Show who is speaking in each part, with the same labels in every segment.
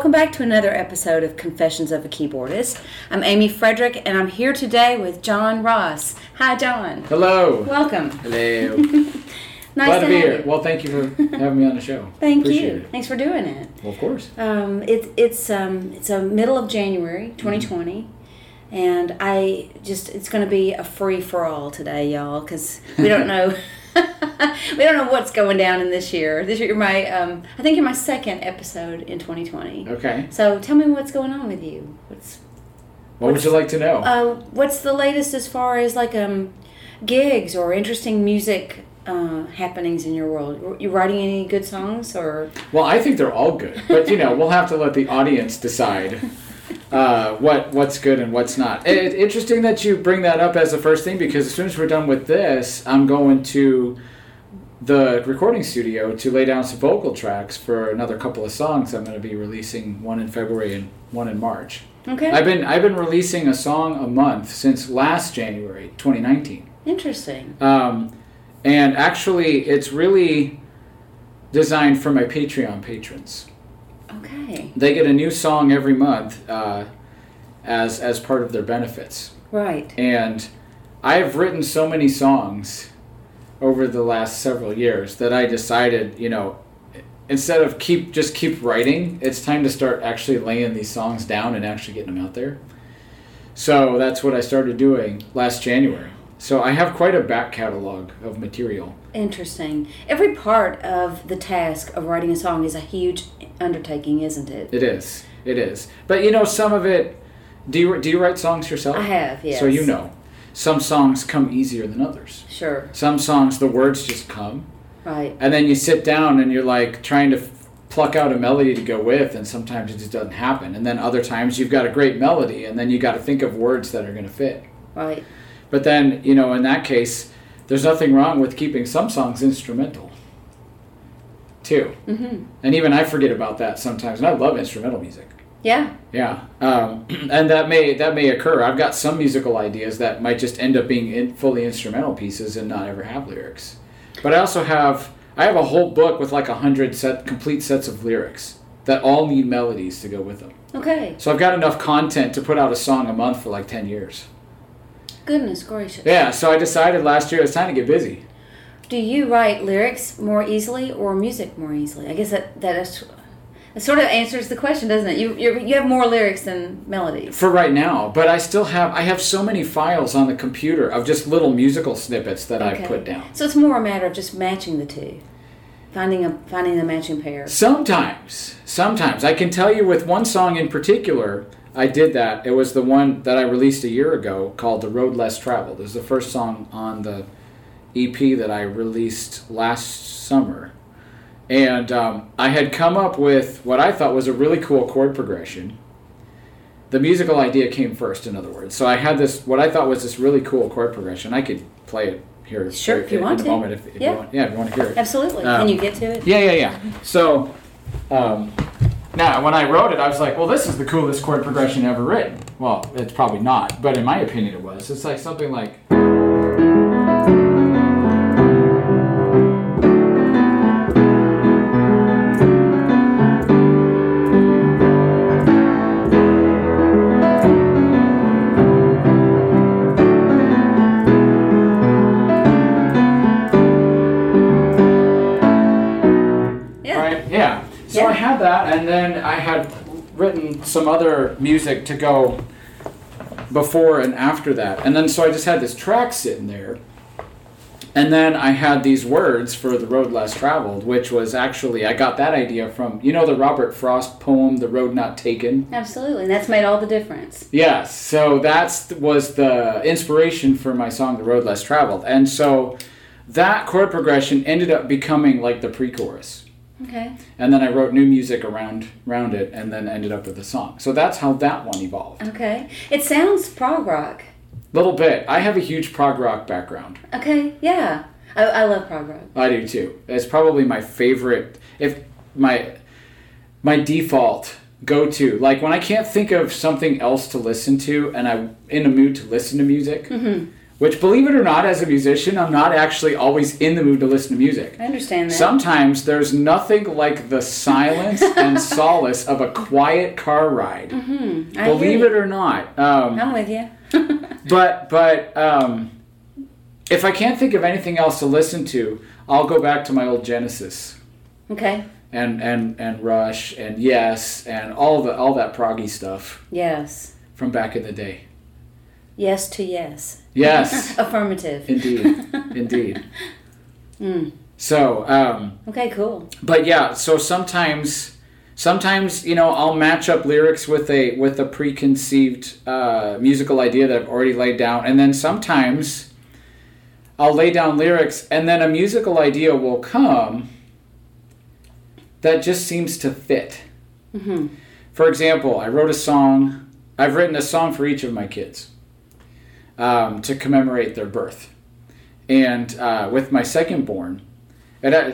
Speaker 1: welcome back to another episode of Confessions of a Keyboardist. I'm Amy Frederick, and I'm here today with John Ross. Hi, John.
Speaker 2: Hello.
Speaker 1: Welcome.
Speaker 2: Hello.
Speaker 1: Nice
Speaker 2: Glad
Speaker 1: to
Speaker 2: be here.
Speaker 1: you.
Speaker 2: Well, thank you for having me on the show.
Speaker 1: Thank
Speaker 2: Appreciate
Speaker 1: you.
Speaker 2: It.
Speaker 1: Thanks for doing it.
Speaker 2: Well, of course.
Speaker 1: Um, it, it's um, it's a middle of January, 2020, and I just it's going to be a free for all today, y'all, because we don't know we don't know what's going down in this year. This year, you're my um, I think you're my second episode in 2020.
Speaker 2: Okay.
Speaker 1: So tell me what's going on with you. What's
Speaker 2: What would you like to know?
Speaker 1: uh, what's the latest as far as like um, gigs or interesting music uh, happenings in your world? Are you writing any good songs or?
Speaker 2: well, I think they're all good, but you know, we'll have to let the audience decide uh, what what's good and what's not. It, interesting that you bring that up as the first thing because as soon as we're done with this, I'm going to the recording studio to lay down some vocal tracks for another couple of songs. I'm going to be releasing one in February and one in March.
Speaker 1: Okay.
Speaker 2: I've been I've been releasing a song a month since last January, 2019.
Speaker 1: Interesting.
Speaker 2: Um, and actually, it's really designed for my Patreon patrons.
Speaker 1: Okay.
Speaker 2: They get a new song every month uh, as as part of their benefits.
Speaker 1: Right.
Speaker 2: And I have written so many songs over the last several years that I decided, you know, instead of keep just keep writing, it's time to start actually laying these songs down and actually getting them out there. So that's what I started doing last January. So I have quite a back catalog of material.
Speaker 1: Interesting. Every part of the task of writing a song is a huge undertaking, isn't it?
Speaker 2: It is. It is. But you know, some of it. Do you do you write songs yourself?
Speaker 1: I have, yes.
Speaker 2: So you know, some songs come easier than others.
Speaker 1: Sure.
Speaker 2: Some songs, the words just come,
Speaker 1: Right.
Speaker 2: and then you sit down and you're like trying to f- pluck out a melody to go with, and sometimes it just doesn't happen. And then other times you've got a great melody, and then you got to think of words that are going to fit.
Speaker 1: Right.
Speaker 2: But then you know, in that case, there's nothing wrong with keeping some songs instrumental. Too.
Speaker 1: Mm-hmm.
Speaker 2: And even I forget about that sometimes, and I love instrumental music.
Speaker 1: Yeah.
Speaker 2: Yeah, um, and that may that may occur. I've got some musical ideas that might just end up being in, fully instrumental pieces and not ever have lyrics. But I also have I have a whole book with like a hundred set complete sets of lyrics that all need melodies to go with them.
Speaker 1: Okay.
Speaker 2: So I've got enough content to put out a song a month for like ten years.
Speaker 1: Goodness gracious.
Speaker 2: Yeah, so I decided last year it was time to get busy.
Speaker 1: Do you write lyrics more easily or music more easily? I guess that that is. It sort of answers the question, doesn't it? You you're, you have more lyrics than melodies.
Speaker 2: For right now, but I still have I have so many files on the computer of just little musical snippets that I've put down.
Speaker 1: So it's more a matter of just matching the two, finding a finding the matching pair.
Speaker 2: Sometimes, sometimes I can tell you with one song in particular, I did that. It was the one that I released a year ago called "The Road Less Traveled." It was the first song on the EP that I released last summer, and um, I had come up with what I thought was a really cool chord progression. The musical idea came first, in other words. So I had this what I thought was this really cool chord progression. I could play it here
Speaker 1: Sure, if you want to.
Speaker 2: moment if, if
Speaker 1: Yeah.
Speaker 2: you want. Yeah, if you want to hear it.
Speaker 1: Absolutely.
Speaker 2: Um,
Speaker 1: Can you get to it?
Speaker 2: Yeah, yeah, yeah. So, um, now when I wrote it, I was like, well, this is the coolest chord progression ever written. Well, it's probably not, but in my opinion, it was. It's like something like. Some other music to go before and after that. And then so I just had this track sitting there. And then I had these words for The Road Less Traveled, which was actually, I got that idea from, you know, the Robert Frost poem, The Road Not Taken?
Speaker 1: Absolutely. And that's made all the difference.
Speaker 2: Yes, so that was the inspiration for my song "The Road Less Traveled," and so that chord progression ended up becoming like the pre-chorus,
Speaker 1: Okay.
Speaker 2: and then I wrote new music around around it, and then ended up with the song. So that's how that one evolved.
Speaker 1: Okay. It sounds prog rock.
Speaker 2: Little bit. I have a huge prog rock background.
Speaker 1: Okay. Yeah. I, I love prog rock.
Speaker 2: I do too. It's probably my favorite. If my my default go to like when I can't think of something else to listen to, and I'm in a mood to listen to music. Mm-hmm. Which, believe it or not, as a musician, I'm not actually always in the mood to listen to music.
Speaker 1: I understand that.
Speaker 2: Sometimes there's nothing like the silence and solace of a quiet car ride.
Speaker 1: mm-hmm.
Speaker 2: Believe it or not. Um.
Speaker 1: I'm with you.
Speaker 2: but but um, if I can't think of anything else to listen to, I'll go back to my old Genesis
Speaker 1: okay.
Speaker 2: and and and Rush and Yes and all the all that proggy stuff
Speaker 1: Yes.
Speaker 2: from back in the day.
Speaker 1: Yes to yes.
Speaker 2: Yes,
Speaker 1: Affirmative.
Speaker 2: indeed, indeed.
Speaker 1: Mm.
Speaker 2: So, um,
Speaker 1: Okay, cool.
Speaker 2: but yeah, so sometimes, sometimes you know, I'll match up lyrics with a with a preconceived uh, musical idea that I've already laid down, and then sometimes I'll lay down lyrics, and then a musical idea will come that just seems to fit.
Speaker 1: hmm
Speaker 2: For example, I wrote a song. I've written a song for each of my kids um, to commemorate their birth, and uh, with my second born, it uh,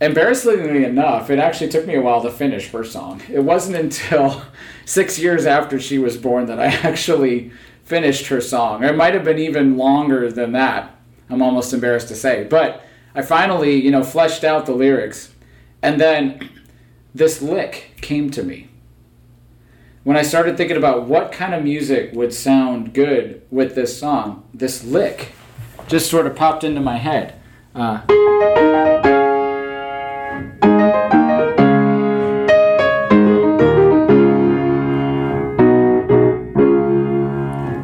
Speaker 2: embarrassingly enough, it actually took me a while to finish her song. It wasn't until six years after she was born that I actually finished her song. It might have been even longer than that. I'm almost embarrassed to say, but I finally, you know, fleshed out the lyrics, and then this lick came to me when I started thinking about what kind of music would sound good with this song, this lick just sort of popped into my head. Uh,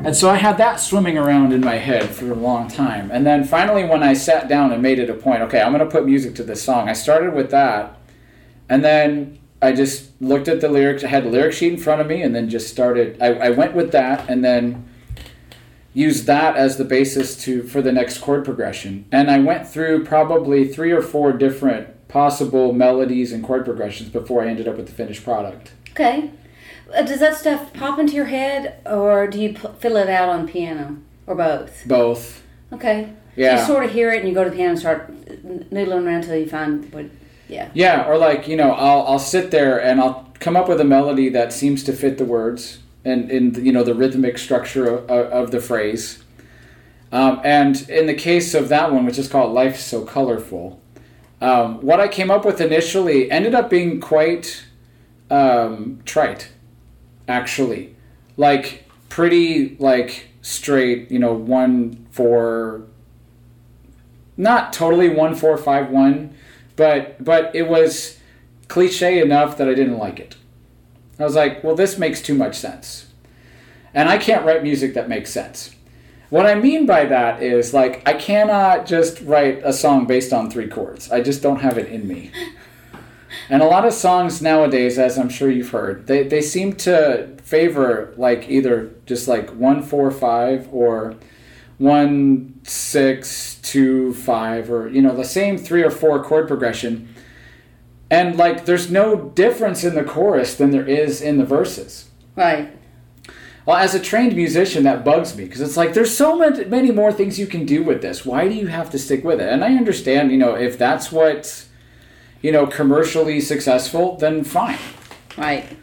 Speaker 2: and so I had that swimming around in my head for a long time. And then finally, when I sat down and made it a point, okay, I'm going to put music to this song, I started with that. And then I just looked at the lyrics. I had the lyric sheet in front of me, and then just started. I, I went with that, and then used that as the basis to for the next chord progression. And I went through probably three or four different possible melodies and chord progressions before I ended up with the finished product.
Speaker 1: Okay. Uh, does that stuff pop into your head, or do you p- fill it out on piano, or both?
Speaker 2: Both.
Speaker 1: Okay. So
Speaker 2: Yeah.
Speaker 1: you sort of hear it, and you go to the piano and start noodling around until you find what. Yeah.
Speaker 2: Yeah, or like you know, I'll I'll sit there and I'll come up with a melody that seems to fit the words and in you know the rhythmic structure of, of the phrase. Um, and in the case of that one, which is called "Life So Colorful," um, what I came up with initially ended up being quite um, trite, actually, like pretty like straight, you know, one four. Not totally one four five one but but it was cliche enough that I didn't like it. I was like, well, this makes too much sense, and I can't write music that makes sense. What I mean by that is like I cannot just write a song based on three chords. I just don't have it in me. And a lot of songs nowadays, as I'm sure you've heard, they, they seem to favor like either just like one four five or one six two five or you know the same three or four chord progression. And like there's no difference in the chorus than there is in the verses.
Speaker 1: Right.
Speaker 2: well as a trained musician that bugs me because it's like there's so many, many more things you can do with this. Why do you have to stick with it? And i understand you know if that's what you know commercially successful then fine.
Speaker 1: Right.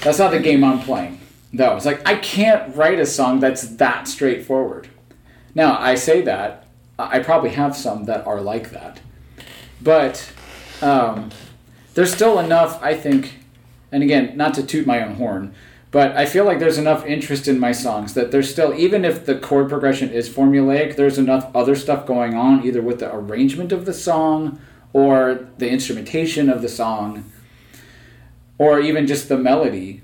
Speaker 2: that's not the game i'm playing though. It's like i can't write a song that's that straightforward now, I say that, I probably have some that are like that. But um, there's still enough, I think, and again, not to toot my own horn, but I feel like there's enough interest in my songs that there's still, even if the chord progression is formulaic, there's enough other stuff going on, either with the arrangement of the song or the instrumentation of the song or even just the melody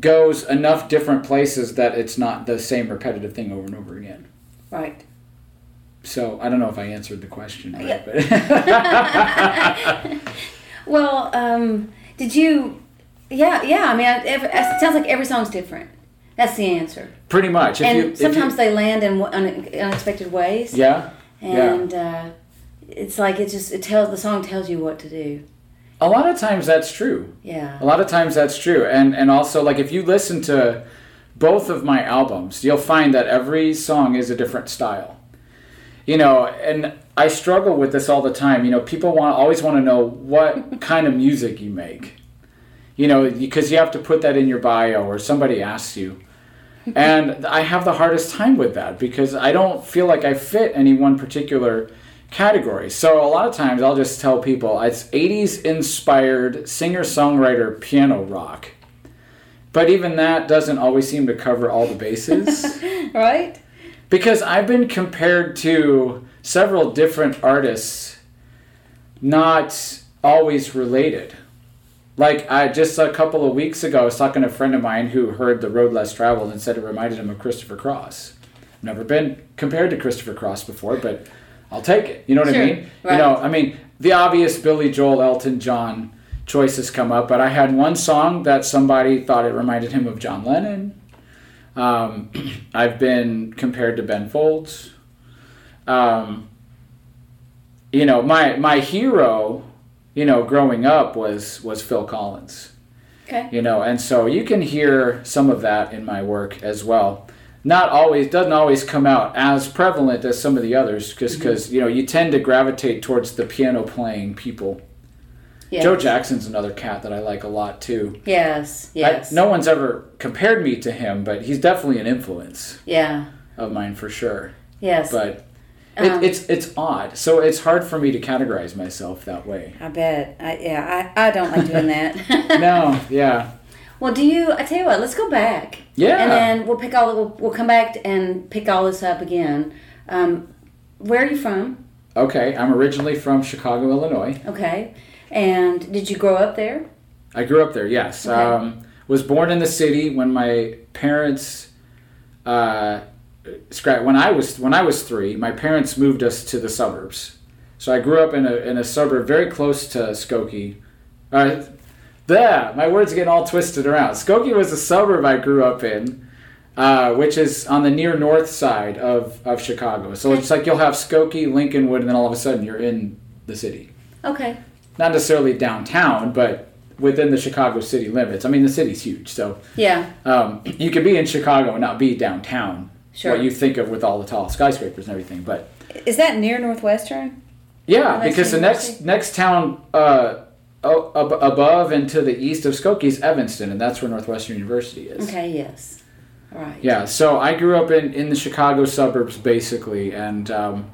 Speaker 2: goes enough different places that it's not the same repetitive thing over and over again.
Speaker 1: Right.
Speaker 2: So I don't know if I answered the question right,
Speaker 1: Yeah.
Speaker 2: but
Speaker 1: Well, um, did you? Yeah, yeah. I mean, it sounds like every song's different. That's the answer.
Speaker 2: pretty much. If
Speaker 1: and
Speaker 2: you,
Speaker 1: sometimes
Speaker 2: you,
Speaker 1: they land in unexpected ways.
Speaker 2: yeah, yeah.
Speaker 1: And uh, it's like it just it tells the song tells you what to do.
Speaker 2: A lot of times that's true.
Speaker 1: Yeah.
Speaker 2: A lot of times that's true, and and also like if you listen to both of my albums, you'll find that every song is a different style. You know, and I struggle with this all the time. You know, people want always want to know what kind of music you make. You know, because you have to put that in your bio or somebody asks you. and I have the hardest time with that because I don't feel like I fit any one particular category. So a lot of times I'll just tell people it's 80s inspired singer songwriter piano rock. But even that doesn't always seem to cover all the bases.
Speaker 1: right?
Speaker 2: Because I've been compared to several different artists, not always related. Like I just a couple of weeks ago, I was talking to a friend of mine who heard the road less traveled and said it reminded him of Christopher Cross. Never been compared to Christopher Cross before, but I'll take it. You know what
Speaker 1: Sure,
Speaker 2: I mean?
Speaker 1: right.
Speaker 2: You know, I mean the obvious Billy Joel, Elton John choices come up, but I had one song that somebody thought it reminded him of John Lennon. Um, I've been compared to Ben Folds. Um, you know, my my hero, you know, growing up was was Phil Collins.
Speaker 1: Okay.
Speaker 2: You know, and so you can hear some of that in my work as well. Not always doesn't always come out as prevalent as some of the others, just because you know you tend to gravitate towards the piano playing people.
Speaker 1: Yes.
Speaker 2: Joe Jackson's another cat that I like a lot too.
Speaker 1: Yes.
Speaker 2: I-
Speaker 1: Yes.
Speaker 2: no one's ever compared me to him, but he's definitely an influence
Speaker 1: Yeah.
Speaker 2: of mine for sure.
Speaker 1: Yes.
Speaker 2: But it,
Speaker 1: Um,
Speaker 2: it's it's odd, so it's hard for me to categorize myself that way.
Speaker 1: I bet. I, yeah, I, I don't like doing that.
Speaker 2: no, yeah,
Speaker 1: Well, do you? I tell you what. Let's go back.
Speaker 2: Yeah.
Speaker 1: And then we'll pick all. We'll, we'll come back and pick all this up again. Um, where are you from?
Speaker 2: okay. I'm originally from Chicago, Illinois.
Speaker 1: Okay. And did you grow up there?
Speaker 2: I grew up there. Yes,
Speaker 1: Okay.
Speaker 2: um, was born in the city when my parents. Uh, scrap when I was when I was three, my parents moved us to the suburbs. So I grew up in a in a suburb very close to Skokie. Uh, there, my words are getting all twisted around. Skokie was a suburb I grew up in, uh, which is on the near north side of, of Chicago. So it's like you'll have Skokie, Lincolnwood, and then all of a sudden you're in the city.
Speaker 1: Okay.
Speaker 2: Not necessarily downtown, but within the Chicago city limits. I mean, the city's huge, so
Speaker 1: Yeah.
Speaker 2: um, you could be in Chicago and not be downtown.
Speaker 1: Sure.
Speaker 2: What you think of with all the tall skyscrapers and everything, but
Speaker 1: Is that near Northwestern?
Speaker 2: yeah,
Speaker 1: Nice
Speaker 2: because the
Speaker 1: university.
Speaker 2: next next town uh, ab- above and to the east of Skokie is Evanston, and that's where Northwestern University is.
Speaker 1: Okay. Yes. All right.
Speaker 2: Yeah, so I grew up in, in the Chicago suburbs basically, and um,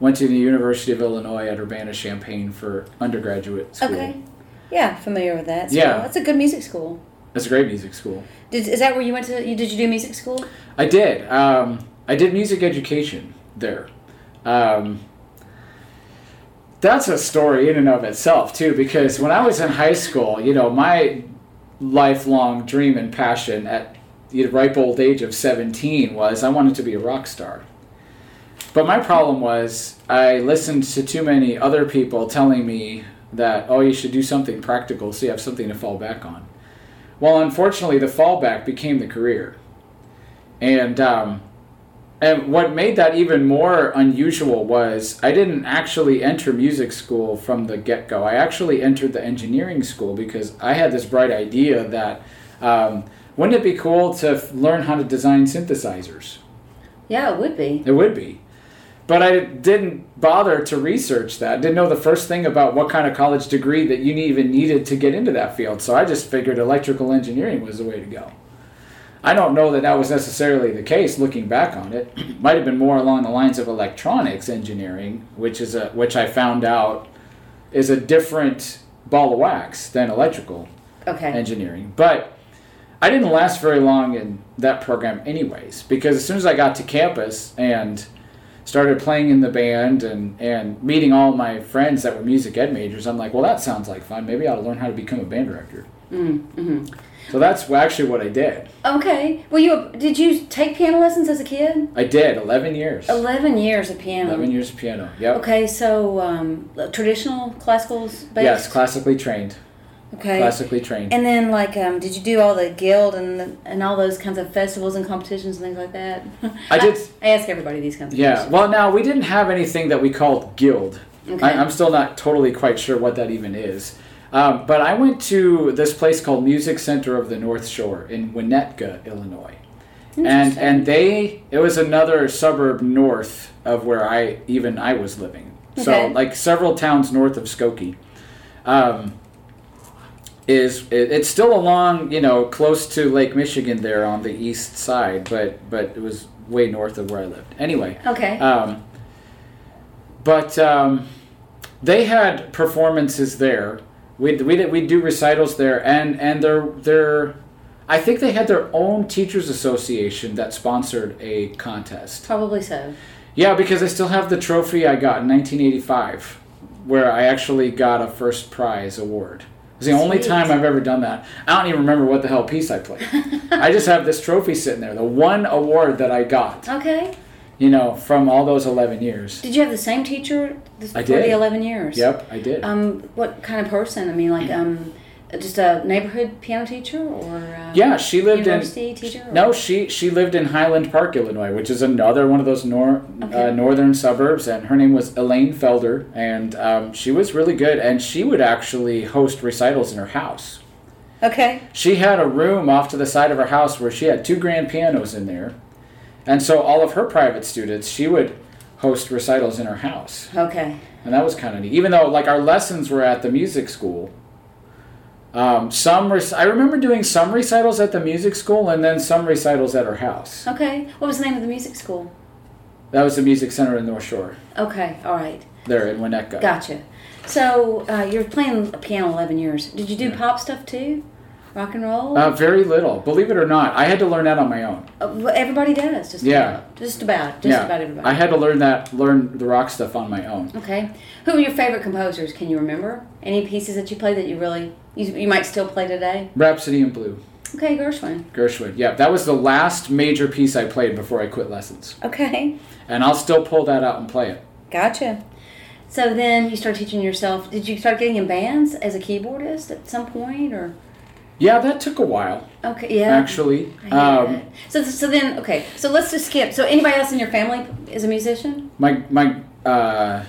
Speaker 2: went to the University of Illinois at Urbana Champaign for undergraduate school.
Speaker 1: Okay. Yeah, familiar with that. So
Speaker 2: Yeah.
Speaker 1: That's a good music school.
Speaker 2: It's a great music school.
Speaker 1: Did, is that where you went to? You, did you do music school?
Speaker 2: I did. Um, I did music education there. Um, that's a story in and of itself too, because when I was in high school, you know, my lifelong dream and passion at the ripe old age of 17 was I wanted to be a rock star. But my problem was I listened to too many other people telling me that, oh, you should do something practical so you have something to fall back on. Well, unfortunately, the fallback became the career. And um, and what made that even more unusual was I didn't actually enter music school from the get go. I actually entered the engineering school because I had this bright idea that um, wouldn't it be cool to f- learn how to design synthesizers?
Speaker 1: Yeah, it would be.
Speaker 2: It would be. But I didn't bother to research that. Didn't know the first thing about what kind of college degree that you even needed to get into that field. So I just figured electrical engineering was the way to go. I don't know that that was necessarily the case looking back on it. Might have been more along the lines of electronics engineering, which is a which I found out is a different ball of wax than electrical
Speaker 1: Okay.
Speaker 2: engineering. But I didn't last very long in that program, anyways, because as soon as I got to campus and started playing in the band and, and meeting all my friends that were music ed majors, I'm like, well, that sounds like fun. Maybe I ought to learn how to become a band director.
Speaker 1: Mm-hmm.
Speaker 2: So that's actually what I did.
Speaker 1: Okay. Well, you did you take piano lessons as a kid?
Speaker 2: I did 11 years.
Speaker 1: Eleven years of piano.
Speaker 2: 11 years of piano. Yep.
Speaker 1: Okay, so um, traditional classicals based.
Speaker 2: Yes, classically trained.
Speaker 1: Okay.
Speaker 2: Classically trained.
Speaker 1: And then, like, um, did you do all the guild and the, and all those kinds of festivals and competitions and things like that?
Speaker 2: I did-
Speaker 1: I, ask everybody these kinds of
Speaker 2: Yeah.
Speaker 1: questions.
Speaker 2: Well, now we didn't have anything that we called guild.
Speaker 1: Okay.
Speaker 2: I, I'm still not totally quite sure what that even is. Um, but I went to this place called Music Center of the North Shore in Winnetka, Illinois, and and they it was another suburb north of where I even I was living.
Speaker 1: Okay.
Speaker 2: So like several towns north of Skokie. Um, is it, it's still along you know close to Lake Michigan there on the east side, but but it was way north of where I lived. Anyway,
Speaker 1: Okay.
Speaker 2: um, but um, they had performances there. We we did we do recitals there, and and they're they're. I think they had their own teachers association that sponsored a contest.
Speaker 1: Probably so.
Speaker 2: Yeah, because I still have the trophy I got in 1985, where I actually got a first prize award. It's the only time I've ever done that. I don't even remember what the hell piece I played. I just have this trophy sitting there, the one award that I got,
Speaker 1: Okay.
Speaker 2: you know, from all those 11 years.
Speaker 1: Did you have the same teacher
Speaker 2: I
Speaker 1: for the. 11 years?
Speaker 2: Yep, I did.
Speaker 1: Um, what kind of person? I mean, like, um, just a neighborhood piano teacher or um,
Speaker 2: yeah, she lived in.
Speaker 1: university teacher? or-
Speaker 2: No, she she lived in Highland Park, Illinois, which is another one of those nor,
Speaker 1: Okay.
Speaker 2: uh, northern suburbs. And her name was Elaine Felder, and um, she was really good. And she would actually host recitals in her house.
Speaker 1: Okay.
Speaker 2: She had a room off to the side of her house where she had two grand pianos in there, and so all of her private students, she would host recitals in her house,
Speaker 1: Okay.
Speaker 2: and that was kind of neat. Even though like our lessons were at the music school. Um, some rec- I remember doing some recitals at the music school and then some recitals at her house.
Speaker 1: Okay. What was the name of the music school?
Speaker 2: That was the music center in North Shore,
Speaker 1: Okay. All right.
Speaker 2: there in Winnetka.
Speaker 1: Gotcha. So uh, you're playing piano 11 years. Did you do
Speaker 2: Yeah.
Speaker 1: pop stuff too? Rock and roll?
Speaker 2: Uh, very little, believe it or not. I had to learn that on my own.
Speaker 1: Uh, everybody does. Just
Speaker 2: Yeah.
Speaker 1: About. Just about. Just
Speaker 2: yeah,
Speaker 1: about everybody.
Speaker 2: I had to learn that, learn the rock stuff on my own.
Speaker 1: Okay. Who are your favorite composers? Can you remember any pieces that you played that you really you, you might still play today?
Speaker 2: Rhapsody in Blue,
Speaker 1: Okay, Gershwin.
Speaker 2: Gershwin. Yeah, that was the last major piece I played before I quit lessons,
Speaker 1: Okay.
Speaker 2: and I'll still pull that out and play it.
Speaker 1: Gotcha. So then you start teaching yourself. Did you start getting in bands as a keyboardist at some point, or
Speaker 2: Yeah, that took a while
Speaker 1: okay, yeah.
Speaker 2: actually. Um.
Speaker 1: So so then okay. So let's just skip. So anybody else in your family is a musician?
Speaker 2: my my uh,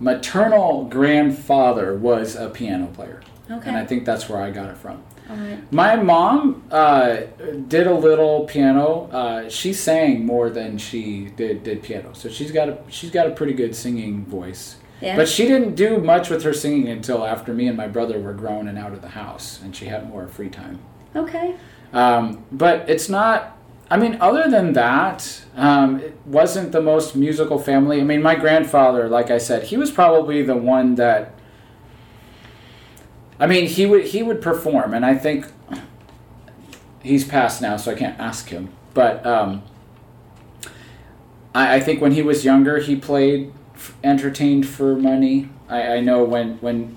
Speaker 2: maternal grandfather was a piano player,
Speaker 1: Okay.
Speaker 2: and I think that's where I got it from.
Speaker 1: All right.
Speaker 2: My mom uh, did a little piano. Uh, she sang more than she did did piano, so she's got a she's got a pretty good singing voice.
Speaker 1: Yeah.
Speaker 2: But she didn't do much with her singing until after me and my brother were grown and out of the house, and she had more free time.
Speaker 1: okay.
Speaker 2: Um, but it's not. I mean, other than that, um, it wasn't the most musical family. I mean, my grandfather, like I said, he was probably the one that. I mean, he would he would perform, and I think he's passed now, so I can't ask him. But um, I, I think when he was younger, he played, f- entertained for money. I, I know when when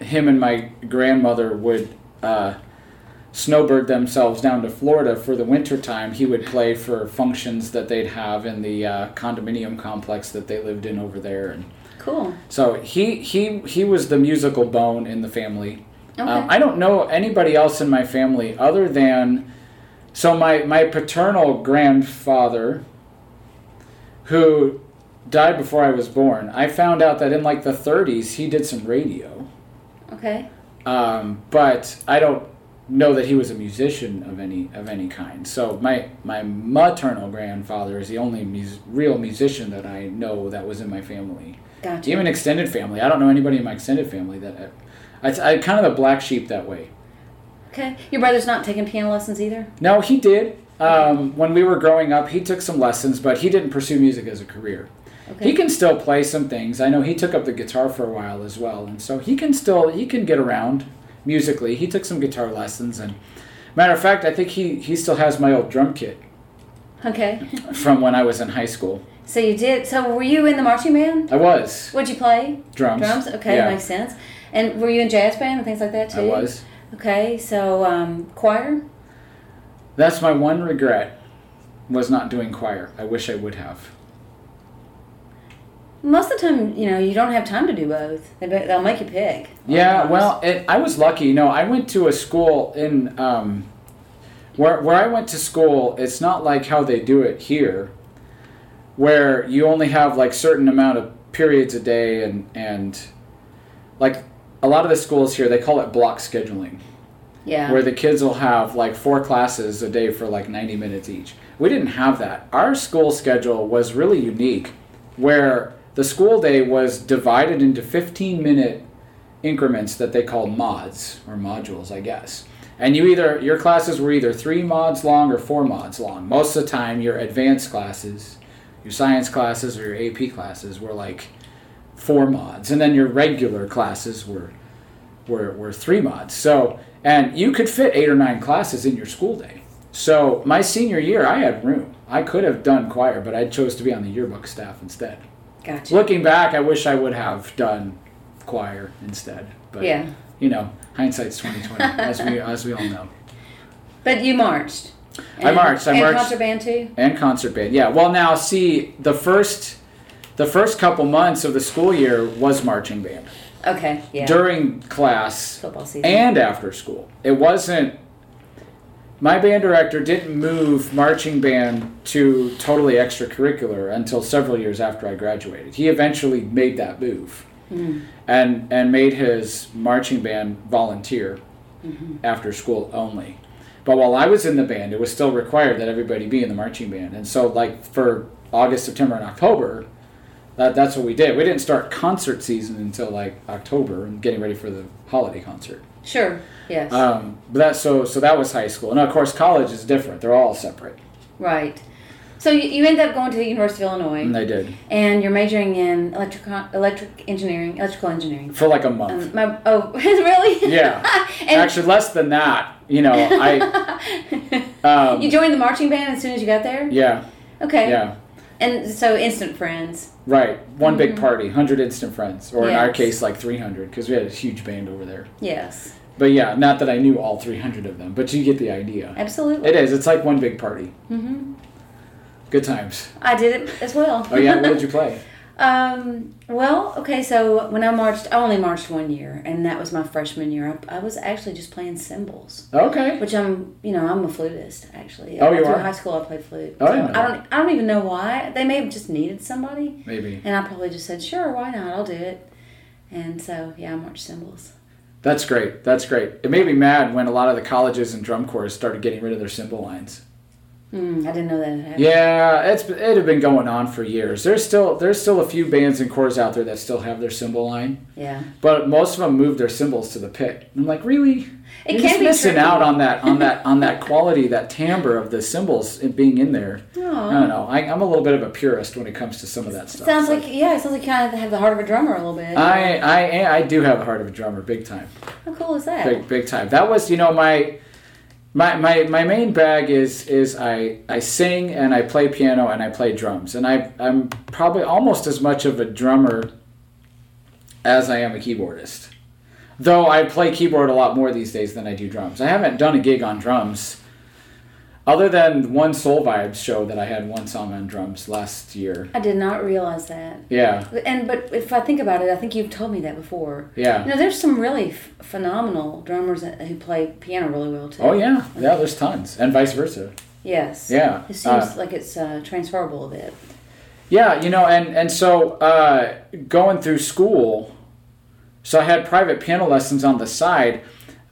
Speaker 2: him and my grandmother would. Uh, snowbird themselves down to Florida for the winter time, he would play for functions that they'd have in the uh, condominium complex that they lived in over there. And
Speaker 1: Cool.
Speaker 2: so he he he was the musical bone in the family.
Speaker 1: Okay.
Speaker 2: Um, I don't know anybody else in my family other than so my my paternal grandfather who died before I was born. I found out that in like the 30s he did some radio.
Speaker 1: okay.
Speaker 2: Um, but I don't know that he was a musician of any of any kind. So my my maternal grandfather is the only mus- real musician that I know that was in my family.
Speaker 1: Gotcha.
Speaker 2: Even extended family, I don't know anybody in my extended family that. I, I kind of the black sheep that way.
Speaker 1: okay. Your brother's not taking piano lessons either.
Speaker 2: No, he did. Um, when we were growing up, he took some lessons, but he didn't pursue music as a career.
Speaker 1: Okay.
Speaker 2: He can still play some things. I know he took up the guitar for a while as well, and so he can still he can get around musically. He took some guitar lessons, and matter of fact, I think he he still has my old drum kit
Speaker 1: Okay.
Speaker 2: from when I was in high school.
Speaker 1: So you did. So were you in the marching band?
Speaker 2: I was
Speaker 1: What'd you play?
Speaker 2: drums.
Speaker 1: Drums. Okay,
Speaker 2: Yeah,
Speaker 1: makes sense. And were you in jazz band and things like that too?
Speaker 2: I was.
Speaker 1: Okay. So um, choir.
Speaker 2: That's my one regret was not doing choir. I wish I would have.
Speaker 1: Most of the time, you know, you don't have time to do both. They, they'll make you pick.
Speaker 2: Yeah, well, it, I was lucky. You know, I went to a school in um, where where I went to school. It's not like how they do it here, where you only have like certain amount of periods a day, and and like a lot of the schools here, they call it block scheduling,
Speaker 1: Yeah.
Speaker 2: where the kids will have like four classes a day for like ninety minutes each. We didn't have that. Our school schedule was really unique, where the school day was divided into fifteen minute increments that they call mods or modules, I guess. And you either your classes were either three mods long or four mods long. Most of the time, your advanced classes, your science classes or your AP classes were like four mods, and then your regular classes were were, were three mods. So and you could fit eight or nine classes in your school day. So my senior year, I had room. I could have done choir, but I chose to be on the yearbook staff instead.
Speaker 1: Gotcha.
Speaker 2: Looking back, I wish I would have done choir instead. But
Speaker 1: yeah.
Speaker 2: you know, hindsight's twenty twenty, as we as we all know.
Speaker 1: But you marched.
Speaker 2: I marched, I marched.
Speaker 1: and concert band too.
Speaker 2: And concert band, yeah. Well, now see the first, the first couple months of the school year was marching band
Speaker 1: Okay. Yeah.
Speaker 2: during class
Speaker 1: Football season.
Speaker 2: and after school. It wasn't. My band director didn't move marching band to totally extracurricular until several years after I graduated. He eventually made that move
Speaker 1: Mm.
Speaker 2: and and made his marching band volunteer
Speaker 1: Mm-hmm.
Speaker 2: after school only. But while I was in the band, it was still required that everybody be in the marching band. And so, like for August, September, and October, that, that's what we did. We didn't start concert season until like October and getting ready for the holiday concert.
Speaker 1: Sure. Yes.
Speaker 2: Um, but that so so that was high school. And of course, college is different. They're all separate,
Speaker 1: right. So you, you end up going to the University of Illinois,
Speaker 2: and they did
Speaker 1: and you're majoring in electric electric engineering, electrical engineering.
Speaker 2: for like a month.
Speaker 1: Um, my, oh, really?
Speaker 2: Yeah. Actually, less than that. You know, I um,
Speaker 1: you joined the marching band as soon as you got there.
Speaker 2: yeah
Speaker 1: Okay.
Speaker 2: yeah.
Speaker 1: And so instant friends.
Speaker 2: Right, one big party, hundred instant friends, or in our case, like three hundred, because we had a huge band over there.
Speaker 1: Yes.
Speaker 2: But yeah, not that I knew all three hundred of them, but you get the idea.
Speaker 1: Absolutely.
Speaker 2: It is. It's like one big party.
Speaker 1: Mm-hmm.
Speaker 2: Good times.
Speaker 1: I did it as well.
Speaker 2: Oh yeah, what did you play?
Speaker 1: Um, well, okay, so when I marched, I only marched one year, and that was my freshman year. I, I was actually just playing cymbals,
Speaker 2: Okay.
Speaker 1: which I'm, you know, I'm a flutist actually.
Speaker 2: Oh, you
Speaker 1: Through
Speaker 2: are?
Speaker 1: high school, I played flute.
Speaker 2: Oh,
Speaker 1: So
Speaker 2: know
Speaker 1: I don't, I don't even know why. They may have just needed somebody,
Speaker 2: Maybe.
Speaker 1: and I probably just said, sure, why not? I'll do it. And so, yeah, I marched cymbals.
Speaker 2: That's great. That's great. It made me mad when a lot of the colleges and drum corps started getting rid of their cymbal lines.
Speaker 1: Mm, I didn't know that happened.
Speaker 2: Yeah, it's it had been going on for years. There's still there's still a few bands and corps out there that still have their cymbal line,
Speaker 1: Yeah.
Speaker 2: but most of them moved their cymbals to the pit. I'm like, really?
Speaker 1: It
Speaker 2: You're
Speaker 1: can
Speaker 2: just
Speaker 1: be
Speaker 2: missing
Speaker 1: tricky.
Speaker 2: out on that on that on that quality, that timbre of the cymbals being in there. I don't know. I, I'm a little bit of a purist when it comes to some of that stuff.
Speaker 1: Sounds
Speaker 2: It's
Speaker 1: like, yeah, it sounds like you kind of have the heart of a drummer a little bit.
Speaker 2: I I I do have a heart of a drummer, big time,
Speaker 1: How cool is that?
Speaker 2: big big time. That was you know my. My, my, my main bag is is I, I sing and I play piano and I play drums and I I'm probably almost as much of a drummer as I am a keyboardist. Though I play keyboard a lot more these days than I do drums. I haven't done a gig on drums other than one Soul Vibes show that I had one song on drums last year.
Speaker 1: I did not realize that.
Speaker 2: Yeah,
Speaker 1: And but if I think about it, I think you've told me that before.
Speaker 2: yeah.
Speaker 1: You know, there's some really f- phenomenal drummers who play piano really well too.
Speaker 2: Oh yeah, yeah. There's tons, and vice versa.
Speaker 1: Yes.
Speaker 2: Yeah,
Speaker 1: It seems
Speaker 2: uh,
Speaker 1: like it's uh, transferable a bit.
Speaker 2: yeah. You know, and and so uh, going through school, so I had private piano lessons on the side.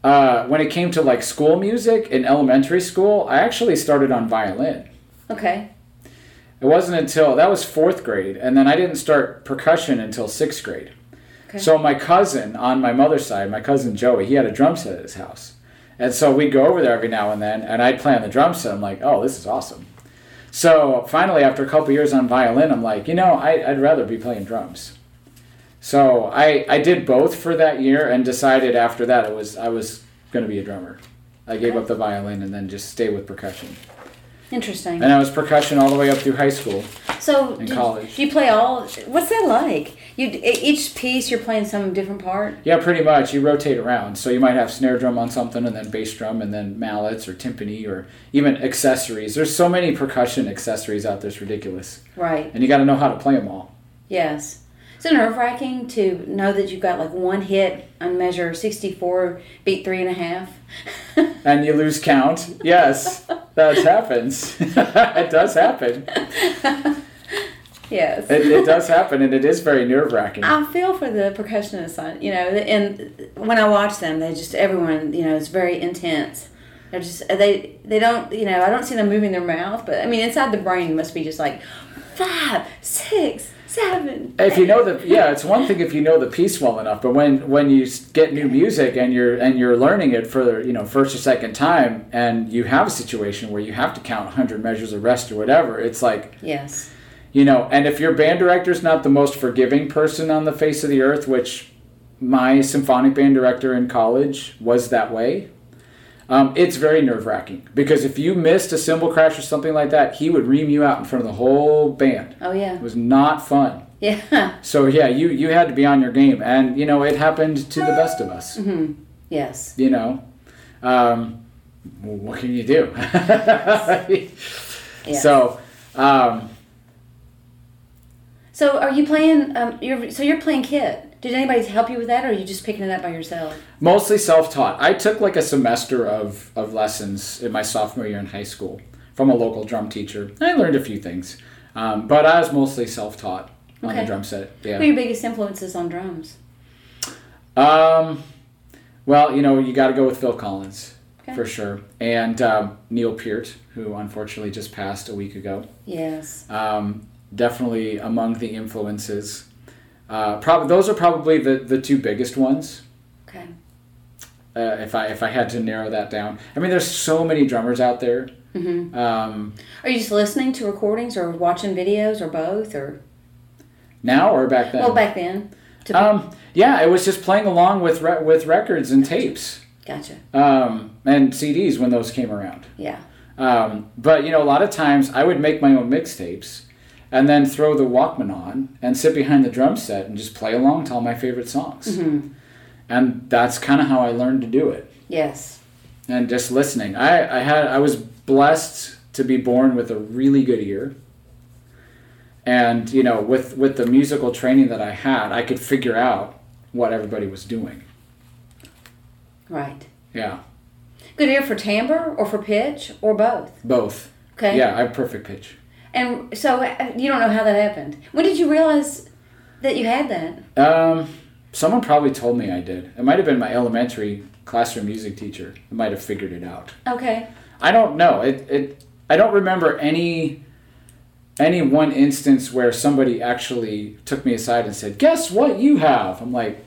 Speaker 2: Uh, when it came to like school music in elementary school, I actually started on violin.
Speaker 1: Okay.
Speaker 2: It wasn't until that was fourth grade, and then I didn't start percussion until sixth grade.
Speaker 1: Okay.
Speaker 2: So my cousin on my mother's side, my cousin Joey, he had a drum set at his house, and so we'd go over there every now and then, and I'd play on the drum set. I'm like, oh, this is awesome. So finally, after a couple years on violin, I'm like, you know, I, I'd rather be playing drums. So I I did both for that year, and decided after that it was I was going to be a drummer. I gave up the violin and then just stay with percussion.
Speaker 1: Interesting.
Speaker 2: And I was percussion all the way up through high school.
Speaker 1: so,
Speaker 2: in college.
Speaker 1: do you play all? What's that like? You each piece you're playing some different part.
Speaker 2: Yeah, pretty much. You rotate around. So you might have snare drum on something and then bass drum and then mallets or timpani or even accessories. There's so many percussion accessories out there, it's ridiculous.
Speaker 1: Right.
Speaker 2: And you got to know how to play them all.
Speaker 1: Yes. Is it nerve wracking to know that you've got like one hit on measure 64, beat three and a half?
Speaker 2: And you lose count. Yes, that happens. it does happen.
Speaker 1: yes.
Speaker 2: It, it does happen, and it is very nerve wracking.
Speaker 1: I feel for the percussionists, on you know, and when I watch them, they just everyone, you know, is very intense. They're just they they don't, you know, I don't see them moving their mouth, but I mean, inside the brain must be just like, five, six, seven.
Speaker 2: if you know the yeah, it's one thing if you know the piece well enough, but when when you get new music and you're and you're learning it for you know first or second time, and you have a situation where you have to count 100 measures of rest or whatever, it's like
Speaker 1: Yes.
Speaker 2: you know, and if your band director's not the most forgiving person on the face of the earth, which my symphonic band director in college was that way, um, it's very nerve wracking because if you missed a cymbal crash or something like that, he would ream you out in front of the whole band.
Speaker 1: Oh yeah.
Speaker 2: It was not fun.
Speaker 1: Yeah.
Speaker 2: So yeah, you you had to be on your game, and you know it happened to the best of us.
Speaker 1: hmm Yes.
Speaker 2: You know, um, what can you do?
Speaker 1: Yes.
Speaker 2: So. Um,
Speaker 1: So are you playing? Um, you're so you're playing kit. Did anybody help you with that, or are you just picking it up by yourself?
Speaker 2: Mostly self-taught. I took like a semester of, of lessons in my sophomore year in high school from a local drum teacher. I learned a few things, um, but I was mostly self-taught on the drum set.
Speaker 1: Who are
Speaker 2: Yeah.
Speaker 1: your biggest influences on drums?
Speaker 2: Um, well, you know, you got to go with Phil Collins
Speaker 1: Okay.
Speaker 2: for sure, and um, Neil Peart, who unfortunately just passed a week ago.
Speaker 1: Yes.
Speaker 2: Um, definitely among the influences. Uh, probably those are probably the, the two biggest ones.
Speaker 1: Okay.
Speaker 2: uh, if I if I had to narrow that down. I mean, there's so many drummers out there.
Speaker 1: hmm
Speaker 2: Um,
Speaker 1: Are you just listening to recordings or watching videos or both or?
Speaker 2: now or back then?
Speaker 1: Well, back then.
Speaker 2: Um, yeah, it was just playing along with re- with records and tapes
Speaker 1: gotcha.
Speaker 2: um, and CDs when those came around.
Speaker 1: Yeah.
Speaker 2: Um, but you know, a lot of times I would make my own mixtapes and then throw the Walkman on and sit behind the drum set and just play along to all my favorite songs.
Speaker 1: hmm
Speaker 2: And that's kind of how I learned to do it.
Speaker 1: Yes.
Speaker 2: and just listening. I, I had I was blessed to be born with a really good ear. And you know, with with the musical training that I had, I could figure out what everybody was doing.
Speaker 1: Right.
Speaker 2: Yeah,
Speaker 1: Good ear for timbre or for pitch or both.
Speaker 2: both.
Speaker 1: Okay.
Speaker 2: Yeah, I have perfect pitch.
Speaker 1: And so uh, you don't know how that happened. When did you realize that you had that?
Speaker 2: Um, someone probably told me I did. It might have been my elementary classroom music teacher. I might have figured it out.
Speaker 1: Okay.
Speaker 2: I don't know. It it I don't remember any any one instance where somebody actually took me aside and said, "Guess what you have?" I'm like,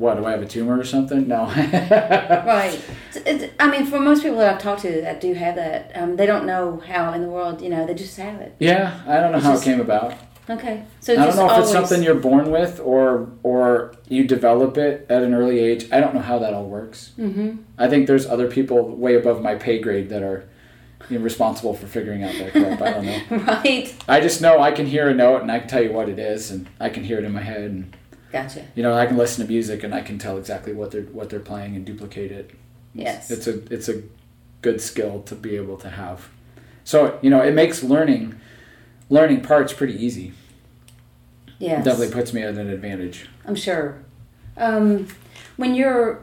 Speaker 2: "What? Do I have a tumor or something?" No.
Speaker 1: Right. It's, I mean, for most people that I've talked to that do have that, um, they don't know how in the world, you know, they just have it.
Speaker 2: yeah, I don't know
Speaker 1: It's
Speaker 2: how
Speaker 1: just-
Speaker 2: it came about.
Speaker 1: Okay. So
Speaker 2: I don't know if
Speaker 1: always,
Speaker 2: it's something you're born with or or you develop it at an early age. I don't know how that all works.
Speaker 1: Mm-hmm.
Speaker 2: I think there's other people way above my pay grade that are you know, responsible for figuring out that crap. I don't know.
Speaker 1: Right.
Speaker 2: I just know I can hear a note and I can tell you what it is, and I can hear it in my head, and
Speaker 1: Gotcha.
Speaker 2: you know I can listen to music and I can tell exactly what they're what they're playing and duplicate it.
Speaker 1: Yes.
Speaker 2: It's a it's a good skill to be able to have. So you know it makes learning learning parts pretty easy.
Speaker 1: Yeah.
Speaker 2: Definitely puts me at an advantage.
Speaker 1: I'm sure. Um, when you're,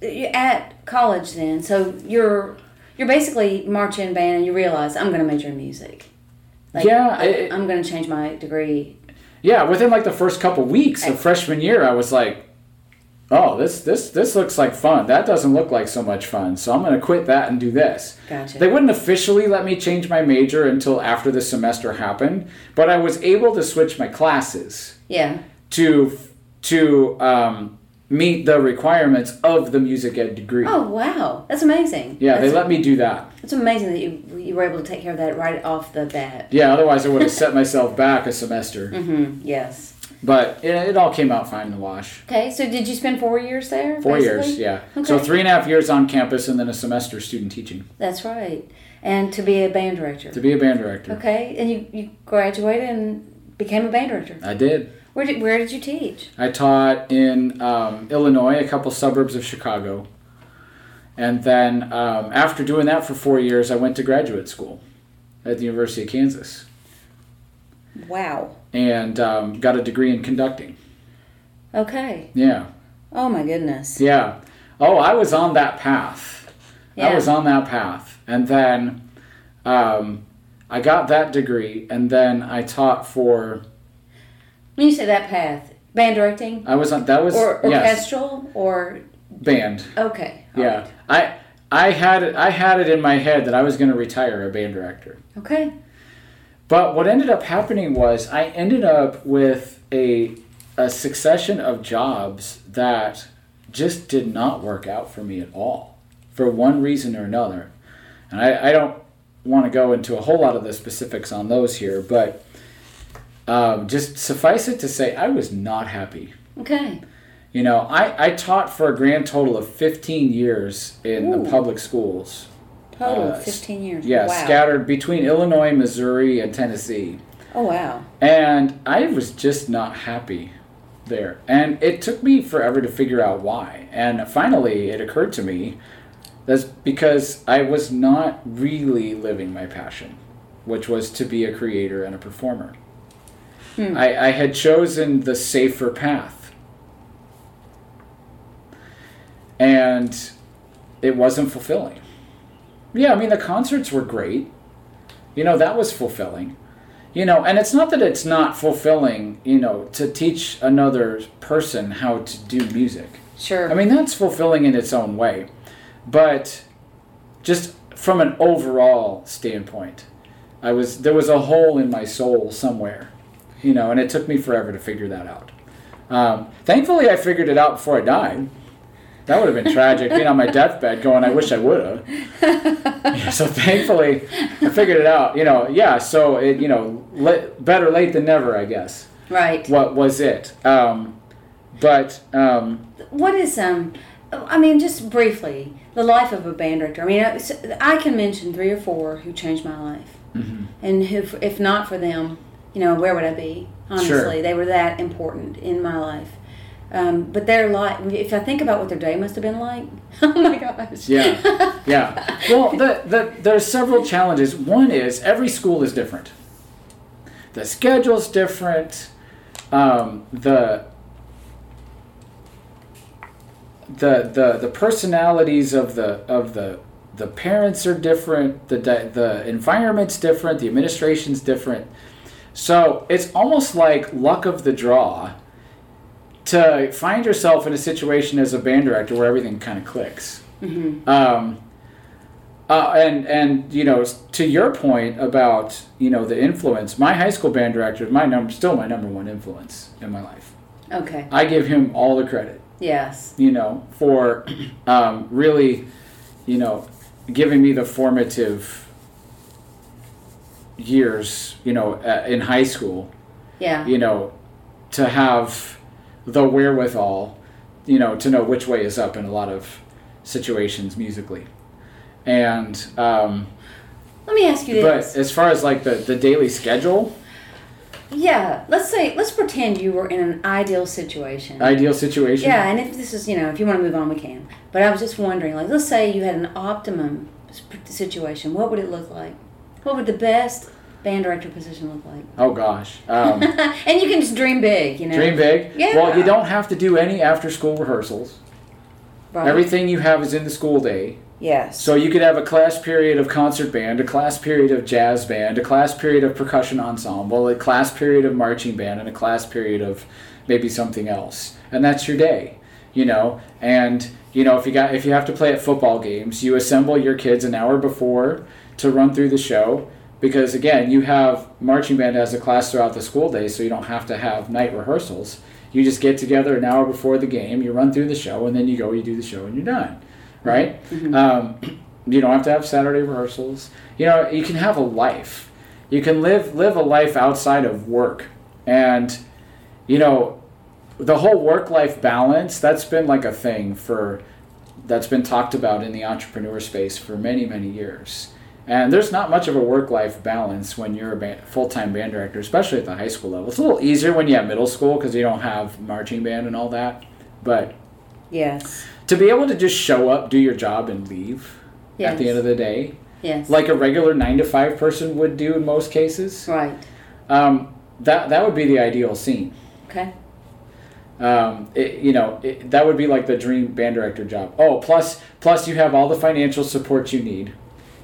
Speaker 1: you're at college, then so you're you're basically marching band, and you realize I'm going to major in music.
Speaker 2: Like, Yeah,
Speaker 1: I, I'm going to change my degree.
Speaker 2: Yeah, within like the first couple weeks of freshman year, I was like, "Oh, this this this looks like fun. That doesn't look like so much fun. So I'm going to quit that and do this."
Speaker 1: Gotcha.
Speaker 2: They wouldn't officially let me change my major until after the semester happened, but I was able to switch my classes
Speaker 1: yeah.
Speaker 2: to to um, meet the requirements of the music ed degree.
Speaker 1: Oh wow, that's amazing.
Speaker 2: yeah,
Speaker 1: that's,
Speaker 2: they let me do that.
Speaker 1: It's amazing that you you were able to take care of that right off the bat.
Speaker 2: Yeah, otherwise I would have set myself back a semester.
Speaker 1: Mm-hmm. Yes.
Speaker 2: But it, it all came out fine in the wash.
Speaker 1: Okay, so did you spend four years there?
Speaker 2: Four
Speaker 1: basically?
Speaker 2: years, yeah.
Speaker 1: Okay.
Speaker 2: So three and a half years on campus and then a semester student teaching
Speaker 1: That's right, and to be a band director.
Speaker 2: to be a band director.
Speaker 1: Okay, and you, you graduated and became a band director.
Speaker 2: I did.
Speaker 1: Where did where did you teach?
Speaker 2: I taught in um, Illinois, a couple suburbs of Chicago. And then um, after doing that for four years, I went to graduate school at the University of Kansas
Speaker 1: Wow.
Speaker 2: and um, got a degree in conducting.
Speaker 1: Okay.
Speaker 2: Yeah.
Speaker 1: Oh my goodness.
Speaker 2: Yeah. Oh, I was on that path.
Speaker 1: Yeah.
Speaker 2: I was on that path. And then um, I got that degree, and then I taught for.
Speaker 1: When you say that path, band directing
Speaker 2: I was on. That was
Speaker 1: or
Speaker 2: yes,
Speaker 1: orchestral or
Speaker 2: band.
Speaker 1: okay.
Speaker 2: Yeah, I I had it. I had it in my head that I was going to retire a band director.
Speaker 1: Okay.
Speaker 2: But what ended up happening was I ended up with a a succession of jobs that just did not work out for me at all for one reason or another. And I, I don't want to go into a whole lot of the specifics on those here, but um, just suffice it to say, I was not happy.
Speaker 1: Okay.
Speaker 2: You know, I, I taught for a grand total of 15 years in
Speaker 1: Ooh.
Speaker 2: the public schools.
Speaker 1: Total
Speaker 2: Uh,
Speaker 1: 15 years.
Speaker 2: Yeah,
Speaker 1: wow.
Speaker 2: scattered between Illinois, Missouri, and Tennessee.
Speaker 1: Oh, wow.
Speaker 2: And I was just not happy there. And it took me forever to figure out why. And finally, it occurred to me that's because I was not really living my passion, which was to be a creator and a performer.
Speaker 1: Hmm.
Speaker 2: I, I had chosen the safer path. And it wasn't fulfilling. Yeah, I mean, the concerts were great. You know, that was fulfilling you know and it's not that it's not fulfilling you know to teach another person how to do music
Speaker 1: Sure.
Speaker 2: i mean that's fulfilling in its own way but just from an overall standpoint i was there was a hole in my soul somewhere you know and it took me forever to figure that out um, thankfully i figured it out before i died that would have been tragic being on my deathbed going i wish i would have so thankfully I figured it out. You know, yeah. So it, you know, le- better late than never, I guess.
Speaker 1: right.
Speaker 2: What was it? Um, but um,
Speaker 1: What is um? I mean, just briefly, the life of a band director. I mean, I can mention three or four who changed my life,
Speaker 2: mhm.
Speaker 1: and who, if not for them, you know, where would I be? Honestly,
Speaker 2: Sure.
Speaker 1: they were that important in my life. Um, but their life, if I think about what their day must have been like, oh my gosh.
Speaker 2: Yeah. yeah. Well, the, the there's several challenges. One is every school is different. The schedule's different. Um, the the the the personalities of the of the the parents are different. The the environment's different. The administration's different. So it's almost like luck of the draw to find yourself in a situation as a band director where everything kind of clicks.
Speaker 1: hmm
Speaker 2: Um, uh, and and you know to your point about you know the influence, my high school band director is my number still my number one influence in my life.
Speaker 1: Okay.
Speaker 2: I give him all the credit,
Speaker 1: Yes.
Speaker 2: you know, for um, really, you know, giving me the formative years, you know, in high school
Speaker 1: Yeah.
Speaker 2: you know, to have the wherewithal, you know, to know which way is up in a lot of situations musically. And, um,
Speaker 1: Let me ask you this.
Speaker 2: but as far as like the, the daily schedule,
Speaker 1: yeah. Let's say, let's pretend you were in an ideal situation.
Speaker 2: ideal situation.
Speaker 1: Yeah, and if this is, you know, if you want to move on, we can. But I was just wondering, like, let's say you had an optimum situation. What would it look like? What would the best band director position look like?
Speaker 2: Oh gosh. Um,
Speaker 1: and you can just dream big, you know.
Speaker 2: dream big.
Speaker 1: Yeah.
Speaker 2: Well, you don't have to do any after school rehearsals.
Speaker 1: Right.
Speaker 2: Everything you have is in the school day.
Speaker 1: Yes.
Speaker 2: So you could have a class period of concert band, a class period of jazz band, a class period of percussion ensemble, a class period of marching band, and a class period of maybe something else. And that's your day, you know. And you know if you got if you have to play at football games, you assemble your kids an hour before to run through the show because again, you have marching band as a class throughout the school day, so you don't have to have night rehearsals. You just get together an hour before the game, you run through the show, and then you go, you do the show, and you're done, right?
Speaker 1: Mhm.
Speaker 2: Um, you don't have to have Saturday rehearsals. You know, you can have a life. You can live live a life outside of work, and you know, the whole work life balance. That's been like a thing for that's been talked about in the entrepreneur space for many many years. And there's not much of a work life balance when you're a band, full time band director, especially at the high school level. It's a little easier when you have middle school because you don't have marching band and all that. But
Speaker 1: yes.
Speaker 2: to be able to just show up, do your job, and leave
Speaker 1: Yes.
Speaker 2: at the end of the day,
Speaker 1: yes.
Speaker 2: like a regular nine to five person would do in most cases,
Speaker 1: right.
Speaker 2: um, that that would be the ideal scene.
Speaker 1: Okay.
Speaker 2: Um, it, you know, it, that would be like the dream band director job. Oh, plus plus you have all the financial support you need.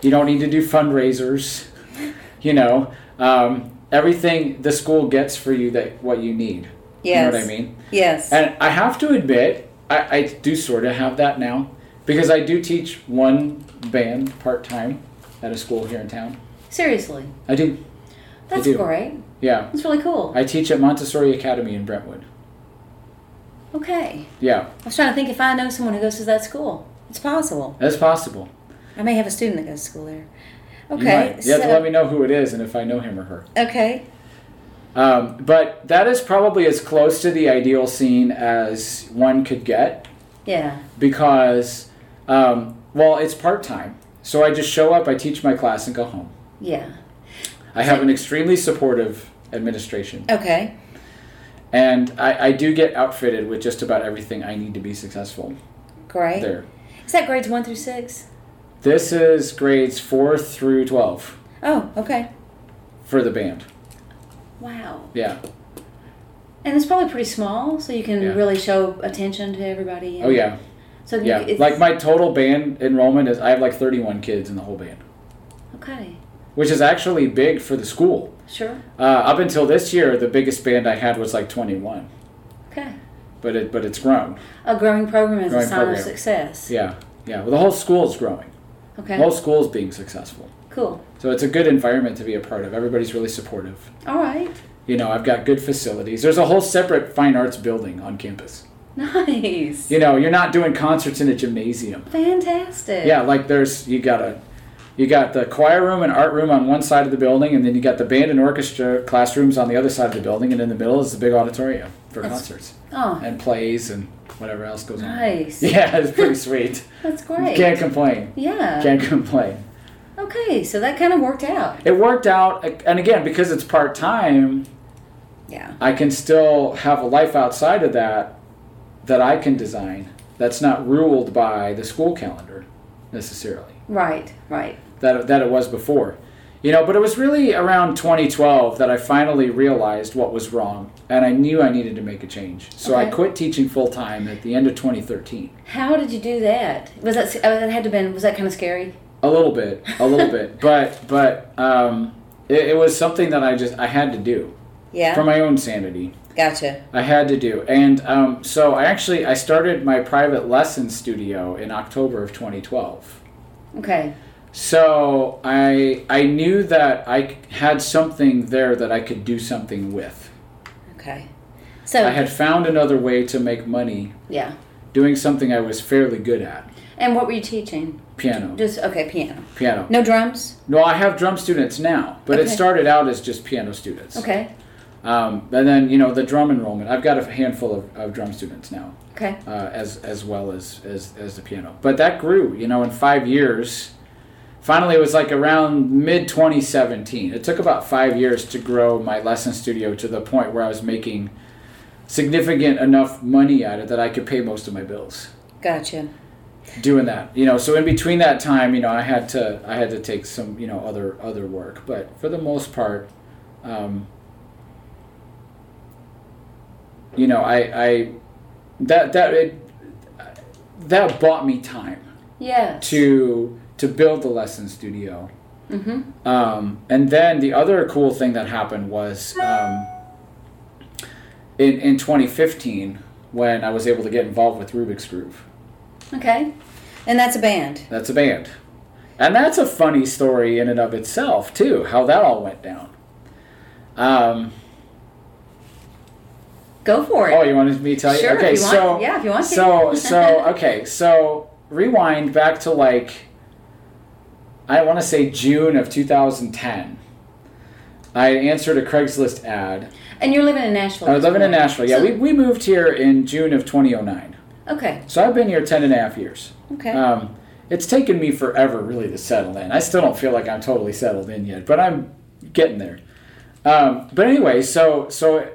Speaker 2: You don't need to do fundraisers. You know, um, everything the school gets for you that what you need.
Speaker 1: Yes.
Speaker 2: You know what I mean?
Speaker 1: Yes.
Speaker 2: And I have to admit, I, I do sort of have that now because I do teach one band part time at a school here in town.
Speaker 1: Seriously.
Speaker 2: I do.
Speaker 1: That's
Speaker 2: do.
Speaker 1: great.
Speaker 2: Yeah.
Speaker 1: That's really cool.
Speaker 2: I teach at Montessori Academy in Brentwood.
Speaker 1: Okay.
Speaker 2: Yeah,
Speaker 1: I was trying to think if I know someone who goes to that school. It's possible.
Speaker 2: that's possible.
Speaker 1: I may have a student that goes to school there.
Speaker 2: You
Speaker 1: Okay.
Speaker 2: might. You have to let me know who it is and if I know him or her.
Speaker 1: Okay.
Speaker 2: Um, but that is probably as close to the ideal scene as one could get
Speaker 1: Yeah.
Speaker 2: because, um, well, it's part time. So I just show up, I teach my class, and go home.
Speaker 1: Yeah.
Speaker 2: I have an extremely supportive administration,
Speaker 1: Okay.
Speaker 2: and I, I do get outfitted with just about everything I need to be successful
Speaker 1: Great.
Speaker 2: there.
Speaker 1: Is that grades one through six?
Speaker 2: This is grades 4 through 12
Speaker 1: Oh, okay.
Speaker 2: for the band.
Speaker 1: Wow.
Speaker 2: Yeah.
Speaker 1: And it's probably pretty small, so you can
Speaker 2: Yeah.
Speaker 1: really show attention to everybody.
Speaker 2: Oh, yeah.
Speaker 1: So you,
Speaker 2: Yeah.
Speaker 1: it's,
Speaker 2: Like my total band enrollment is, I have like 31 kids in the whole band,
Speaker 1: Okay.
Speaker 2: which is actually big for the school.
Speaker 1: Sure.
Speaker 2: Uh, up until this year, the biggest band I had was like 21,
Speaker 1: Okay.
Speaker 2: but it but it's grown.
Speaker 1: A growing program is
Speaker 2: Growing
Speaker 1: a sign
Speaker 2: program.
Speaker 1: of success.
Speaker 2: Yeah, yeah. Well, the whole school is growing.
Speaker 1: Okay.
Speaker 2: The whole school is being successful.
Speaker 1: cool.
Speaker 2: So it's a good environment to be a part of. Everybody's really supportive.
Speaker 1: All right.
Speaker 2: You know, I've got good facilities. There's a whole separate fine arts building on campus.
Speaker 1: Nice.
Speaker 2: You know, you're not doing concerts in a gymnasium.
Speaker 1: Fantastic.
Speaker 2: Yeah, like there's you got a you got the choir room and art room on one side of the building, and then you got the band and orchestra classrooms on the other side of the building, and in the middle is the big auditorium for
Speaker 1: That's-
Speaker 2: concerts
Speaker 1: Oh,
Speaker 2: and plays and whatever else goes on.
Speaker 1: nice.
Speaker 2: Yeah, it's pretty sweet.
Speaker 1: That's great.
Speaker 2: Can't complain.
Speaker 1: yeah.
Speaker 2: Can't complain.
Speaker 1: Okay, so that kind of worked out.
Speaker 2: It worked out, and again, because it's part time,
Speaker 1: Yeah.
Speaker 2: I can still have a life outside of that that I can design. That's not ruled by the school calendar necessarily.
Speaker 1: Right. Right.
Speaker 2: that that it was before. You know, but it was really around 2012 that I finally realized what was wrong, and I knew I needed to make a change. So I quit teaching full time at the end of 2013.
Speaker 1: How did you do that? Was that uh, that had to been was that kind of scary?
Speaker 2: A little bit, a little bit, but but um, it, it was something that I just I had to do
Speaker 1: Yeah.
Speaker 2: for my own sanity.
Speaker 1: gotcha.
Speaker 2: I had to do, and um, so I actually I started my private lesson studio in October of 2012.
Speaker 1: Okay.
Speaker 2: So I I knew that I had something there that I could do something with.
Speaker 1: Okay. So
Speaker 2: I had found another way to make money
Speaker 1: yeah.
Speaker 2: doing something I was fairly good at.
Speaker 1: And what were you teaching?
Speaker 2: Piano.
Speaker 1: Just okay, piano.
Speaker 2: Piano.
Speaker 1: No drums.
Speaker 2: No, I have drum students now, but it started out as just piano students.
Speaker 1: Okay.
Speaker 2: Um, and then, you know, the drum enrollment, I've got a handful of, of drum students now,
Speaker 1: Okay.
Speaker 2: uh, as, as well as, as, as the piano. But that grew, you know, in five years. Finally, it was like around mid 2017. It took about five years to grow my lesson studio to the point where I was making significant enough money at it that I could pay most of my bills.
Speaker 1: Gotcha.
Speaker 2: doing that you know so in between that time you know i had to i had to take some you know other other work but for the most part um, you know i i that that it that bought me time
Speaker 1: yeah
Speaker 2: to to build the lesson studio
Speaker 1: Mm-hmm.
Speaker 2: um, and then the other cool thing that happened was um, in in 2015 when i was able to get involved with rubik's groove
Speaker 1: Okay. And that's a band.
Speaker 2: That's a band. And that's a funny story in and of itself, too, how that all went down. Um,
Speaker 1: Go for it.
Speaker 2: oh, you wanted me to tell you?
Speaker 1: Sure,
Speaker 2: okay,
Speaker 1: you want-
Speaker 2: so
Speaker 1: yeah, if you want to.
Speaker 2: so so okay, so rewind back to like I want to say June of 2010. I answered a Craigslist ad.
Speaker 1: And you're living in Nashville.
Speaker 2: I was living in. Nashville. Yeah,
Speaker 1: So-
Speaker 2: we, we moved here in June of 2009.
Speaker 1: Okay.
Speaker 2: So I've been here 10 and a half years.
Speaker 1: Okay.
Speaker 2: Um, it's taken me forever, really, to settle in. I still don't feel like I'm totally settled in yet, but I'm getting there. Um, but anyway, so so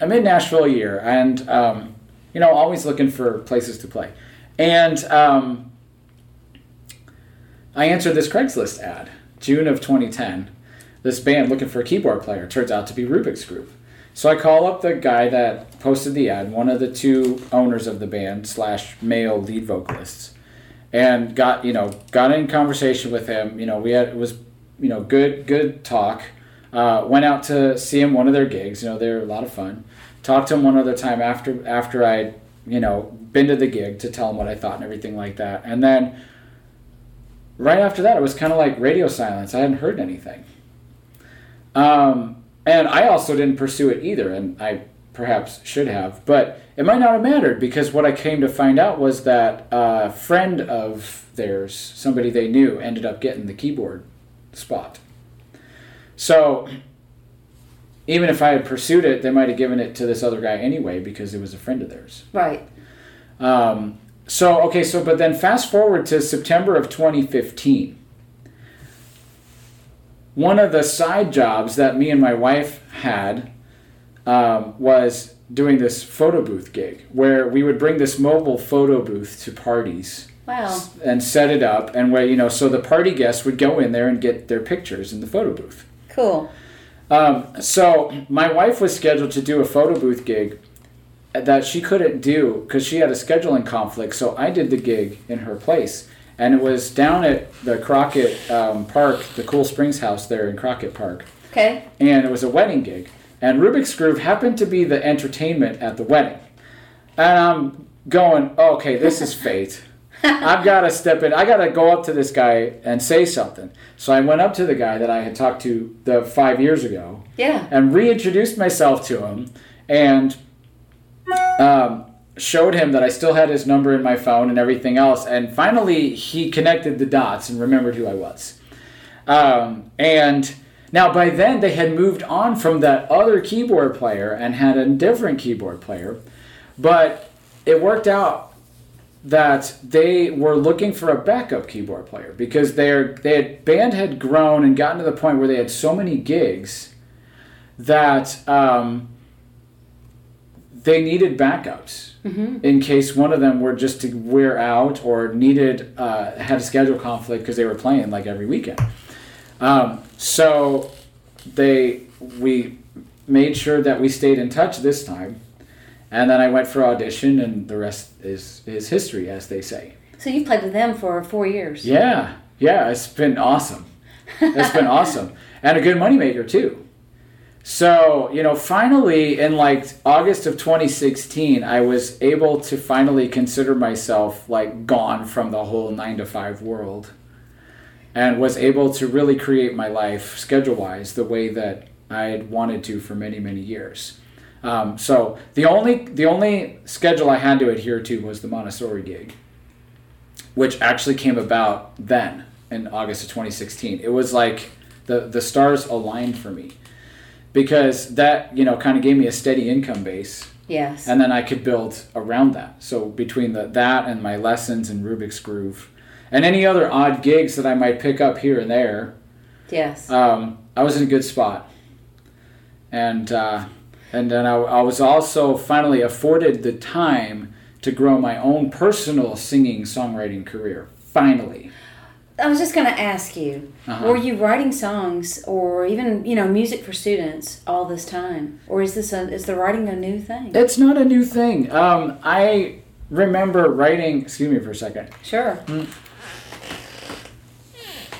Speaker 2: I'm in Nashville a year, and um, you know, always looking for places to play, and um, I answered this Craigslist ad, June of 2010. This band looking for a keyboard player turns out to be Rubik's Groove. So I call up the guy that posted the ad, one of the two owners of the band slash male lead vocalists, and got you know got in conversation with him. You know we had it was you know good good talk. Uh, went out to see him one of their gigs. You know they're a lot of fun. Talked to him one other time after after I you know been to the gig to tell him what I thought and everything like that. And then right after that, it was kind of like radio silence. I hadn't heard anything. Um, and I also didn't pursue it either, and I perhaps should have, but it might not have mattered because what I came to find out was that a friend of theirs, somebody they knew, ended up getting the keyboard spot. So even if I had pursued it, they might have given it to this other guy anyway because it was a friend of theirs.
Speaker 1: Right.
Speaker 2: Um, so okay, so but then fast forward to September of 2015. One of the side jobs that me and my wife had um, was doing this photo booth gig where we would bring this mobile photo booth to parties
Speaker 1: Wow.
Speaker 2: and set it up and where you know so the party guests would go in there and get their pictures in the photo booth
Speaker 1: Cool.
Speaker 2: um, so my wife was scheduled to do a photo booth gig that she couldn't do because she had a scheduling conflict so i did the gig in her place and it was down at the crockett um, park the cool springs house there in crockett park
Speaker 1: Okay.
Speaker 2: and it was a wedding gig. And Rubik's Groove happened to be the entertainment at the wedding. And I'm going, okay, this is fate. I've got to step in. I got to go up to this guy and say something. So I went up to the guy that I had talked to the five years ago
Speaker 1: Yeah.
Speaker 2: and reintroduced myself to him and um, showed him that I still had his number in my phone and everything else. And finally, he connected the dots and remembered who I was. Um, and now, by then, they had moved on from that other keyboard player and had a different keyboard player. But it worked out that they were looking for a backup keyboard player because their they had, band had grown and gotten to the point where they had so many gigs that um, they needed backups in case one of them were just to wear out or needed uh, had a schedule conflict because they were playing like every weekend. Um, so they we made sure that we stayed in touch this time, and then I went for audition, and the rest is is history, as they say.
Speaker 1: So you've played with them for four years.
Speaker 2: Yeah, yeah, it's been awesome. It's been awesome, and a good moneymaker too. So you know, finally in like August of 2016, I was able to finally consider myself like gone from the whole nine to five world and was able to really create my life schedule wise the way that I had wanted to for many many years. Um, so the only the only schedule I had to adhere to was the Montessori gig, which actually came about then in August of 2016. It was like the the stars aligned for me because that you know kind of gave me a steady income base
Speaker 1: Yes.
Speaker 2: and then I could build around that. So between the, that and my lessons in Rubik's Groove, and any other odd gigs that I might pick up here and there,
Speaker 1: yes.
Speaker 2: um, I was in a good spot. And uh, and then I, I was also finally afforded the time to grow my own personal singing songwriting career. Finally,
Speaker 1: I was just going to ask you,
Speaker 2: Uh-huh.
Speaker 1: were you writing songs or even, you know, music for students all this time? Or is this a, is the writing a new thing?
Speaker 2: it's not a new thing. Um, I remember writing. Excuse me for a second.
Speaker 1: Sure.
Speaker 2: Mm.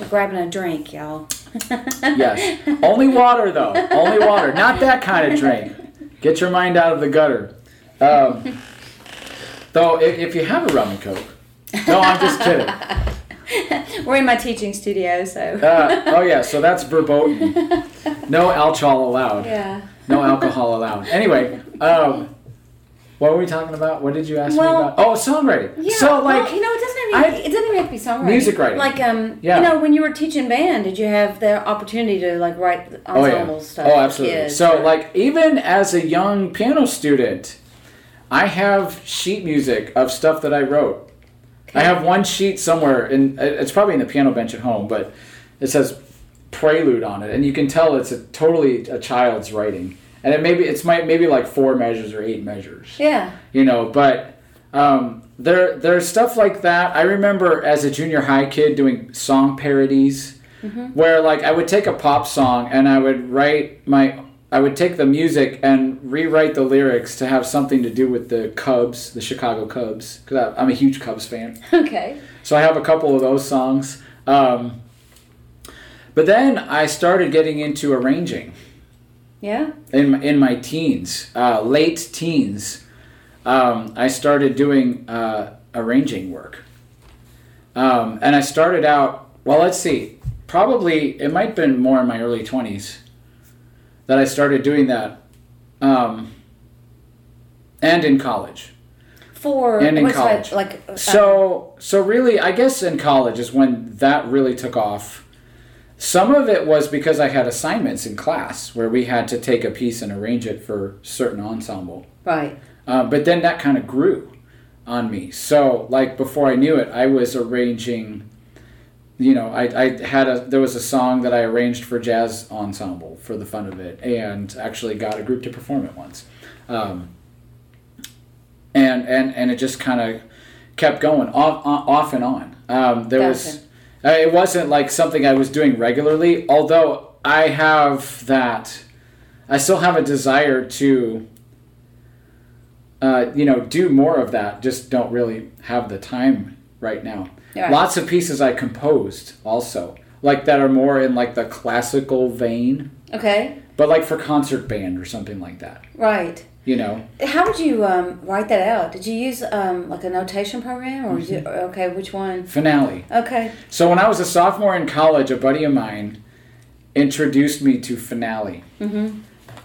Speaker 1: We're grabbing a drink, y'all.
Speaker 2: Yes. Only water, though. Only water. Not that kind of drink. Get your mind out of the gutter. Um, though, if, if you have a rum and coke. No, I'm just kidding.
Speaker 1: We're in my teaching studio, so.
Speaker 2: Uh, oh, yeah, so that's verboten. No alcohol allowed.
Speaker 1: yeah.
Speaker 2: No alcohol allowed. Anyway, um, what were we talking about? What did you ask
Speaker 1: Well-
Speaker 2: me about? Oh, songwriting.
Speaker 1: Yeah,
Speaker 2: so, like,
Speaker 1: well, you know, it doesn't even,
Speaker 2: I-
Speaker 1: it doesn't even have to be songwriting.
Speaker 2: Music writing.
Speaker 1: Like, um,
Speaker 2: Yeah.
Speaker 1: you know, when you were teaching band, did you have the opportunity to like write
Speaker 2: Oh
Speaker 1: ensemble
Speaker 2: yeah.
Speaker 1: stuff?
Speaker 2: Oh, absolutely. so,
Speaker 1: or-
Speaker 2: like, even as a young piano student, I have sheet music of stuff that I wrote. I have one sheet somewhere, and it's probably in the piano bench at home, but it says prelude on it, and you can tell it's a totally a child's writing, and it maybe it's might maybe like four measures or eight measures.
Speaker 1: Yeah,
Speaker 2: you know but um, there there's stuff like that. I remember as a junior high kid doing song parodies where like i would take a pop song and i would write my i would take the music and rewrite the lyrics to have something to do with the cubs the chicago cubs because i'm a huge cubs fan
Speaker 1: okay,
Speaker 2: so I have a couple of those songs. Um, but then I started getting into arranging
Speaker 1: yeah,
Speaker 2: in my, in my teens, uh, late teens. Um, I started doing uh, arranging work, um, and I started out. Well, let's see. Probably it might have been more in my early twenties that I started doing that, um, and in college.
Speaker 1: For
Speaker 2: And in college.
Speaker 1: like uh,
Speaker 2: So so really, I guess in college is when that really took off. Some of it was because I had assignments in class where we had to take a piece and arrange it for certain ensemble.
Speaker 1: right.
Speaker 2: Uh, but then that kind of grew on me. So like before I knew it, I was arranging. You know, I, I had a there was a song that I arranged for jazz ensemble for the fun of it, and actually got a group to perform it once. Um, and and and it just kind of kept going off off and on. Um, there was uh, it wasn't like something I was doing regularly, although I have that. I still have a desire to. Uh, you know, do more of that. Just don't really have the time right now.
Speaker 1: Right.
Speaker 2: Lots of pieces I composed also, like that are more in like the classical vein,
Speaker 1: Okay.
Speaker 2: but like for concert band or something like that.
Speaker 1: Right.
Speaker 2: You know,
Speaker 1: How did you um, write that out? Did you use um, like a notation program, or did you,
Speaker 2: Mm-hmm.
Speaker 1: okay, which one?
Speaker 2: finale.
Speaker 1: Okay.
Speaker 2: So when I was a sophomore in college, a buddy of mine introduced me to Finale,
Speaker 1: Mm-hmm.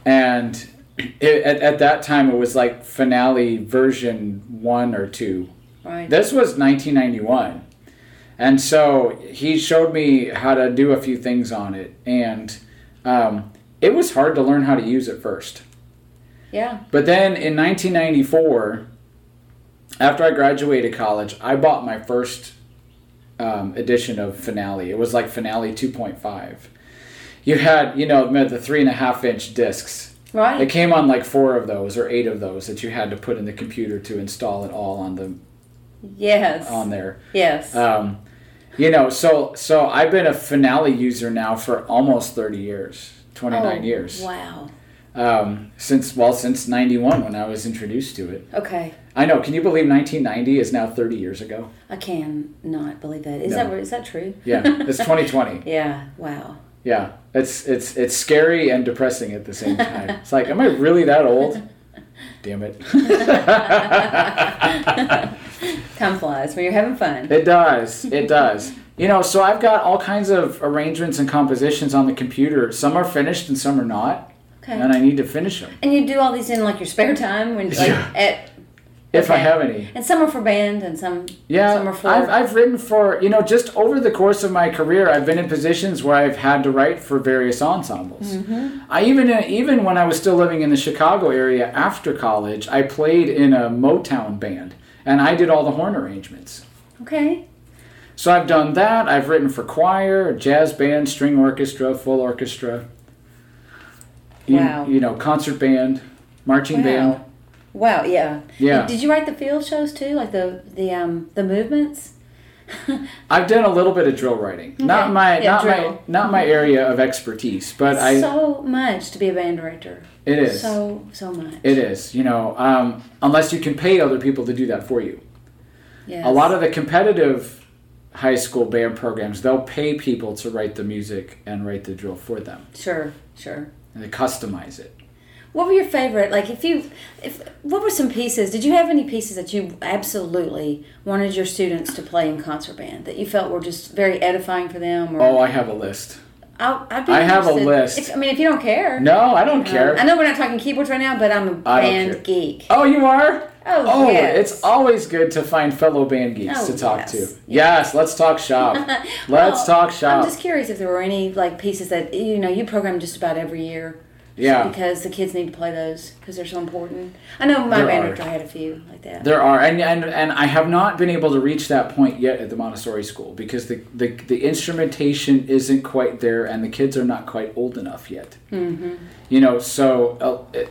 Speaker 2: and it, at, at that time it was like Finale version one or two.
Speaker 1: Right.
Speaker 2: This was 1991, and so he showed me how to do a few things on it, and um, it was hard to learn how to use it first.
Speaker 1: yeah.
Speaker 2: But then in 1994, after I graduated college, I bought my first um, edition of Finale. It was like Finale 2.5. You had, you know, the three and a half inch discs.
Speaker 1: Right.
Speaker 2: It came on like four of those or eight of those that you had to put in the computer to install it all on the
Speaker 1: Yes.
Speaker 2: on there.
Speaker 1: yes.
Speaker 2: Um, you know, so so I've been a Finale user now for almost 30 years, 29
Speaker 1: Oh,
Speaker 2: years.
Speaker 1: Wow.
Speaker 2: Um, since well, since 91 when I was introduced to it.
Speaker 1: Okay.
Speaker 2: I know. Can you believe 1990 is now 30 years ago?
Speaker 1: I can not believe that. Is
Speaker 2: No.
Speaker 1: that is that true?
Speaker 2: Yeah, it's 2020.
Speaker 1: Yeah. Wow.
Speaker 2: Yeah, it's it's it's scary and depressing at the same time. It's like, am I really that old? Damn it.
Speaker 1: Time flies when you're having fun.
Speaker 2: it does. It does. You know, so I've got all kinds of arrangements and compositions on the computer. Some are finished and some are not,
Speaker 1: Okay.
Speaker 2: and I need to finish them
Speaker 1: And you do all these in like your spare time when like
Speaker 2: Yeah.
Speaker 1: at
Speaker 2: if I have any.
Speaker 1: and some are for band and some
Speaker 2: Yeah,
Speaker 1: some are for
Speaker 2: I've, I've written for, you know, just over the course of my career, I've been in positions where I've had to write for various ensembles.
Speaker 1: Mm-hmm.
Speaker 2: I even, even when I was still living in the Chicago area after college, I played in a Motown band and I did all the horn arrangements.
Speaker 1: okay.
Speaker 2: So I've done that. I've written for choir, jazz band, string orchestra, full orchestra. You,
Speaker 1: Wow.
Speaker 2: you know, concert band, marching band.
Speaker 1: Wow. Wow, yeah.
Speaker 2: Yeah.
Speaker 1: Did you write the field shows too? Like the the um the movements?
Speaker 2: I've done a little bit of drill writing. Not my
Speaker 1: Yeah,
Speaker 2: not
Speaker 1: drill.
Speaker 2: my not my area of expertise, but I
Speaker 1: so much to be a band director.
Speaker 2: It is.
Speaker 1: So so much.
Speaker 2: It is, you know, um, unless you can pay other people to do that for you.
Speaker 1: Yes.
Speaker 2: A lot of the competitive high school band programs, they'll pay people to write the music and write the drill for them,
Speaker 1: Sure, sure.
Speaker 2: and they customize it.
Speaker 1: What were your favorite? Like, if you, if what were some pieces? Did you have any pieces that you absolutely wanted your students to play in concert band that you felt were just very edifying for them? Or
Speaker 2: Oh, I have a list.
Speaker 1: I'll, I'd be
Speaker 2: I have a list.
Speaker 1: If, I mean, if you don't care.
Speaker 2: No, I don't
Speaker 1: Um,
Speaker 2: care.
Speaker 1: I know we're not talking keyboards right now, but I'm a band geek.
Speaker 2: Oh, you are?
Speaker 1: Oh,
Speaker 2: Oh,
Speaker 1: yes.
Speaker 2: it's always good to find fellow band geeks
Speaker 1: Oh,
Speaker 2: to talk
Speaker 1: yes.
Speaker 2: to. Yes, let's talk shop. Let's
Speaker 1: Well,
Speaker 2: talk shop.
Speaker 1: I'm just curious if there were any like pieces that you know you program just about every year.
Speaker 2: Yeah.
Speaker 1: Because the kids need to play those because they're so important. I know my
Speaker 2: There
Speaker 1: band
Speaker 2: are.
Speaker 1: director had a few like that.
Speaker 2: There are, and, and and I have not been able to reach that point yet at the Montessori school because the the, the instrumentation isn't quite there, and the kids are not quite old enough yet.
Speaker 1: mm-hmm.
Speaker 2: You know, so uh,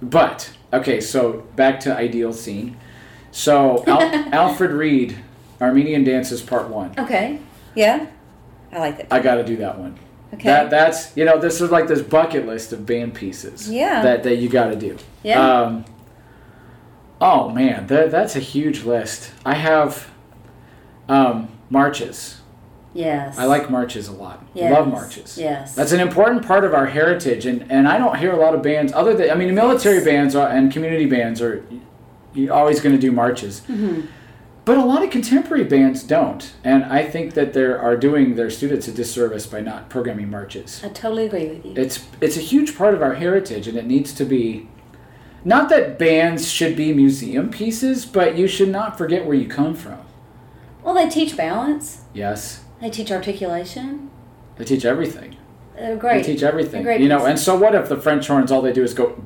Speaker 2: but okay, so back to ideal scene. So Al- Alfred Reed, Armenian Dances Part One.
Speaker 1: Okay. Yeah. I like that.
Speaker 2: I got to do that one.
Speaker 1: Okay.
Speaker 2: That that's you know this is like this bucket list of band pieces.
Speaker 1: Yeah.
Speaker 2: That that you got to do.
Speaker 1: yeah.
Speaker 2: Um, oh man, that that's a huge list. I have um, marches.
Speaker 1: yes.
Speaker 2: I like marches a lot.
Speaker 1: Yes.
Speaker 2: Love marches.
Speaker 1: Yes.
Speaker 2: That's an important part of our heritage, and, and I don't hear a lot of bands other than I mean military
Speaker 1: Yes.
Speaker 2: bands are, and community bands are you're always going to do marches.
Speaker 1: hmm
Speaker 2: but a lot of contemporary bands don't, and I think that they are doing their students a disservice by not programming marches.
Speaker 1: I totally agree with you.
Speaker 2: It's it's a huge part of our heritage, and it needs to be. Not that bands should be museum pieces, but you should not forget where you come from.
Speaker 1: Well, they teach balance.
Speaker 2: Yes,
Speaker 1: They teach articulation.
Speaker 2: they teach everything.
Speaker 1: They're great.
Speaker 2: They teach everything. You know, and so what if the French horns all they do is go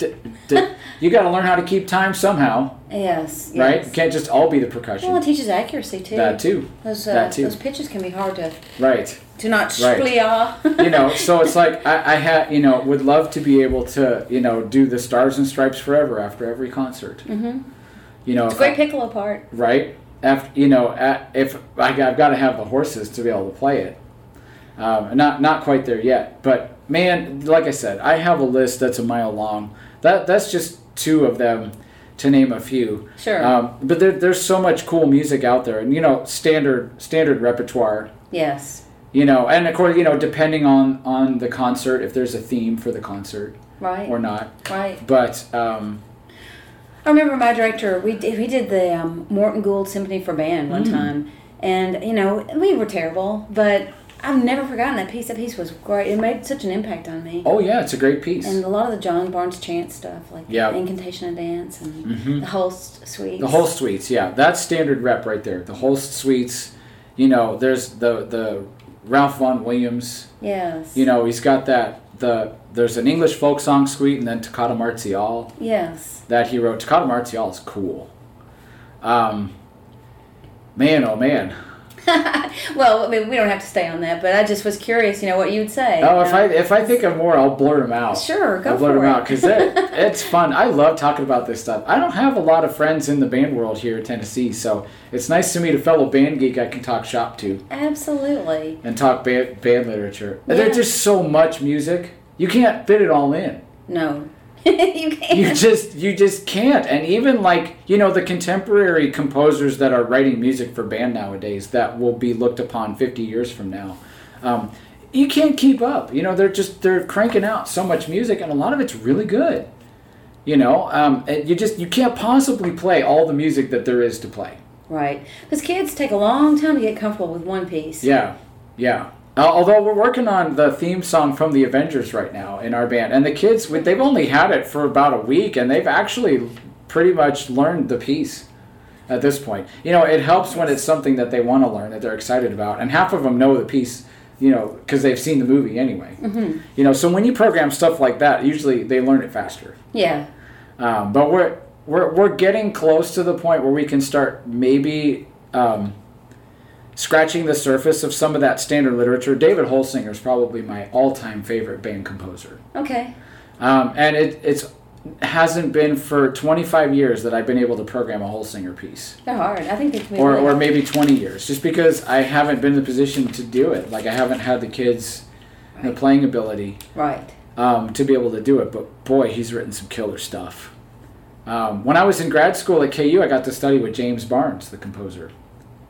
Speaker 2: di. You got to learn how to keep time somehow,
Speaker 1: Yes.
Speaker 2: right?
Speaker 1: yes.
Speaker 2: It can't just all be the percussion.
Speaker 1: Well, it teaches accuracy too.
Speaker 2: that too,
Speaker 1: Those, uh,
Speaker 2: that too.
Speaker 1: those pitches can be hard to
Speaker 2: right?
Speaker 1: to not
Speaker 2: Right. you know, so it's like I, I had, you know, would love to be able to, you know, do the Stars and Stripes forever after every concert.
Speaker 1: mm-hmm.
Speaker 2: You know,
Speaker 1: It's great
Speaker 2: I-
Speaker 1: piccolo part.
Speaker 2: right? After you know, if I, I've got to have the horses to be able to play it. Um, not not quite there yet, but man, like I said, I have a list that's a mile long. That that's just two of them, to name a few.
Speaker 1: Sure.
Speaker 2: Um, but there, there's so much cool music out there, and you know, standard standard repertoire.
Speaker 1: yes.
Speaker 2: You know, and of course, you know, depending on on the concert, if there's a theme for the concert
Speaker 1: Right.
Speaker 2: or not.
Speaker 1: right.
Speaker 2: But um,
Speaker 1: I remember my director. We did, we did the um, Morton Gould Symphony for Band one
Speaker 2: Mm.
Speaker 1: time, and you know we were terrible, but I've never forgotten that piece. That piece was great. It made such an impact on me.
Speaker 2: oh yeah, it's a great piece.
Speaker 1: And a lot of the John Barnes Chance stuff, like
Speaker 2: Yeah.
Speaker 1: incantation and dance, and
Speaker 2: Mhm.
Speaker 1: the Holst suite.
Speaker 2: The Holst suites, yeah, that's standard rep right there. The Holst suites, you know, there's the the Ralph Vaughan Williams.
Speaker 1: Yes.
Speaker 2: You know, he's got that the there's an English folk song suite and then Toccata Marziale
Speaker 1: Yes.
Speaker 2: that he wrote. Toccata Marziale is cool. Um, man, oh man.
Speaker 1: well, I mean, we don't have to stay on that, but I just was curious, you know, what you'd say.
Speaker 2: Oh, if
Speaker 1: Uh,
Speaker 2: I if I think of more, I'll blurt them out.
Speaker 1: Sure, go
Speaker 2: I'll blurt
Speaker 1: for
Speaker 2: them
Speaker 1: it.
Speaker 2: out because it, it's fun. I love talking about this stuff. I don't have a lot of friends in the band world here in Tennessee, so it's nice to meet a fellow band geek I can talk shop to.
Speaker 1: Absolutely.
Speaker 2: and talk band, band literature.
Speaker 1: Yeah.
Speaker 2: There's just so much music. You can't fit it all in.
Speaker 1: No. you can't.
Speaker 2: You just you just can't. And even like, you know, the contemporary composers that are writing music for band nowadays that will be looked upon 50 years from now. Um, you can't keep up. You know, they're just they're cranking out so much music and a lot of it's really good. You know, um, and you just you can't possibly play all the music that there is to play.
Speaker 1: Right. Because kids take a long time to get comfortable with one piece.
Speaker 2: Yeah, yeah. Uh, although we're working on the theme song from the Avengers right now in our band, and the kids they've only had it for about a week, and they've actually pretty much learned the piece at this point. You know, it helps when it's something that they want to learn that they're excited about, and half of them know the piece. You know, because they've seen the movie anyway.
Speaker 1: hmm
Speaker 2: You know, so when you program stuff like that, usually they learn it faster.
Speaker 1: Yeah.
Speaker 2: Um, but we're we're we're getting close to the point where we can start maybe um, scratching the surface of some of that standard literature. David Holsinger is probably my all-time favorite band composer,
Speaker 1: Okay.
Speaker 2: um, and it it's hasn't been for 25 years that I've been able to program a Holsinger piece,
Speaker 1: They're hard. I think they can
Speaker 2: or or maybe 20 years, just because I haven't been in the position to do it. Like I haven't had the kids. The playing ability
Speaker 1: Right.
Speaker 2: um, to be able to do it. But boy, he's written some killer stuff. Um, when I was in grad school at KU, I got to study with James Barnes, the composer.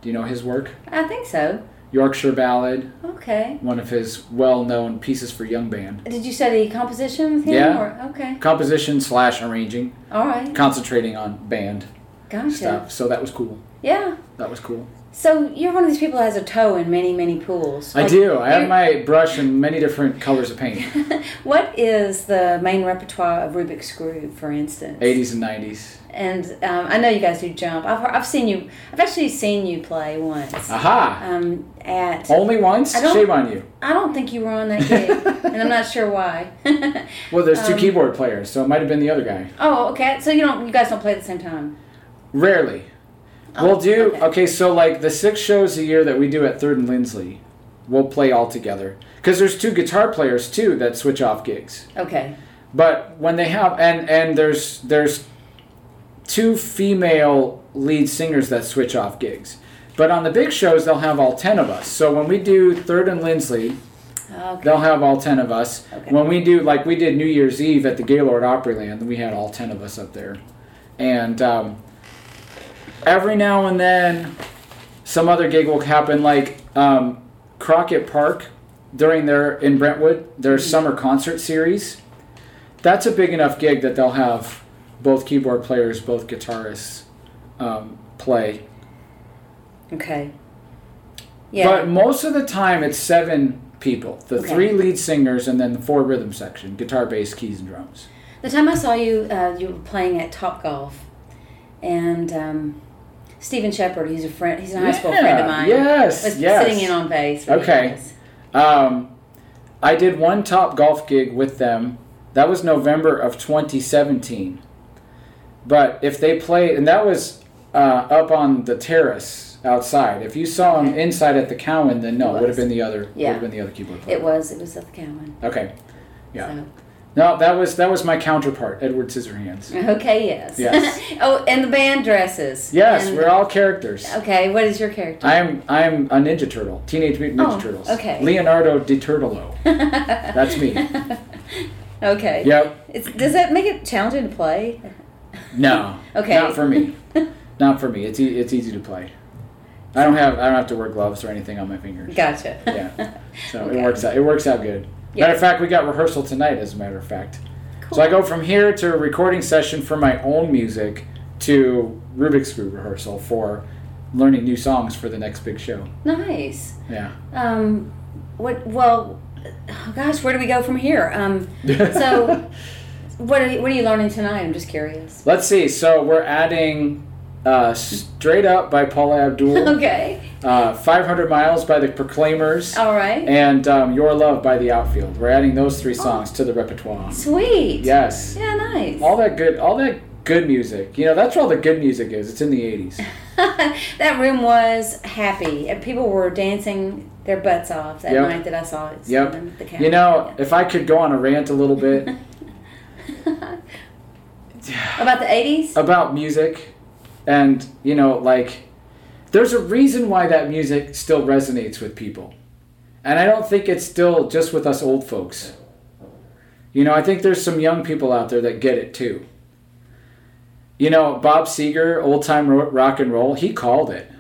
Speaker 2: Do you know his work?
Speaker 1: I think so.
Speaker 2: Yorkshire Ballad,
Speaker 1: Okay.
Speaker 2: one of his well-known pieces for young band.
Speaker 1: Did you study composition with him?
Speaker 2: Yeah.
Speaker 1: Or, okay.
Speaker 2: Composition slash arranging,
Speaker 1: All right.
Speaker 2: concentrating on band
Speaker 1: Gotcha.
Speaker 2: stuff. So that was cool.
Speaker 1: Yeah.
Speaker 2: That was cool.
Speaker 1: So you're one of these people that has a toe in many, many pools.
Speaker 2: I do. I have my brush in many different colors of paint.
Speaker 1: what is the main repertoire of Rubik's Groove, for instance?
Speaker 2: 80s and 90s.
Speaker 1: And um, I know you guys do jump. I've, I've seen you. I've actually seen you play once.
Speaker 2: Aha!
Speaker 1: Um, at
Speaker 2: Only once? Shame on you.
Speaker 1: I don't think you were on that gig, and I'm not sure why.
Speaker 2: Well, there's two
Speaker 1: Um,
Speaker 2: keyboard players, so it might have been the other guy.
Speaker 1: oh, okay. So you don't. You guys don't play at the same time.
Speaker 2: Rarely.
Speaker 1: Oh,
Speaker 2: we'll do
Speaker 1: okay.
Speaker 2: okay. So like the six shows a year that we do at Third and Lindsley, we'll play all together because there's two guitar players too that switch off gigs.
Speaker 1: Okay.
Speaker 2: But when they have and and there's there's two female lead singers that switch off gigs. But on the big shows they'll have all ten of us. So when we do Third and Lindsley,
Speaker 1: Okay.
Speaker 2: they'll have all ten of us.
Speaker 1: Okay.
Speaker 2: When we do like we did New Year's Eve at the Gaylord Opryland, we had all ten of us up there, and um, every now and then, some other gig will happen. Like um, Crockett Park during their in Brentwood, their
Speaker 1: Mhm.
Speaker 2: summer concert series. That's a big enough gig that they'll have both keyboard players, both guitarists, um, play.
Speaker 1: Okay. Yeah.
Speaker 2: But most of the time, it's seven people: the
Speaker 1: Okay.
Speaker 2: three lead singers, and then the four rhythm section: guitar, bass, keys, and drums.
Speaker 1: the time I saw you, uh, you were playing at Top Golf, and um, Stephen Shepard, he's a friend. He's a high school friend of mine.
Speaker 2: Yes,
Speaker 1: was
Speaker 2: yes.
Speaker 1: sitting in on bass. Really
Speaker 2: Okay.
Speaker 1: nice.
Speaker 2: Um, I did one top golf gig with them. That was November of 2017. But if they played, and that was uh, up on the terrace outside. If you saw them inside at the Cowan, then no,
Speaker 1: It
Speaker 2: it would have been the other.
Speaker 1: Yeah.
Speaker 2: Would have been the other keyboard player.
Speaker 1: It was. It was at the Cowan.
Speaker 2: Okay. Yeah.
Speaker 1: So.
Speaker 2: No, that was that was my counterpart, Edward Scissorhands.
Speaker 1: Okay. Yes.
Speaker 2: Yes.
Speaker 1: oh, and the band dresses.
Speaker 2: Yes,
Speaker 1: And-
Speaker 2: we're all characters.
Speaker 1: Okay. What is your character?
Speaker 2: I'm I'm a Ninja Turtle, Teenage Mutant Ninja
Speaker 1: Oh,
Speaker 2: Turtles.
Speaker 1: okay.
Speaker 2: Leonardo DiTurtolo. That's me.
Speaker 1: okay.
Speaker 2: Yep.
Speaker 1: It's, does that make it challenging to play?
Speaker 2: No.
Speaker 1: Okay.
Speaker 2: Not for me. Not for me. It's e- it's easy to play. I don't have I don't have to wear gloves or anything on my fingers.
Speaker 1: Gotcha.
Speaker 2: Yeah. So
Speaker 1: Okay.
Speaker 2: it works out. It works out good.
Speaker 1: Yeah.
Speaker 2: Matter of fact, we got rehearsal tonight. As a matter of fact.
Speaker 1: Cool.
Speaker 2: So I go from here to a recording session for my own music to Rubik's Groove rehearsal for learning new songs for the next big show.
Speaker 1: Nice.
Speaker 2: Yeah.
Speaker 1: Um, what? Well, oh gosh, where do we go from here? Um, so, what are you, what are you learning tonight? I'm just curious.
Speaker 2: Let's see. So we're adding uh, "Straight Up" by Paula Abdul,
Speaker 1: Okay.
Speaker 2: uh, "500 Miles" by the Proclaimers,
Speaker 1: All right.
Speaker 2: and um, "Your Love" by the Outfield. We're adding those three songs to the repertoire.
Speaker 1: Sweet.
Speaker 2: Yes.
Speaker 1: Yeah. Nice.
Speaker 2: All that good, all that good music. You know, that's where all the good music is. It's in the '80s.
Speaker 1: that room was happy. and People were dancing their butts off that
Speaker 2: Yep.
Speaker 1: night that I saw it.
Speaker 2: Yep. You know, if I could go on a rant a little bit
Speaker 1: about the '80s.
Speaker 2: about music, and you know, like, there's a reason why that music still resonates with people, and I don't think it's still just with us old folks. You know, I think there's some young people out there that get it too. You know, Bob Seger, old time rock and roll, he called it.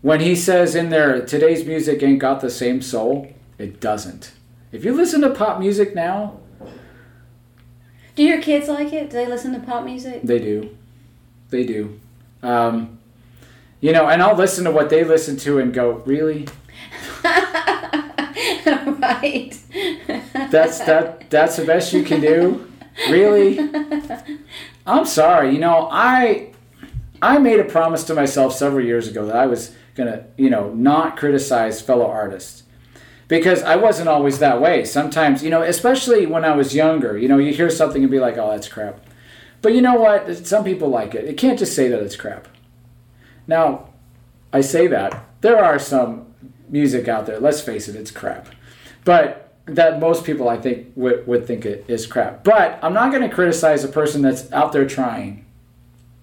Speaker 2: When he says in there, today's music ain't got the same soul, it doesn't. If you listen to pop music now,
Speaker 1: Do your kids like it? Do they listen to pop music?
Speaker 2: They do. They do. Um, you know, and I'll listen to what they listen to and go, really?
Speaker 1: right.
Speaker 2: That's that. That's the best you can do. Really? I'm sorry. You know, I I made a promise to myself several years ago that I was gonna, you know, not criticize fellow artists because I wasn't always that way. Sometimes, you know, especially when I was younger, you know, you hear something and be like, "Oh, that's crap." But you know what? Some people like it. It can't just say that it's crap. Now, I say that there are some music out there. Let's face it, it's crap. But that most people, I think, would, would think it is crap. But I'm not going to criticize a person that's out there trying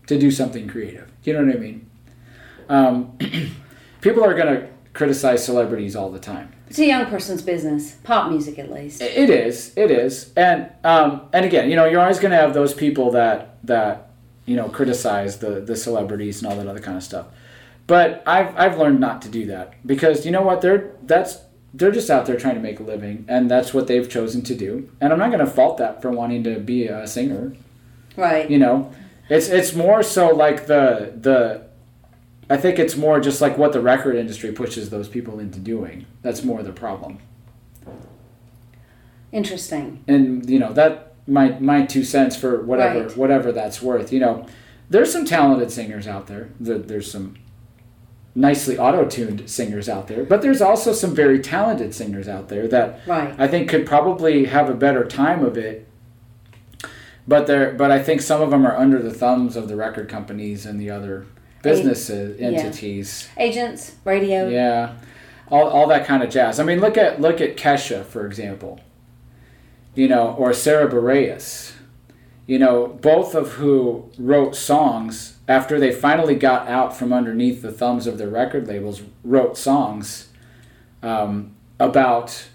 Speaker 2: to do something creative. You know what I mean? Um, people are going to criticize celebrities all the time.
Speaker 1: It's a young person's business. Pop music, at least.
Speaker 2: It is. It is. And um, and again, you know, you're always going to have those people that that you know criticize the the celebrities and all that other kind of stuff. But I've I've learned not to do that because you know what they're that's they're just out there trying to make a living and that's what they've chosen to do. And I'm not going to fault that for wanting to be a singer.
Speaker 1: Right.
Speaker 2: You know, it's it's more so like the the. I think it's more just like what the record industry pushes those people into doing. That's more the problem.
Speaker 1: Interesting.
Speaker 2: and you know that my my two cents for whatever
Speaker 1: Right.
Speaker 2: whatever that's worth you know there's some talented singers out there there there's some nicely auto-tuned singers out there but there's also some very talented singers out there that
Speaker 1: Right.
Speaker 2: i think could probably have a better time of it but they're but i think some of them are under the thumbs of the record companies and the other businesses
Speaker 1: yeah.
Speaker 2: entities
Speaker 1: Agents, radio.
Speaker 2: yeah, all, all that kind of jazz. I mean, look at look at Kesha for example. You know, or Sara Bareilles. You know, both of who wrote songs after they finally got out from underneath the thumbs of their record labels, wrote songs um, about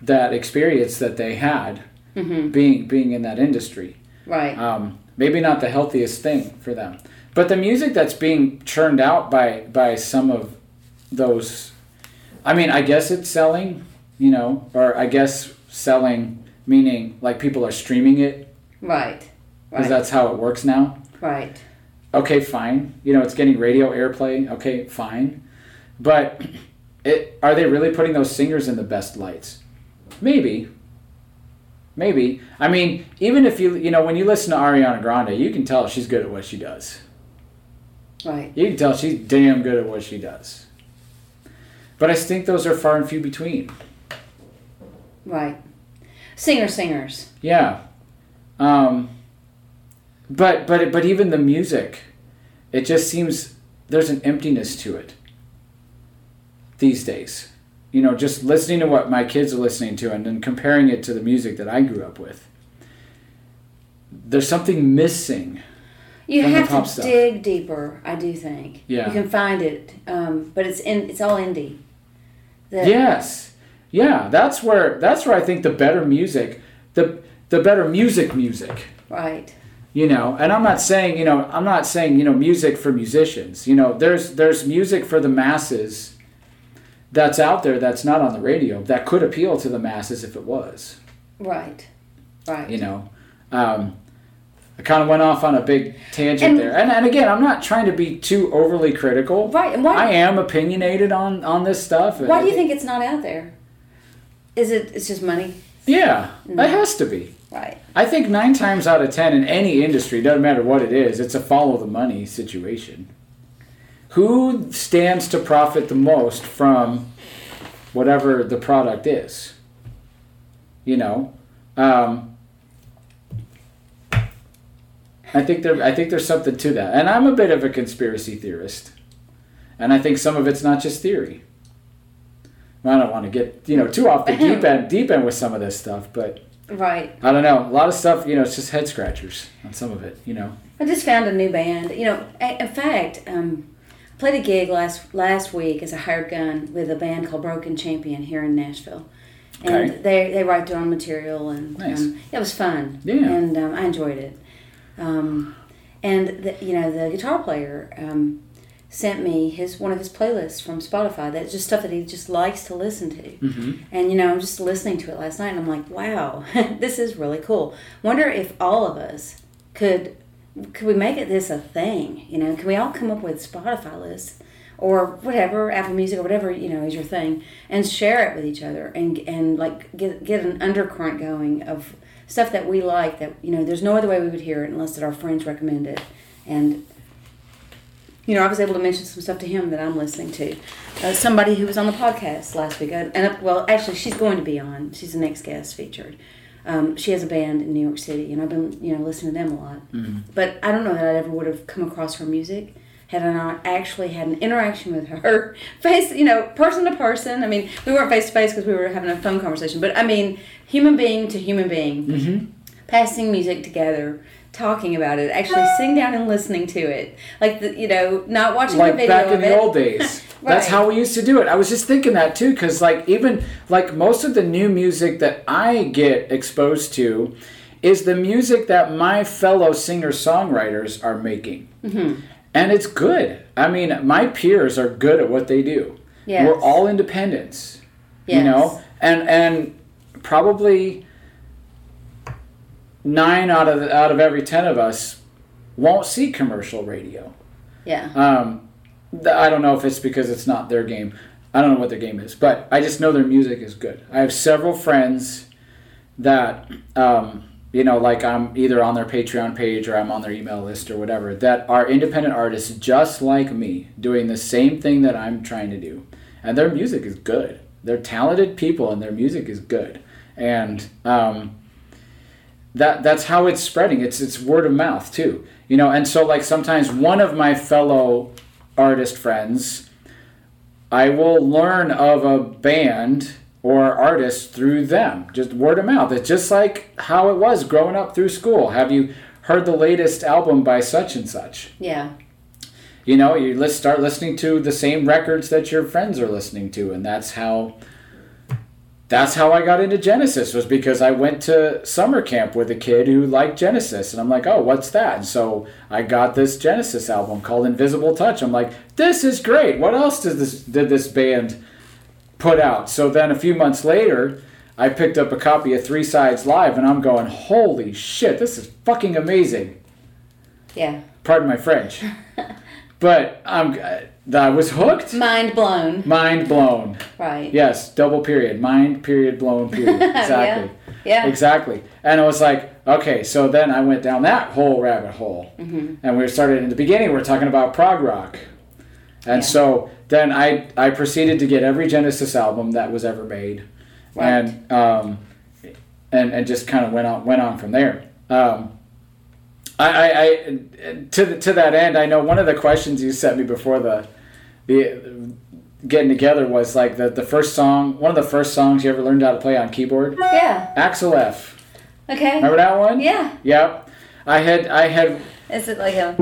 Speaker 2: that experience that they had
Speaker 1: hmm
Speaker 2: being being in that industry
Speaker 1: Right.
Speaker 2: um, maybe not the healthiest thing for them. But the music that's being churned out by by some of those, I mean, I guess it's selling, you know, or I guess selling meaning like people are streaming it
Speaker 1: right.
Speaker 2: because
Speaker 1: Right.
Speaker 2: that's how it works now.
Speaker 1: right.
Speaker 2: Okay, fine. You know, it's getting radio airplay. Okay, fine. But it, are they really putting those singers in the best lights? Maybe. Maybe. I mean, even if you, you know, when you listen to Ariana Grande, you can tell she's good at what she does.
Speaker 1: Right.
Speaker 2: You can tell she's damn good at what she does. But I think those are far and few between.
Speaker 1: Right. Singer singers.
Speaker 2: Yeah. Um, but but but even the music, it just seems there's an emptiness to it. These days, you know, just listening to what my kids are listening to and then comparing it to the music that I grew up with. There's something missing.
Speaker 1: You have to
Speaker 2: stuff.
Speaker 1: dig deeper. I do think.
Speaker 2: Yeah.
Speaker 1: You can find it, um, but it's in. It's all indie. The-
Speaker 2: Yes. Yeah, that's where that's where I think the better music, the the better music music
Speaker 1: Right.
Speaker 2: you know and i'm not saying you know i'm not saying you know music for musicians you know there's there's music for the masses that's out there that's not on the radio that could appeal to the masses if it was
Speaker 1: Right. Right.
Speaker 2: you know um, i kind of went off on a big tangent
Speaker 1: And-
Speaker 2: there and, and again i'm not trying to be too overly critical
Speaker 1: Right. And why?
Speaker 2: i am opinionated on on this stuff
Speaker 1: why do you think it's not out there? Is it? It's just money.
Speaker 2: yeah
Speaker 1: No.
Speaker 2: it has to be
Speaker 1: Right.
Speaker 2: I think nine times out of ten in any industry, doesn't matter what it is, it's a follow the money situation. Who stands to profit the most from whatever the product is? You know, um, I think there. I think there's something to that, and I'm a bit of a conspiracy theorist, and I think some of it's not just theory. I don't want to get you know too off the deep end, deep end with some of this stuff, but
Speaker 1: Right.
Speaker 2: I don't know. A lot of stuff, you know, it's just head scratchers on some of it, you know.
Speaker 1: I just found a new band. You know, in fact, um, I played a gig last last week as a hired gun with a band called Broken Champion here in Nashville, and
Speaker 2: Okay.
Speaker 1: they they write their own material, and
Speaker 2: Nice.
Speaker 1: um, it was fun.
Speaker 2: Yeah.
Speaker 1: and um, I enjoyed it. Um, and the, you know, the guitar player um, sent me his one of his playlists from Spotify. That's just stuff that he just likes to listen to.
Speaker 2: Mm-hmm.
Speaker 1: And you know, I'm just listening to it last night, and I'm like, wow, this is really cool. Wonder if all of us could could we make it this a thing? You know, can we all come up with Spotify lists or whatever, Apple Music or whatever you know is your thing, and share it with each other, and and like get get an undercurrent going of stuff that we like. That you know, there's no other way we would hear it unless that our friends recommend it, and you know, I was able to mention some stuff to him that I'm listening to. Uh, somebody who was on the podcast last week, uh, and uh, well, actually, she's going to be on. She's the next guest featured. Um, she has a band in New York City, and I've been, you know, listening to them a lot.
Speaker 2: Mm-hmm.
Speaker 1: But I don't know that I ever would have come across her music had I not actually had an interaction with her, face, you know, person to person. I mean, we weren't face to face because we were having a phone conversation, but I mean, human being to human being,
Speaker 2: Mm-hmm.
Speaker 1: passing music together, talking about it, actually sitting down and listening to it, like the, you know, not watching
Speaker 2: Like
Speaker 1: the video
Speaker 2: back in the old days. That's how we used to do it. I was just thinking that too, because like even like most of the new music that I get exposed to is the music that my fellow singer songwriters are making,
Speaker 1: Mm-hmm.
Speaker 2: And it's good. I mean, my peers are good at what they do.
Speaker 1: Yes.
Speaker 2: We're all independents.
Speaker 1: Yes.
Speaker 2: you know and and probably nine out of out of every ten of us won't see commercial radio
Speaker 1: Yeah.
Speaker 2: um, i don't know if it's because it's not their game i don't know what their game is but i just know their music is good i have several friends that um, you know like i'm either on their patreon page or i'm on their email list or whatever that are independent artists just like me doing the same thing that i'm trying to do. And their music is good. They're talented people and their music is good. And um, that that's how it's spreading. It's it's word of mouth too you know? And so like sometimes one of my fellow artist friends i will learn of a band or artists through them just word of mouth it's just like how it was growing up through school have you heard the latest album by such and such
Speaker 1: Yeah.
Speaker 2: you know you let's start listening to the same records that your friends are listening to and that's how that's how I got into Genesis was because I went to summer camp with a kid who liked Genesis and I'm like, "Oh, what's that?" And so I got this Genesis album called Invisible Touch. I'm like, "This is great. What else did this did this band put out?" So then a few months later, I picked up a copy of Three Sides Live and I'm going, "Holy shit, this is fucking amazing."
Speaker 1: Yeah.
Speaker 2: Pardon my French. but um, I was hooked.
Speaker 1: Mind blown.
Speaker 2: Mind blown.
Speaker 1: Right.
Speaker 2: Yes, double period. Mind period blown period. Exactly.
Speaker 1: Yeah.
Speaker 2: Exactly. And I was like, okay, so then I went down that whole rabbit hole.
Speaker 1: Mm-hmm.
Speaker 2: And we started in the beginning, we are talking about prog rock. And
Speaker 1: Yeah.
Speaker 2: so then I, I proceeded to get every Genesis album that was ever made.
Speaker 1: Right.
Speaker 2: And, um, and, and just kind of went on, went on from there. Um, I, I, I to, the, to that end, I know one of the questions you sent me before the, the getting together was like the, the first song, one of the first songs you ever learned how to play on keyboard.
Speaker 1: Yeah.
Speaker 2: Axel F.
Speaker 1: Okay.
Speaker 2: Remember that one?
Speaker 1: Yeah.
Speaker 2: Yep. I had I had
Speaker 1: Is it like a?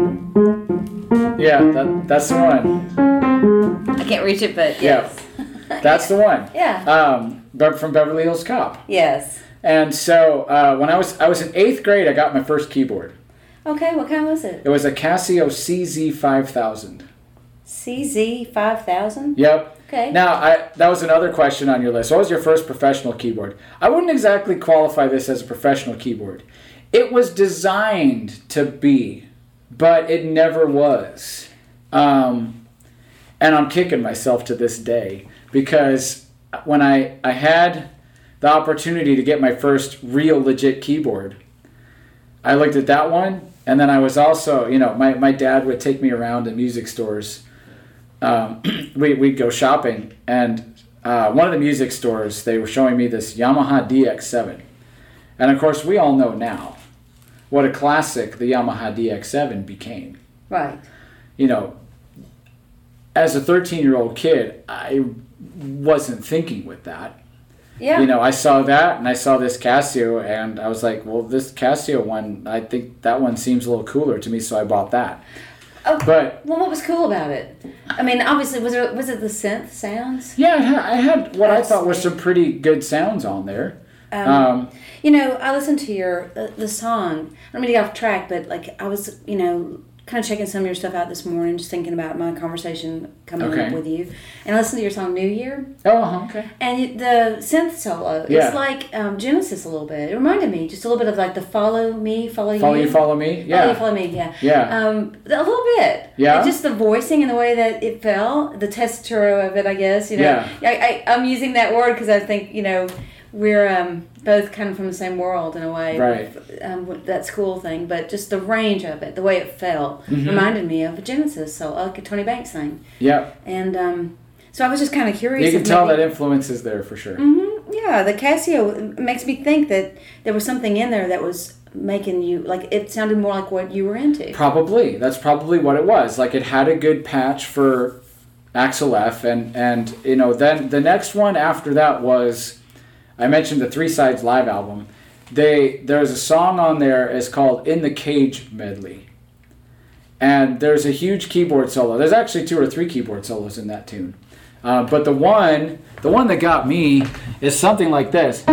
Speaker 2: Yeah, that, that's the one.
Speaker 1: I can't reach it, but
Speaker 2: Yeah.
Speaker 1: yes.
Speaker 2: That's the one.
Speaker 1: Yeah.
Speaker 2: Um but from Beverly Hills Cop.
Speaker 1: Yes.
Speaker 2: And so uh, when I was I was in eighth grade I got my first keyboard.
Speaker 1: Okay. What kind was it?
Speaker 2: It was a Casio CZ five thousand.
Speaker 1: CZ five thousand.
Speaker 2: Yep.
Speaker 1: Okay.
Speaker 2: Now, I that was another question on your list. What was your first professional keyboard? I wouldn't exactly qualify this as a professional keyboard. It was designed to be, but it never was. Um, and I'm kicking myself to this day because when I, I had the opportunity to get my first real legit keyboard, I looked at that one, and then I was also, you know, my, my dad would take me around to music stores um, we, we'd go shopping, and uh, one of the music stores, they were showing me this Yamaha DX7. And of course, we all know now what a classic the Yamaha DX7 became.
Speaker 1: Right.
Speaker 2: You know, as a 13 year old kid, I wasn't thinking with that.
Speaker 1: Yeah.
Speaker 2: You know, I saw that and I saw this Casio, and I was like, well, this Casio one, I think that one seems a little cooler to me, so I bought that.
Speaker 1: Oh.
Speaker 2: But
Speaker 1: Well, what was cool about it? I mean, obviously, was it was it the synth sounds?
Speaker 2: Yeah, I had, I had what I thought were some pretty good sounds on there.
Speaker 1: Um,
Speaker 2: Um,
Speaker 1: You know, I listened to your the, the song. I don't mean to get off track, but like I was, you know, kind of checking some of your stuff out this morning, just thinking about my conversation coming
Speaker 2: Okay.
Speaker 1: up with you, and I listened to your song "New Year,"
Speaker 2: oh, uh-huh, okay.
Speaker 1: and the synth solo.
Speaker 2: Yeah.
Speaker 1: It's like um, Genesis a little bit. It reminded me just a little bit of like the "Follow Me, Follow,
Speaker 2: Follow
Speaker 1: You."
Speaker 2: Follow You, follow me.
Speaker 1: Follow
Speaker 2: Yeah,
Speaker 1: you, follow me. Yeah.
Speaker 2: yeah,
Speaker 1: Um, a little bit.
Speaker 2: Yeah?
Speaker 1: And just the voicing and the way that it fell, the tessitura of it, I guess. You know,
Speaker 2: Yeah.
Speaker 1: I, I, I'm using that word because I think you know we're um, both kind of from the same world in a way.
Speaker 2: Right.
Speaker 1: Um, with that school thing, but just the range of it, the way it fell,
Speaker 2: Mhm.
Speaker 1: reminded me of a Genesis, so like a Tony Banks thing.
Speaker 2: yeah.
Speaker 1: And um, so I was just kind of curious.
Speaker 2: You can tell
Speaker 1: maybe-
Speaker 2: that influence is there for sure.
Speaker 1: Mm-hmm. Yeah, the Casio makes me think that there was something in there that was making you like it sounded more like what you were into.
Speaker 2: Probably that's probably what it was. Like it had a good patch for Axel F, and and you know then the next one after that was, I mentioned the Three Sides live album. They there's a song on there is called "In the Cage" medley. And there's a huge keyboard solo. There's actually two or three keyboard solos in that tune. Uh, but the one, the one that got me is something like this.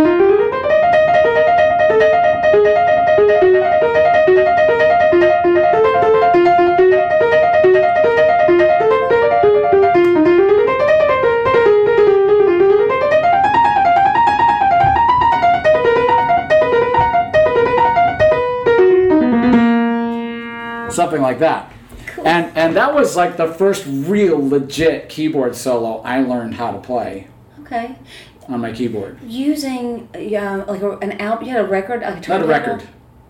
Speaker 2: Like that.
Speaker 1: Cool.
Speaker 2: And and that was like the first real legit keyboard solo I learned how to play
Speaker 1: Okay.
Speaker 2: on my keyboard.
Speaker 1: Using yeah, like an album. You had a record, like a
Speaker 2: Not a record.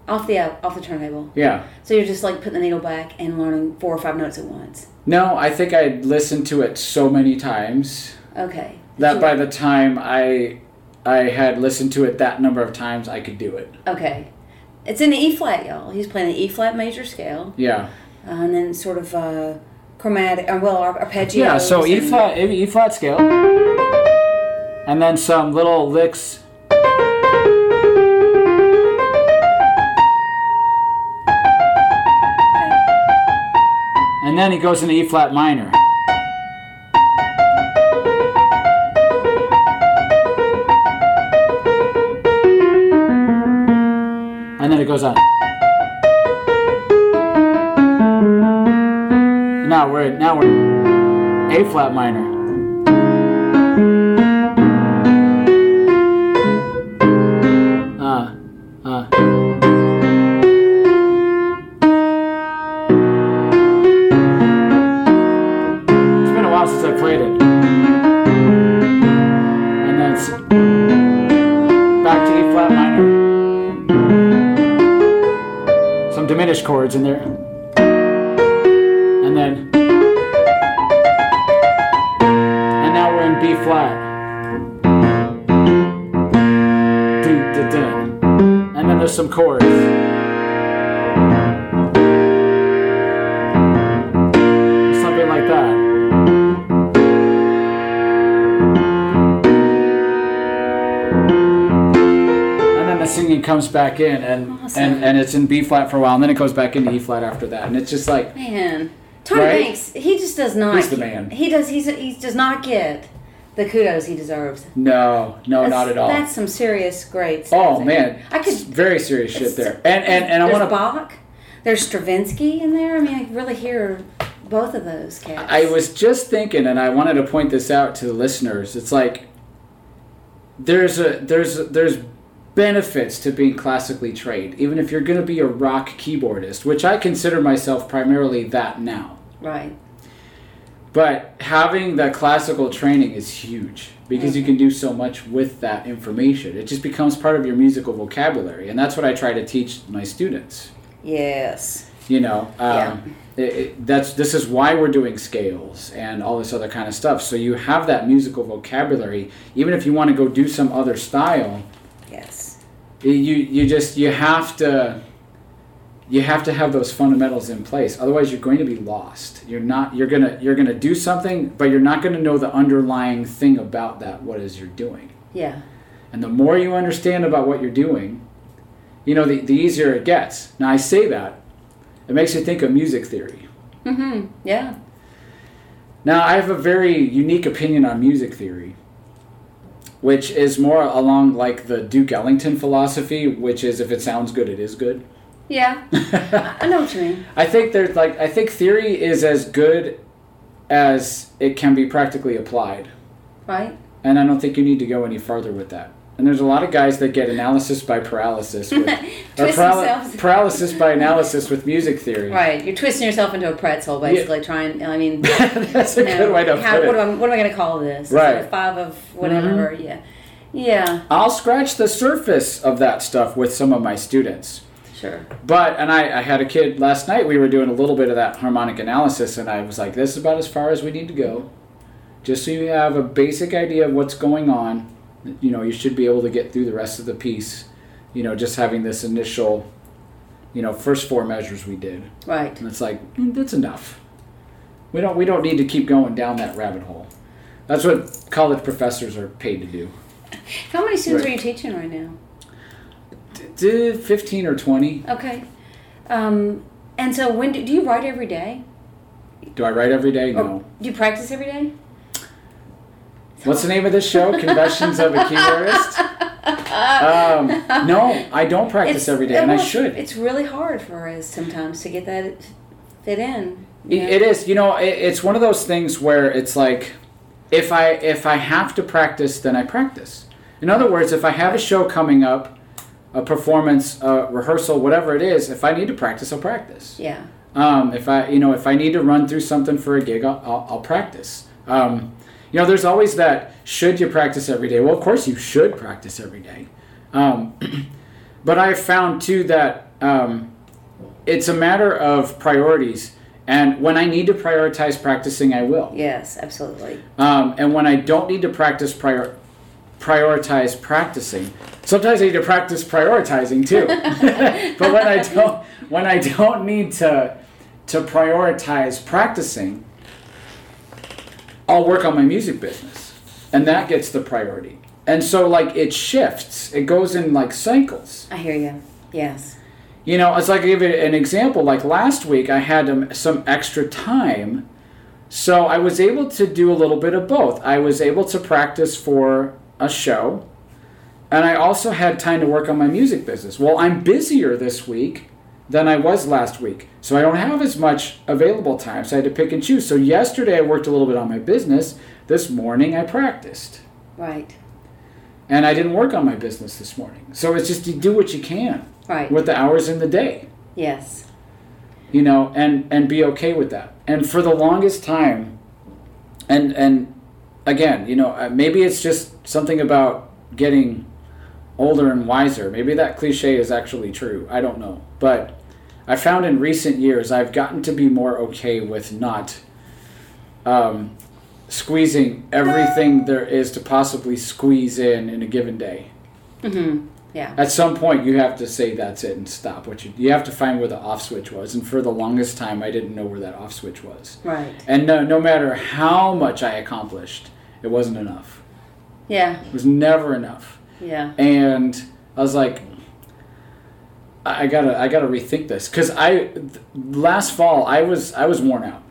Speaker 1: off the off the turntable.
Speaker 2: Yeah.
Speaker 1: So you're just like putting the needle back and learning four or five notes at once.
Speaker 2: No, I think I listened to it so many times
Speaker 1: Okay.
Speaker 2: that
Speaker 1: So-
Speaker 2: by the time I I had listened to it that number of times, I could do it.
Speaker 1: okay, it's in the E flat, y'all. He's playing the E flat major scale,
Speaker 2: Yeah.
Speaker 1: uh, and then sort of uh, chromatic, uh, well, ar- arpeggios.
Speaker 2: Yeah. So E flat, E flat scale, and then some little licks. And then he goes into E flat minor. Goes on. Now we're now we're A flat minor. Diminished chords in there. And then. And now we're in B flat. And then there's some chords. Comes back in and,
Speaker 1: Awesome.
Speaker 2: and and it's in B flat for a while and then it goes back into E flat after that. And it's just like
Speaker 1: Man, Tony
Speaker 2: Right?
Speaker 1: Banks, he just does not.
Speaker 2: He's the man.
Speaker 1: He does. He's he does not get the kudos he deserves.
Speaker 2: no, no,
Speaker 1: That's-
Speaker 2: not at all.
Speaker 1: That's some serious great stuff.
Speaker 2: Oh man,
Speaker 1: I could.
Speaker 2: Very serious shit there. And and and I want to
Speaker 1: Bach. There's Stravinsky in there. I mean, I really hear both of those cats.
Speaker 2: I was just thinking, and I wanted to point this out to the listeners. It's like there's a there's a, there's benefits to being classically trained, even if you're going to be a rock keyboardist, which I consider myself primarily that now.
Speaker 1: right.
Speaker 2: But having that classical training is huge because you can do so much with that information. It just becomes part of your musical vocabulary, and that's what I try to teach my students.
Speaker 1: Yes.
Speaker 2: you know
Speaker 1: Yeah.
Speaker 2: um, it, it, that's this is why we're doing scales and all this other kind of stuff so you have that musical vocabulary even if you want to go do some other style
Speaker 1: Yes.
Speaker 2: You you just you have to you have to have those fundamentals in place otherwise you're going to be lost you're not you're gonna you're gonna do something but you're not gonna know the underlying thing about that what is you're doing
Speaker 1: Yeah.
Speaker 2: and the more you understand about what you're doing, you know, the, the easier it gets. Now, I say that, it makes you think of music theory.
Speaker 1: Mm-hmm. Yeah.
Speaker 2: Now, I have a very unique opinion on music theory, which is more along like the Duke Ellington philosophy, which is if it sounds good, it is good.
Speaker 1: Yeah. I know what you mean.
Speaker 2: I think there's like, I think theory is as good as it can be practically applied.
Speaker 1: Right.
Speaker 2: And I don't think you need to go any further with that. And there's a lot of guys that get analysis by paralysis with, or
Speaker 1: Twist
Speaker 2: paral-
Speaker 1: themselves.
Speaker 2: paralysis by analysis with music theory.
Speaker 1: Right. You're twisting yourself into a pretzel, basically. Trying. I mean.
Speaker 2: That's a
Speaker 1: know,
Speaker 2: good way to
Speaker 1: how,
Speaker 2: put
Speaker 1: what,
Speaker 2: it.
Speaker 1: am what am I going to call this?
Speaker 2: Right.
Speaker 1: five of whatever. Mm-hmm. Yeah. Yeah.
Speaker 2: I'll scratch the surface of that stuff with some of my students.
Speaker 1: Sure.
Speaker 2: But, and I, I had a kid last night, we were doing a little bit of that harmonic analysis, and I was like, this is about as far as we need to go. Just so you have a basic idea of what's going on, you know, you should be able to get through the rest of the piece, you know, just having this initial, you know, first four measures we did.
Speaker 1: Right.
Speaker 2: And it's like, mm, that's enough. We don't, we don't need to keep going down that rabbit hole. That's what college professors are paid to do.
Speaker 1: How many students
Speaker 2: Right.
Speaker 1: are you teaching right now?
Speaker 2: D- 15 or 20.
Speaker 1: Okay. Um, and so when do, do you write every day?
Speaker 2: Do I write every day?
Speaker 1: Or
Speaker 2: No.
Speaker 1: do you practice every day?
Speaker 2: What's the name of this show? Confessions of a Keyboardist? Um, no, I don't practice every day, and I should.
Speaker 1: It's really hard for us sometimes to get that fit in.
Speaker 2: It- it is. You know, it, it's one of those things where it's like, if I if I have to practice, then I practice. In other words, if I have a show coming up, a performance, a rehearsal, whatever it is, if I need to practice, I'll practice.
Speaker 1: Yeah.
Speaker 2: Um, if I, you know, if I need to run through something for a gig, I'll, I'll, I'll practice. Um, you know, there's always that. Should you practice every day? Well, of course you should practice every day. Um, but I've found too that um, it's a matter of priorities. And when I need to prioritize practicing, I will.
Speaker 1: Yes, absolutely.
Speaker 2: Um, and when I don't need to practice prior, prioritize practicing, sometimes I need to practice prioritizing too. but when I don't, when I don't need to to prioritize practicing, I'll work on my music business, and that gets the priority. And so, like, it shifts. It goes in like cycles.
Speaker 1: I hear you. Yes.
Speaker 2: You know, as I give you an example. Like last week, I had um, some extra time, so I was able to do a little bit of both. I was able to practice for a show, and I also had time to work on my music business. Well, I'm busier this week than I was last week, so I don't have as much available time. So I had to pick and choose. So yesterday, I worked a little bit on my business. This morning, I practiced,
Speaker 1: Right.
Speaker 2: and I didn't work on my business this morning. So it's just you do what you can
Speaker 1: Right.
Speaker 2: with the hours in the day.
Speaker 1: Yes.
Speaker 2: you know and and be okay with that and for the longest time and and again you know uh, maybe it's just something about getting older and wiser. Maybe that cliche is actually true. I don't know. But I found in recent years I've gotten to be more okay with not um, squeezing everything there is to possibly squeeze in in a given day.
Speaker 1: Mm-hmm. Yeah.
Speaker 2: At some point, you have to say that's it and stop. What you you have to find where the off switch was, and for the longest time, I didn't know where that off switch was.
Speaker 1: Right.
Speaker 2: And no, no matter how much I accomplished, it wasn't enough.
Speaker 1: Yeah.
Speaker 2: It was never enough.
Speaker 1: Yeah.
Speaker 2: And I was like, I gotta, I gotta rethink this because I last fall I was, I was worn out.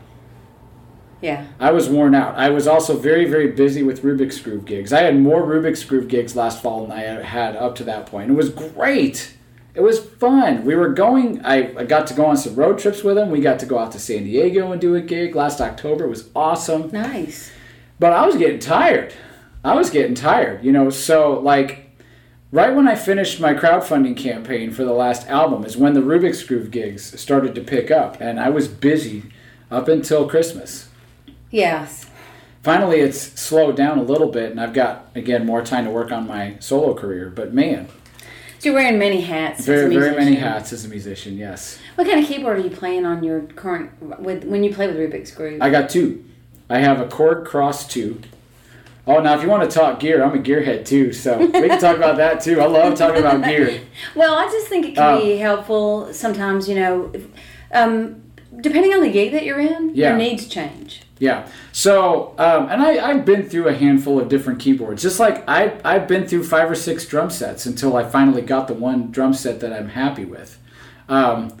Speaker 1: Yeah.
Speaker 2: I was worn out. I was also very, very busy with Rubik's Groove gigs. I had more Rubik's Groove gigs last fall than I had up to that point. It was great. It was fun. We were going, I, I got to go on some road trips with them. We got to go out to San Diego and do a gig last October. It was awesome.
Speaker 1: Nice.
Speaker 2: But I was getting tired. I was getting tired, you know. So, like, right when I finished my crowdfunding campaign for the last album is when the Rubik's Groove gigs started to pick up. And I was busy up until Christmas
Speaker 1: Yes.
Speaker 2: finally it's slowed down a little bit and i've got again more time to work on my solo career but man
Speaker 1: So you're wearing many hats. as a
Speaker 2: very very many hats as a musician yes
Speaker 1: What kind of keyboard are you playing on your current with when you play with Rubik's Groove?
Speaker 2: i got two i have a Korg Kross two oh now if you want to talk gear i'm a gearhead too so we can talk about that too i love talking about gear
Speaker 1: Well, I just think it can
Speaker 2: Um,
Speaker 1: be helpful sometimes. You know, um, depending on the gig that you're in,
Speaker 2: Yeah.
Speaker 1: your needs change.
Speaker 2: yeah so um, and I, i've been through a handful of different keyboards just like I, i've been through five or six drum sets until i finally got the one drum set that i'm happy with um,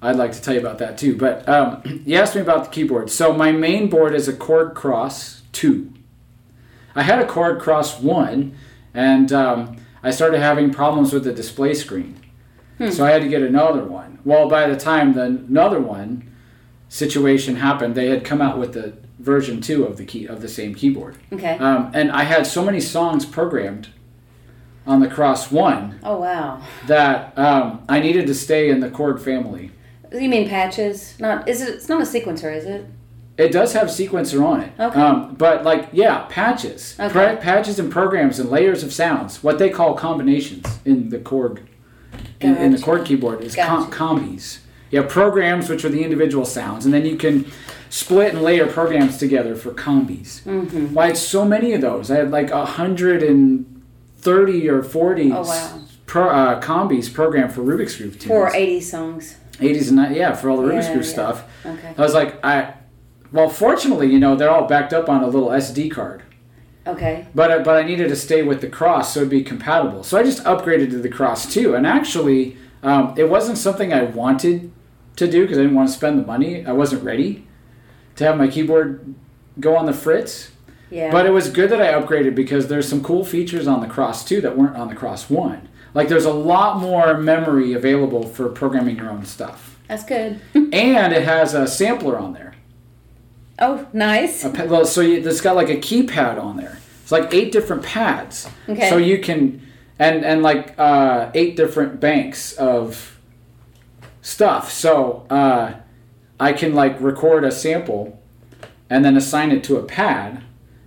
Speaker 2: I'd like to tell you about that too. But um, you asked me about the keyboard. So my main board is a Korg Kross 2. I had a Korg Kross 1, and um, I started having problems with the display screen. So I had to get another one. Well, by the time the another one situation happened, they had come out with the version 2 of the key of the same keyboard.
Speaker 1: Okay.
Speaker 2: Um, and I had so many songs programmed on the Kross 1
Speaker 1: oh wow.
Speaker 2: that um, I needed to stay in the Korg family.
Speaker 1: You mean patches? Not is it? It's not a sequencer, is it?
Speaker 2: It does have sequencer on it.
Speaker 1: Okay.
Speaker 2: Um, but like, yeah, patches,
Speaker 1: Okay.
Speaker 2: Patches and programs and layers of sounds. What they call combinations in the Korg, in, in the
Speaker 1: Gotcha.
Speaker 2: Korg keyboard is com-
Speaker 1: Gotcha.
Speaker 2: combis. You have programs which are the individual sounds, and then you can split and layer programs together for combis.
Speaker 1: Mm-hmm.
Speaker 2: Why it's so many of those? I had like a hundred and thirty or forty
Speaker 1: Oh, wow.
Speaker 2: pro, uh, combis programmed for Rubik's Groove tunes.
Speaker 1: For 80 songs.
Speaker 2: 80s and 90s, yeah, for all the Rubik's
Speaker 1: Yeah,
Speaker 2: Groove
Speaker 1: yeah.
Speaker 2: stuff.
Speaker 1: Okay.
Speaker 2: I was like, I, well, fortunately, you know, they're all backed up on a little SD card.
Speaker 1: Okay.
Speaker 2: But I- but I needed to stay with the Kross so it'd be compatible. So I just upgraded to the Kross too. And actually, um, it wasn't something I wanted to do because I didn't want to spend the money. I wasn't ready to have my keyboard go on the Fritz.
Speaker 1: Yeah.
Speaker 2: But it was good that I upgraded because there's some cool features on the Kross 2 that weren't on the Kross 1. Like there's a lot more memory available for programming your own stuff.
Speaker 1: That's good.
Speaker 2: And it has a sampler on there.
Speaker 1: Oh, nice.
Speaker 2: Pa- well, so you, it's got like a keypad on there. It's like eight different pads.
Speaker 1: Okay.
Speaker 2: So you can, and and like uh, eight different banks of stuff. So uh, I can like record a sample, and then assign it to a pad,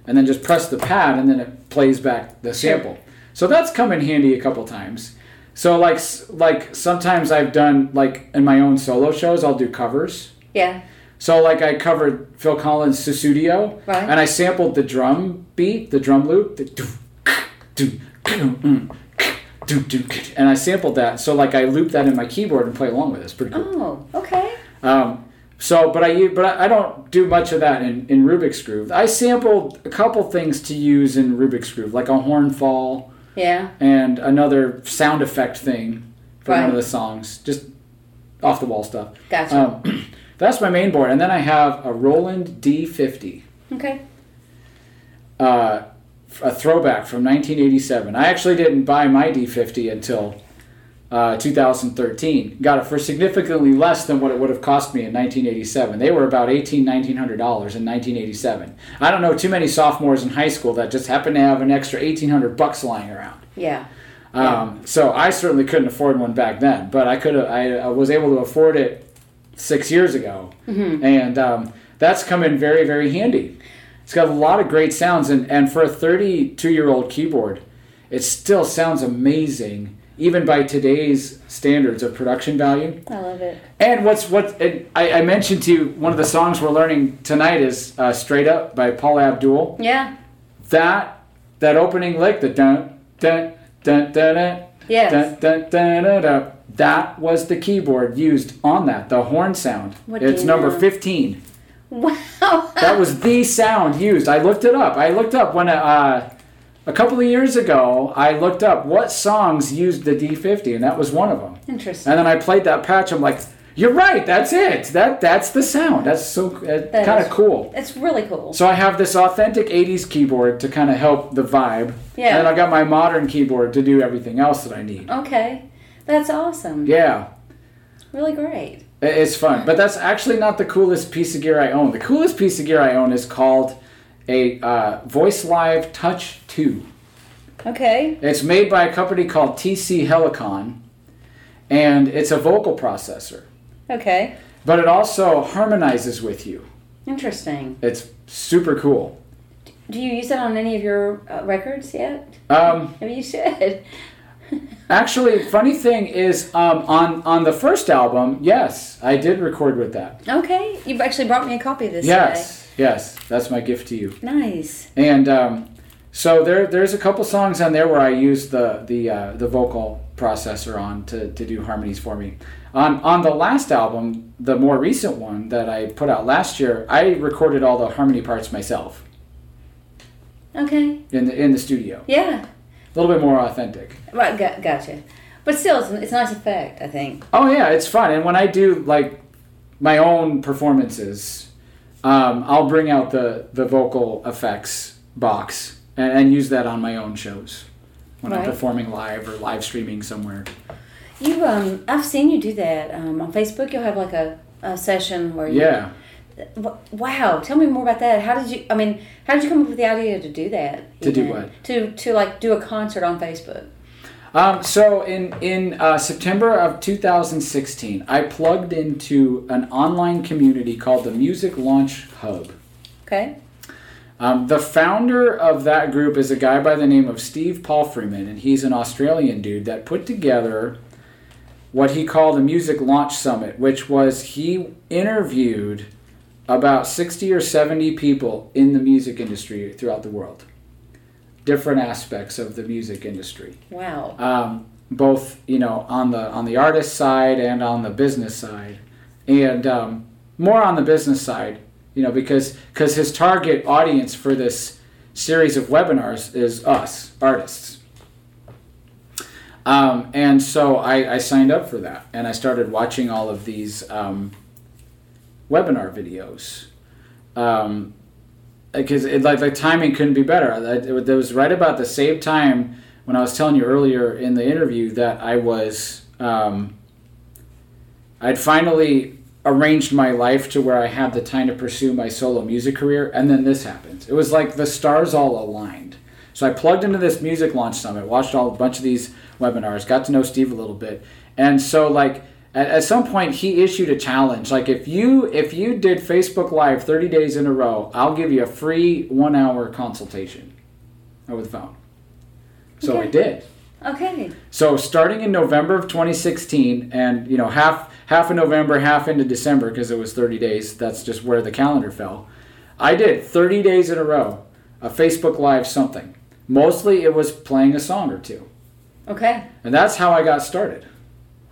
Speaker 2: and then just press the pad, and then it plays back the
Speaker 1: Sure.
Speaker 2: sample. So that's come in handy a couple times. So like like sometimes I've done like in my own solo shows I'll do covers.
Speaker 1: Yeah.
Speaker 2: So like I covered Phil Collins' Sussudio,
Speaker 1: Right.
Speaker 2: and I sampled the drum beat, the drum loop, the do, do, mm, and I sampled that. So like I looped that in my keyboard and play along with it. It's pretty cool.
Speaker 1: Oh, okay.
Speaker 2: Um, so, but I but I, don't do much of that in, in Rubik's Groove. I sampled a couple things to use in Rubik's Groove, like a horn fall
Speaker 1: Yeah.
Speaker 2: and another sound effect thing for one of the songs, just off the wall stuff.
Speaker 1: Gotcha.
Speaker 2: Um, that's my main board, and then I have a Roland D50,
Speaker 1: okay.
Speaker 2: uh, a throwback from 1987. I actually didn't buy my D50 until uh, 2013. Got it for significantly less than what it would have cost me in 1987. They were about 18, 1900 dollars in 1987. I don't know too many sophomores in high school that just happen to have an extra 1800 bucks lying around.
Speaker 1: Yeah.
Speaker 2: Um, so I certainly couldn't afford one back then, but I could have. I, I was able to afford it six years ago, and um, that's come in very very handy. It's got a lot of great sounds, and, and for a 32 year old keyboard, it still sounds amazing, even by today's standards of production value.
Speaker 1: I love it.
Speaker 2: And what's what and I, I mentioned to you one of the songs we're learning tonight is uh, "Straight Up" by Paula Abdul.
Speaker 1: Yeah.
Speaker 2: That that opening lick, the dun dun dun dun dun
Speaker 1: Yes.
Speaker 2: dun dun dun dun, dun that was the keyboard used on that, the horn sound.
Speaker 1: What
Speaker 2: it's number
Speaker 1: know?
Speaker 2: fifteen.
Speaker 1: Wow.
Speaker 2: That was the sound used. I looked it up. I looked up when uh, a couple of years ago. I looked up what songs used the D50, and that was one of them.
Speaker 1: Interesting.
Speaker 2: And then I played that patch. I'm like, you're right. That's it. That that's the sound. That's so uh,
Speaker 1: That
Speaker 2: kind of cool.
Speaker 1: It's really cool.
Speaker 2: So I have this authentic '80s keyboard to kind of help the vibe.
Speaker 1: Yeah.
Speaker 2: And then I got my modern keyboard to do everything else that I need.
Speaker 1: Okay. That's awesome.
Speaker 2: Yeah.
Speaker 1: Really great.
Speaker 2: It's fun, but that's actually not the coolest piece of gear I own. The coolest piece of gear I own is called a uh, Voice Live Touch 2.
Speaker 1: Okay.
Speaker 2: It's made by a company called TC Helicon, and it's a vocal processor,
Speaker 1: Okay.
Speaker 2: but it also harmonizes with you.
Speaker 1: Interesting.
Speaker 2: It's super cool.
Speaker 1: Do you use that on any of your uh, records yet?
Speaker 2: Um,
Speaker 1: Maybe you should.
Speaker 2: actually, funny thing is, um, on on the first album, yes, I did record with that.
Speaker 1: Okay. You've actually brought me a copy of this
Speaker 2: Yes, yes, that's my gift to you.
Speaker 1: Nice.
Speaker 2: And um, so there, there's a couple songs on there where I use the the uh, the vocal processor on to, to do harmonies for me. On on the last album, the more recent one that I put out last year, I recorded all the harmony parts myself
Speaker 1: Okay.
Speaker 2: in the in the studio.
Speaker 1: Yeah.
Speaker 2: A little bit more authentic.
Speaker 1: Right. Got, gotcha. But still, it's, it's a nice effect, I think.
Speaker 2: Oh yeah, it's fun. And when I do like my own performances, um, I'll bring out the the vocal effects box and, and use that on my own shows when I'm performing live or live streaming somewhere.
Speaker 1: You um, I've seen you do that um, on Facebook. You'll have like a, a session where you.
Speaker 2: Yeah.
Speaker 1: Wow. Tell me more about that. How did you? I mean, how did you come up with the idea to do that?
Speaker 2: To do what?
Speaker 1: To to like do a concert on Facebook.
Speaker 2: Um, so in in uh, September of 2016, I plugged into an online community called the Music Launch Hub.
Speaker 1: Okay.
Speaker 2: Um, the founder of that group is a guy by the name of Steve Paul Freeman, and he's an Australian dude that put together what he called a music launch summit, which was he interviewed about 60 or 70 people in the music industry throughout the world, different aspects of the music industry
Speaker 1: Wow.
Speaker 2: um, both you know on the on the artist side and on the business side, and um, more on the business side, you know, because because his target audience for this series of webinars is us artists. Um, and so I, I signed up for that, and I started watching all of these um, webinar videos. Um, because it, like the timing couldn't be better. It, was right about the same time when I was telling you earlier in the interview that I was, um, I'd finally arranged my life to where I had the time to pursue my solo music career, and then this happens. It was like the stars all aligned. So I plugged into this music launch summit, watched all a bunch of these webinars, got to know Steve a little bit, and so like at, at some point he issued a challenge. Like if you if you did facebook live 30 days in a row i'll give you a free one hour consultation over the phone. So i did.
Speaker 1: Okay.
Speaker 2: so starting in november of 2016 and you know half half of november half into december because it was 30 days that's just where the calendar fell. I did 30 days in a row a facebook live something. Mostly it was playing a song or two.
Speaker 1: Okay.
Speaker 2: and that's how i got started.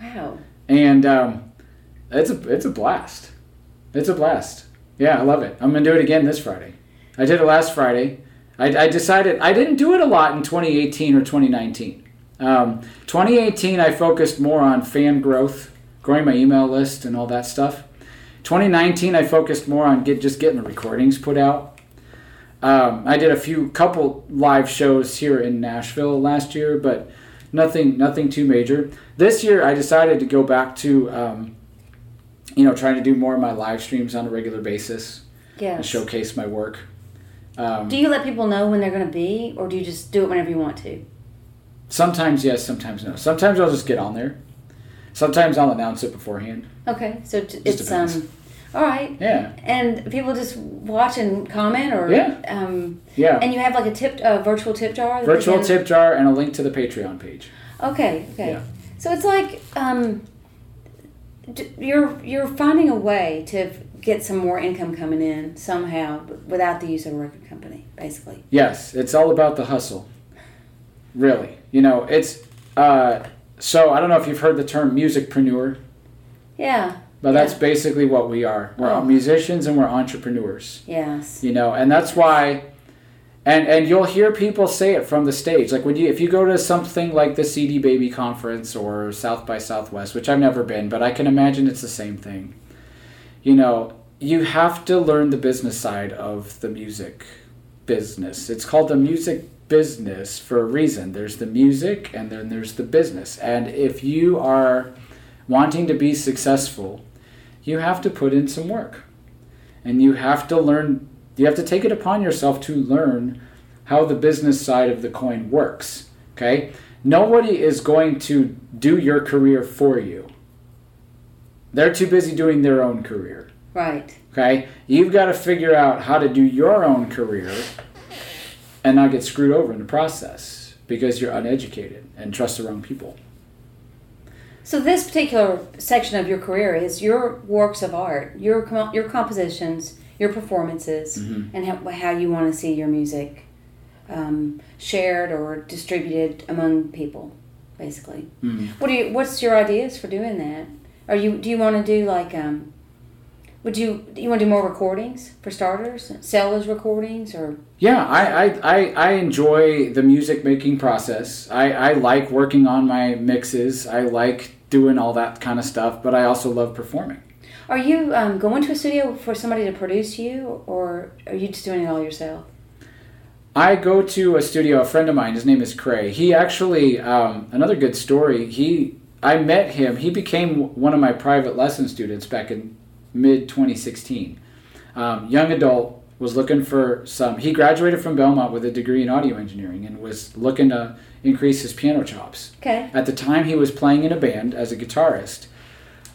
Speaker 1: Wow.
Speaker 2: And um, it's a it's a blast. It's a blast. Yeah, I love it. I'm gonna do it again this Friday. I did it last Friday. I, I decided I didn't do it a lot in 2018 or 2019. Um, 2018, I focused more on fan growth, growing my email list, and all that stuff. 2019, I focused more on get just getting the recordings put out. Um, I did a few couple live shows here in Nashville last year, but nothing nothing too major. This year, I decided to go back to, um, you know, trying to do more of my live streams on a regular basis and showcase my work. Um,
Speaker 1: Do you let people know when they're going to be, or do you just do it whenever you want to?
Speaker 2: sometimes yes, sometimes no. Sometimes I'll just get on there. Sometimes I'll announce it beforehand.
Speaker 1: Okay. So t- it's
Speaker 2: depends.
Speaker 1: um. All right.
Speaker 2: Yeah.
Speaker 1: And people just watch and comment, or
Speaker 2: Yeah.
Speaker 1: Um,
Speaker 2: Yeah.
Speaker 1: and you have like a tip, a virtual tip jar.
Speaker 2: Virtual tip jar and a link to the Patreon page.
Speaker 1: Okay. Okay.
Speaker 2: Yeah.
Speaker 1: So it's like um, you're you're finding a way to get some more income coming in somehow without the use of a record company, basically.
Speaker 2: Yes, it's all about the hustle. Really. You know, it's uh so I don't know if you've heard the term musicpreneur,
Speaker 1: Yeah.
Speaker 2: But that's basically what we are. We're
Speaker 1: Oh.
Speaker 2: musicians and we're entrepreneurs.
Speaker 1: Yes.
Speaker 2: You know, and that's why and and you'll hear people say it from the stage. Like when you if you go to something like the CD Baby conference or South by Southwest, which I've never been, but I can imagine it's the same thing. You know, you have to learn the business side of the music business. It's called the music business for a reason. There's the music and then there's the business. And if you are wanting to be successful, you have to put in some work. And you have to learn you have to take it upon yourself to learn how the business side of the coin works. Okay? Nobody is going to do your career for you. They're too busy doing their own career.
Speaker 1: Right.
Speaker 2: Okay? You've got to figure out how to do your own career and not get screwed over in the process because you're uneducated and trust the wrong people.
Speaker 1: So this particular section of your career is your works of art, your com- your compositions, your performances,
Speaker 2: Mm-hmm.
Speaker 1: and how, how you want to see your music um, shared or distributed among people, basically.
Speaker 2: Mm.
Speaker 1: What do you? What's your ideas for doing that? Are you? Do you want to do like? Um, would you? Do you want to do more recordings for starters? Sell those recordings or?
Speaker 2: Yeah, I, I, I, I enjoy the music making process. I, I like working on my mixes. I like doing all that kind of stuff, but I also love performing.
Speaker 1: Are you um, going to a studio for somebody to produce you, or are you just doing it all yourself?
Speaker 2: I go to a studio. A friend of mine, his name is Cray. He actually, um, another good story. He, I met him. He became one of my private lesson students back in mid 2016. Um, young adult was looking for some. He graduated from Belmont with a degree in audio engineering and was looking to increase his piano chops.
Speaker 1: Okay.
Speaker 2: At the time, he was playing in a band as a guitarist,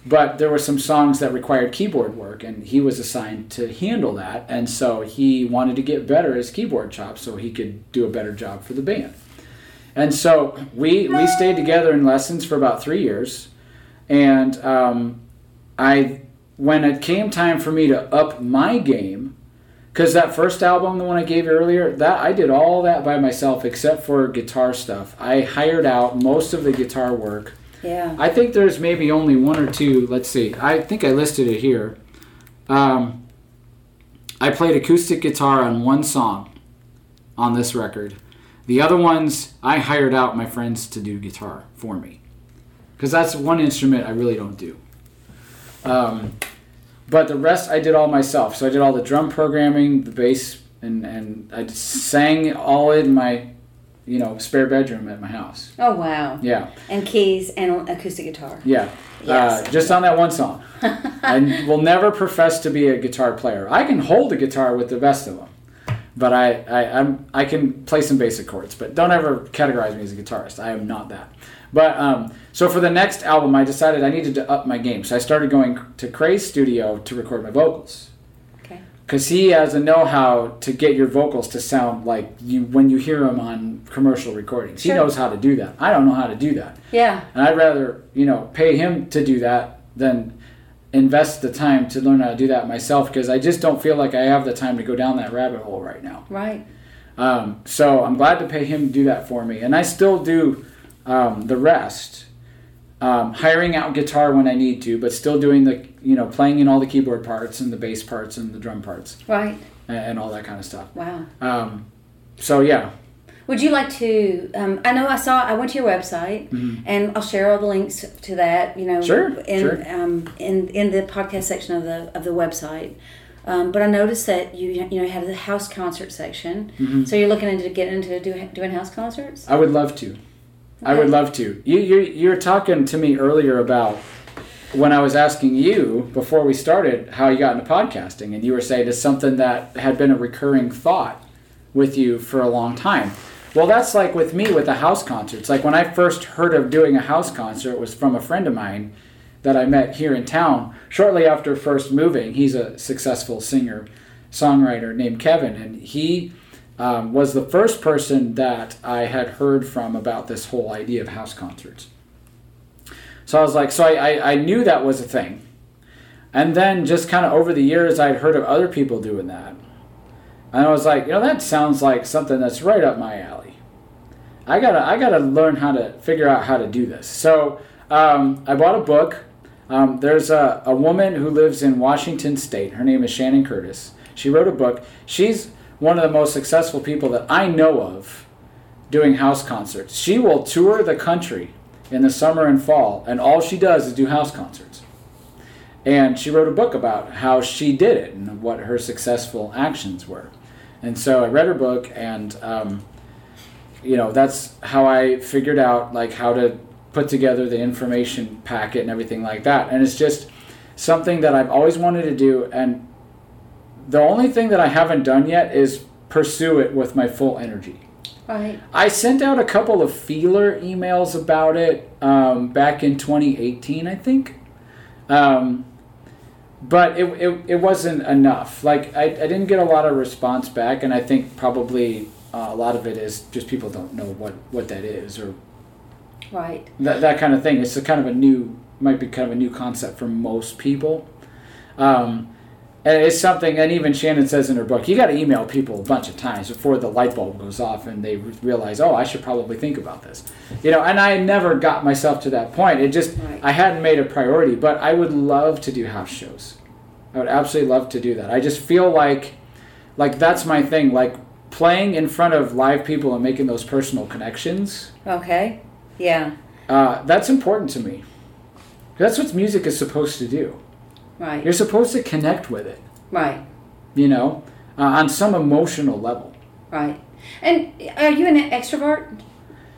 Speaker 2: but there were some songs that required keyboard work, and he was assigned to handle that. And so he wanted to get better at his keyboard chops so he could do a better job for the band. And so we we stayed together in lessons for about three years, and um, I when it came time for me to up my game, because that first album, the one I gave earlier, that I did all that by myself except for guitar stuff. I hired out most of the guitar work.
Speaker 1: Yeah.
Speaker 2: I think there's maybe only one or two. Let's see. I think I listed it here. Um, I played acoustic guitar on one song on this record. The other ones, I hired out my friends to do guitar for me. Because that's one instrument I really don't do. Um, but the rest I did all myself. So I did all the drum programming, the bass, and, and I just sang all in my, you know, spare bedroom at my house.
Speaker 1: Oh wow.
Speaker 2: Yeah,
Speaker 1: And keys and acoustic guitar.
Speaker 2: yeah.
Speaker 1: Yes.
Speaker 2: Uh, just on that one song. I will never profess to be a guitar player. I can hold a guitar with the best of them, but I, I I'm I can play some basic chords. But don't ever categorize me as a guitarist. I am not that. But um, so for the next album, I decided I needed to up my game. So I started going to Cray's studio to record my vocals
Speaker 1: Okay.
Speaker 2: because he has a know-how to get your vocals to sound like you when you hear them on commercial recordings.
Speaker 1: Sure.
Speaker 2: He knows how to do that. I don't know how to do that.
Speaker 1: Yeah.
Speaker 2: And I'd rather, you know, pay him to do that than invest the time to learn how to do that myself because I just don't feel like I have the time to go down that rabbit hole right now.
Speaker 1: Right.
Speaker 2: Um, so I'm glad to pay him to do that for me. And I still do um, the rest. Um, hiring out guitar when I need to, but still doing the, you know, playing in all the keyboard parts and the bass parts and the drum parts
Speaker 1: Right.
Speaker 2: and, and all that kind of stuff.
Speaker 1: Wow.
Speaker 2: Um, so yeah,
Speaker 1: Would you like to? Um, I know I saw. I went to your website, and I'll share all the links to that. You know,
Speaker 2: Mm-hmm. Sure,
Speaker 1: in
Speaker 2: sure.
Speaker 1: Um, in in the podcast section of the of the website. Um, but I noticed that you you know had the house concert section.
Speaker 2: Mm-hmm.
Speaker 1: So you're looking into getting into do, doing house concerts.
Speaker 2: I would love to. I would love to. You you you were talking to me earlier about when I was asking you before we started how you got into podcasting, and you were saying it's something that had been a recurring thought with you for a long time. Well, that's like with me with the house concerts. Like when I first heard of doing a house concert it was from a friend of mine that I met here in town shortly after first moving. He's a successful singer songwriter named Kevin, and he um, was the first person that I had heard from about this whole idea of house concerts. So I was like, so I, I, I knew that was a thing. And then just kind of over the years, I'd heard of other people doing that. And I was like, you know, that sounds like something that's right up my alley. I gotta, I gotta learn how to figure out how to do this. So um, I bought a book. Um, there's a, a woman who lives in Washington State. Her name is Shannon Curtis. She wrote a book. She's one of the most successful people that I know of doing house concerts. She will tour the country in the summer and fall, and all she does is do house concerts. And she wrote a book about how she did it and what her successful actions were. And so I read her book, and um, you know that's how I figured out like how to put together the information packet and everything like that. And it's just something that I've always wanted to do, and the only thing that I haven't done yet is pursue it with my full energy.
Speaker 1: Right.
Speaker 2: I sent out a couple of feeler emails about it um, back in 2018, I think. Um, but it, it, it wasn't enough. Like, I, I didn't get a lot of response back, and I think probably uh, a lot of it is just people don't know what, what that is or
Speaker 1: Right.
Speaker 2: that, that kind of thing. It's a kind of a new, might be kind of a new concept for most people. Um, it's something, and even Shannon says in her book, you got to email people a bunch of times before the light bulb goes off and they realize, oh, I should probably think about this. You know, and I never got myself to that point. It just,
Speaker 1: Right.
Speaker 2: I hadn't made a priority, but I would love to do house shows. I would absolutely love to do that. I just feel like, like that's my thing. Like playing in front of live people and making those personal connections.
Speaker 1: Okay. Yeah.
Speaker 2: Uh, that's important to me. That's what music is supposed to do.
Speaker 1: Right.
Speaker 2: You're supposed to connect with it,
Speaker 1: Right.
Speaker 2: you know, uh, on some emotional level.
Speaker 1: Right. And are you an extrovert?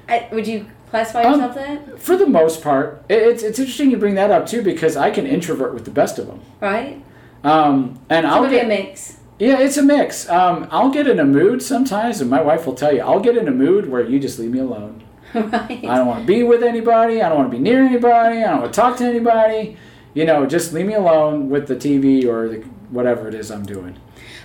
Speaker 1: I, would you classify
Speaker 2: Um,
Speaker 1: yourself that?
Speaker 2: For the most part, it, it's, it's interesting you bring that up too because I can introvert with the best of them.
Speaker 1: Right.
Speaker 2: Um, and
Speaker 1: So
Speaker 2: I'll
Speaker 1: maybe a mix.
Speaker 2: yeah, it's a mix. Um, I'll get in a mood sometimes, and my wife will tell you, I'll get in a mood where you just leave me alone.
Speaker 1: right.
Speaker 2: I don't want to be with anybody. I don't want to be near anybody. I don't want to talk to anybody. You know, just leave me alone with the TV or the, whatever it is I'm doing.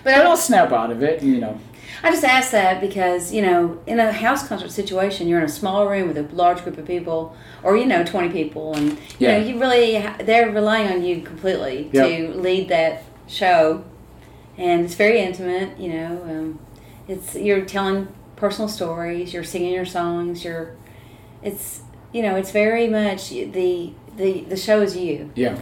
Speaker 1: But
Speaker 2: But
Speaker 1: I,
Speaker 2: I'll snap out of it. You know.
Speaker 1: I just ask that because you know, in a house concert situation, you're in a small room with a large group of people, or you know, twenty people, and you
Speaker 2: Yeah.
Speaker 1: know, you really they're relying on you completely
Speaker 2: Yep.
Speaker 1: to lead that show, and it's very intimate. You know, um, it's you're telling personal stories, you're singing your songs, you're, it's you know, it's very much the the the show is you
Speaker 2: Yeah.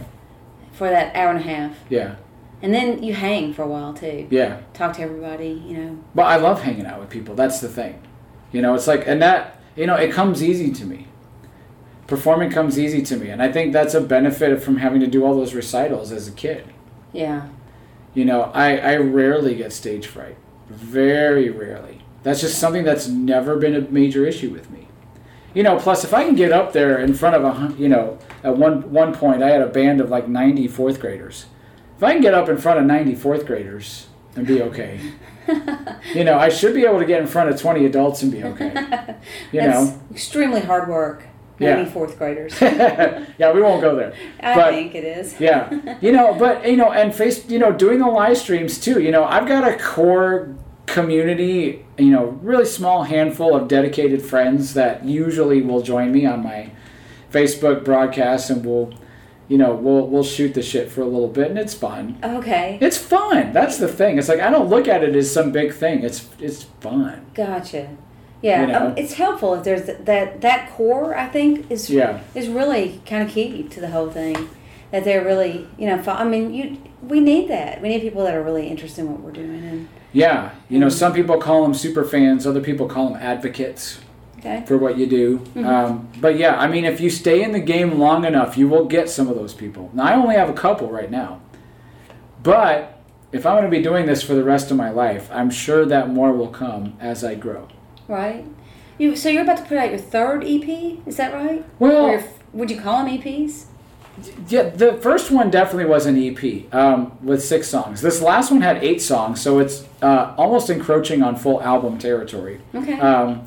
Speaker 1: for that hour and a half,
Speaker 2: Yeah.
Speaker 1: and then you hang for a while too,
Speaker 2: Yeah.
Speaker 1: talk to everybody. You know,
Speaker 2: But I love hanging out with people. That's the thing. You know, it's like, and that, you know, it comes easy to me. Performing comes easy to me. And I think that's a benefit from having to do all those recitals as a kid.
Speaker 1: yeah.
Speaker 2: You know, I, I rarely get stage fright. Very rarely. That's just something that's never been a major issue with me. You know, plus if I can get up there in front of a, you know, at one one point I had a band of like 90 fourth graders. If I can get up in front of 90 fourth graders and be okay, you know, I should be able to get in front of 20 adults and be okay. You
Speaker 1: That's
Speaker 2: know.
Speaker 1: extremely hard work.
Speaker 2: Yeah.
Speaker 1: Maybe fourth graders.
Speaker 2: yeah, we won't go there.
Speaker 1: I
Speaker 2: But-
Speaker 1: think it is.
Speaker 2: Yeah, you know, but you know, and face, you know, doing the live streams too. You know, I've got a core community. You know, really small handful of dedicated friends that usually will join me on my Facebook broadcast, and we'll, you know, we'll we'll shoot the shit for a little bit, and it's fun.
Speaker 1: Okay.
Speaker 2: It's fun. That's the thing. It's like I don't look at it as some big thing. It's it's fun.
Speaker 1: Gotcha. Yeah,
Speaker 2: You know?
Speaker 1: um, it's helpful if there's th- that that core. I think is
Speaker 2: Yeah.
Speaker 1: is really kind of key to the whole thing. That they're really, you know, fo- I mean, you we need that. We need people that are really interested in what we're doing. And
Speaker 2: Yeah. You know, some people call them super fans. Other people call them advocates.
Speaker 1: okay,
Speaker 2: for what you do. Um, but yeah, I mean, if you stay in the game long enough, you will get some of those people. Now, I only have a couple right now. But if I'm going to be doing this for the rest of my life, I'm sure that more will come as I grow.
Speaker 1: right? You so you're about to put out your third EP? Is that right?
Speaker 2: Well-
Speaker 1: your would you call them EPs?
Speaker 2: Yeah, the first one definitely was an EP um, with six songs. This last one had eight songs, so it's uh, almost encroaching on full album territory.
Speaker 1: Okay.
Speaker 2: Um,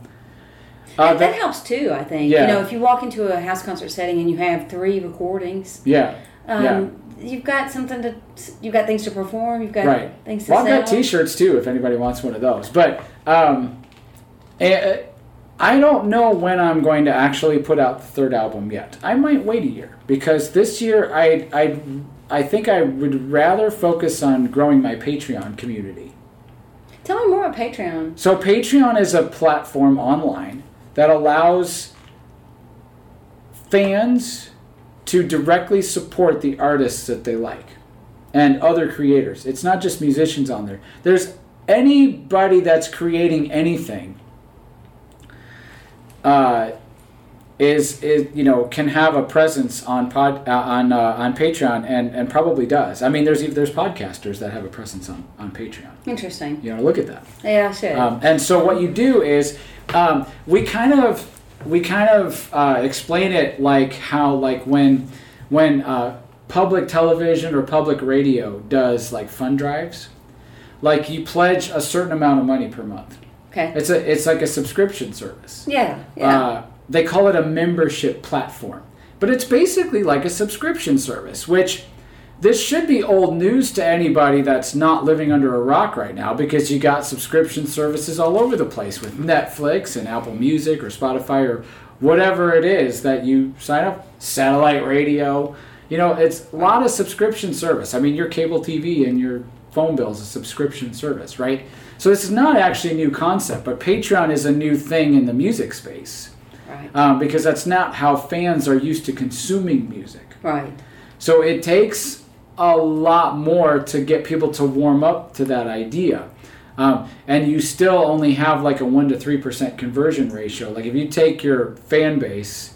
Speaker 2: Uh,
Speaker 1: that, that helps too. I think.
Speaker 2: Yeah.
Speaker 1: You know, if you walk into a house concert setting and you have three recordings,
Speaker 2: yeah.
Speaker 1: um,
Speaker 2: Yeah.
Speaker 1: you've got something to. You've got things to perform. You've got
Speaker 2: Right.
Speaker 1: things to
Speaker 2: Well, I've got T-shirts too, if anybody wants one of those. But um, eh, I don't know when I'm going to actually put out the third album yet. I might wait a year because this year I I I think I would rather focus on growing my Patreon community.
Speaker 1: Tell me more about Patreon.
Speaker 2: So Patreon is a platform online that allows fans to directly support the artists that they like and other creators. It's not just musicians on there. There's anybody that's creating anything uh, is is you know can have a presence on pod uh, on uh, on Patreon and and probably does. I mean, there's even there's podcasters that have a presence on on Patreon.
Speaker 1: Interesting.
Speaker 2: You know, look at that.
Speaker 1: Yeah, sure.
Speaker 2: Um, and so what you do is um, we kind of we kind of uh, explain it like how like when when uh, public television or public radio does like fund drives, like you pledge a certain amount of money per month.
Speaker 1: Okay.
Speaker 2: It's a it's like a subscription service.
Speaker 1: Yeah. Yeah.
Speaker 2: Uh, they call it a membership platform, but it's basically like a subscription service, which this should be old news to anybody that's not living under a rock right now because you got subscription services all over the place with Netflix and Apple Music or Spotify or whatever it is that you sign up, satellite radio. You know, it's a lot of subscription service. I mean, your cable TV and your phone bill is a subscription service, right? So this is not actually a new concept, but Patreon is a new thing in the music space
Speaker 1: right.
Speaker 2: um, because that's not how fans are used to consuming music.
Speaker 1: Right.
Speaker 2: So it takes a lot more to get people to warm up to that idea. Um, and you still only have like a 1% to 3% conversion ratio. Like if you take your fan base,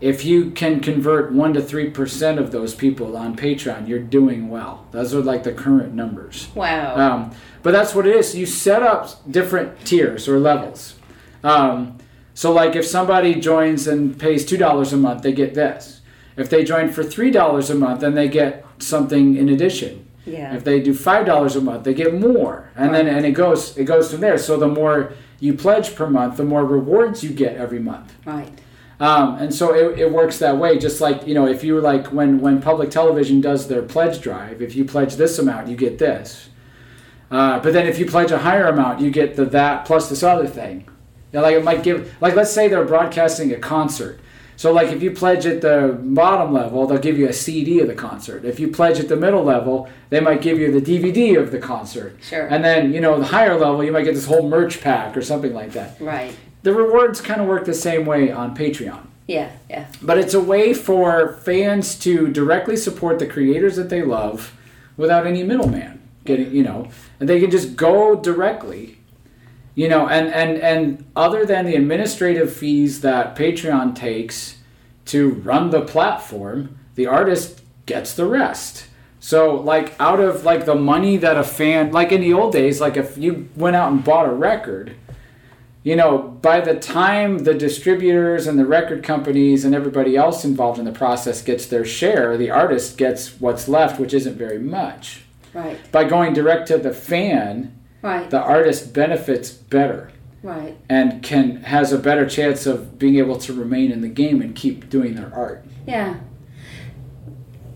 Speaker 2: if you can convert 1% to 3% of those people on Patreon, you're doing well. Those are like the current numbers.
Speaker 1: Wow.
Speaker 2: Um, but that's what it is. You set up different tiers or levels. Um, so, like if somebody joins and pays two dollars a month, they get this. If they join for three dollars a month, then they get something in addition.
Speaker 1: yeah.
Speaker 2: If they do five dollars a month, they get more, and then and it goes it goes from there. So the more you pledge per month, the more rewards you get every month.
Speaker 1: right.
Speaker 2: Um, and so it, it works that way. Just like you know, if you like when when public television does their pledge drive, if you pledge this amount, you get this. Uh, but then if you pledge a higher amount, you get the that plus this other thing. You know, like it might give like let's say they're broadcasting a concert. So like if you pledge at the bottom level, they'll give you a CD of the concert. If you pledge at the middle level, they might give you the DVD of the concert.
Speaker 1: Sure.
Speaker 2: And then you know the higher level, you might get this whole merch pack or something like that.
Speaker 1: right.
Speaker 2: The rewards kind of work the same way on Patreon.
Speaker 1: Yeah. Yeah.
Speaker 2: But it's a way for fans to directly support the creators that they love without any middleman. Getting, you know, and they can just go directly, you know, and and and other than the administrative fees that Patreon takes to run the platform, the artist gets the rest. So like out of like the money that a fan like in the old days, like if you went out and bought a record, you know, by the time the distributors and the record companies and everybody else involved in the process gets their share, the artist gets what's left, which isn't very much.
Speaker 1: Right.
Speaker 2: By going direct to the fan,
Speaker 1: Right.
Speaker 2: the artist benefits better
Speaker 1: Right.
Speaker 2: and can has a better chance of being able to remain in the game and keep doing their art.
Speaker 1: Yeah.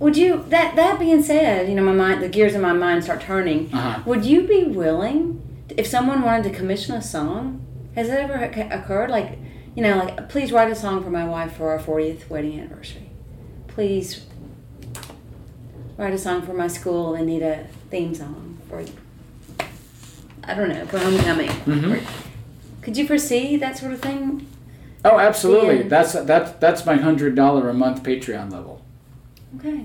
Speaker 1: Would you that that being said, you know, my mind the gears in my mind start turning.
Speaker 2: Uh-huh.
Speaker 1: Would you be willing if someone wanted to commission a song? Has it ever occurred like, you know, like please write a song for my wife for our 40th wedding anniversary. Please write a song for my school and need a theme song for I don't know, for homecoming.
Speaker 2: Mhm.
Speaker 1: Could you foresee that sort of thing?
Speaker 2: Oh, absolutely.
Speaker 1: Yeah.
Speaker 2: That's that's that's my hundred dollar a month Patreon level.
Speaker 1: Okay.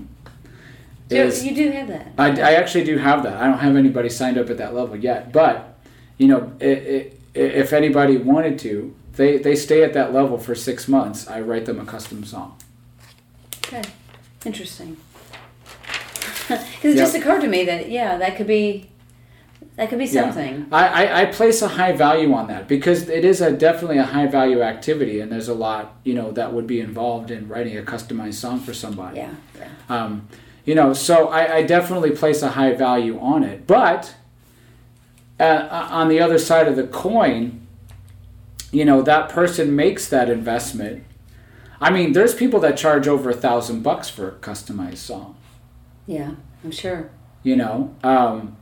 Speaker 1: So
Speaker 2: Is-
Speaker 1: you do have that.
Speaker 2: I, I actually do have that. I don't have anybody signed up at that level yet, but you know, it, if anybody wanted to, they they stay at that level for six months. I write them a custom song.
Speaker 1: Okay, interesting. Because it just occurred to me that yeah, that could be that could be
Speaker 2: Yeah.
Speaker 1: something.
Speaker 2: I, I, I place a high value on that because it is a definitely a high value activity, and there's a lot you know that would be involved in writing a customized song for somebody.
Speaker 1: Yeah, yeah.
Speaker 2: Um, you know, so I, I definitely place a high value on it. But uh, on the other side of the coin, you know, that person makes that investment. I mean, there's people that charge over a thousand bucks for a customized song.
Speaker 1: Yeah, I'm sure.
Speaker 2: You know, um,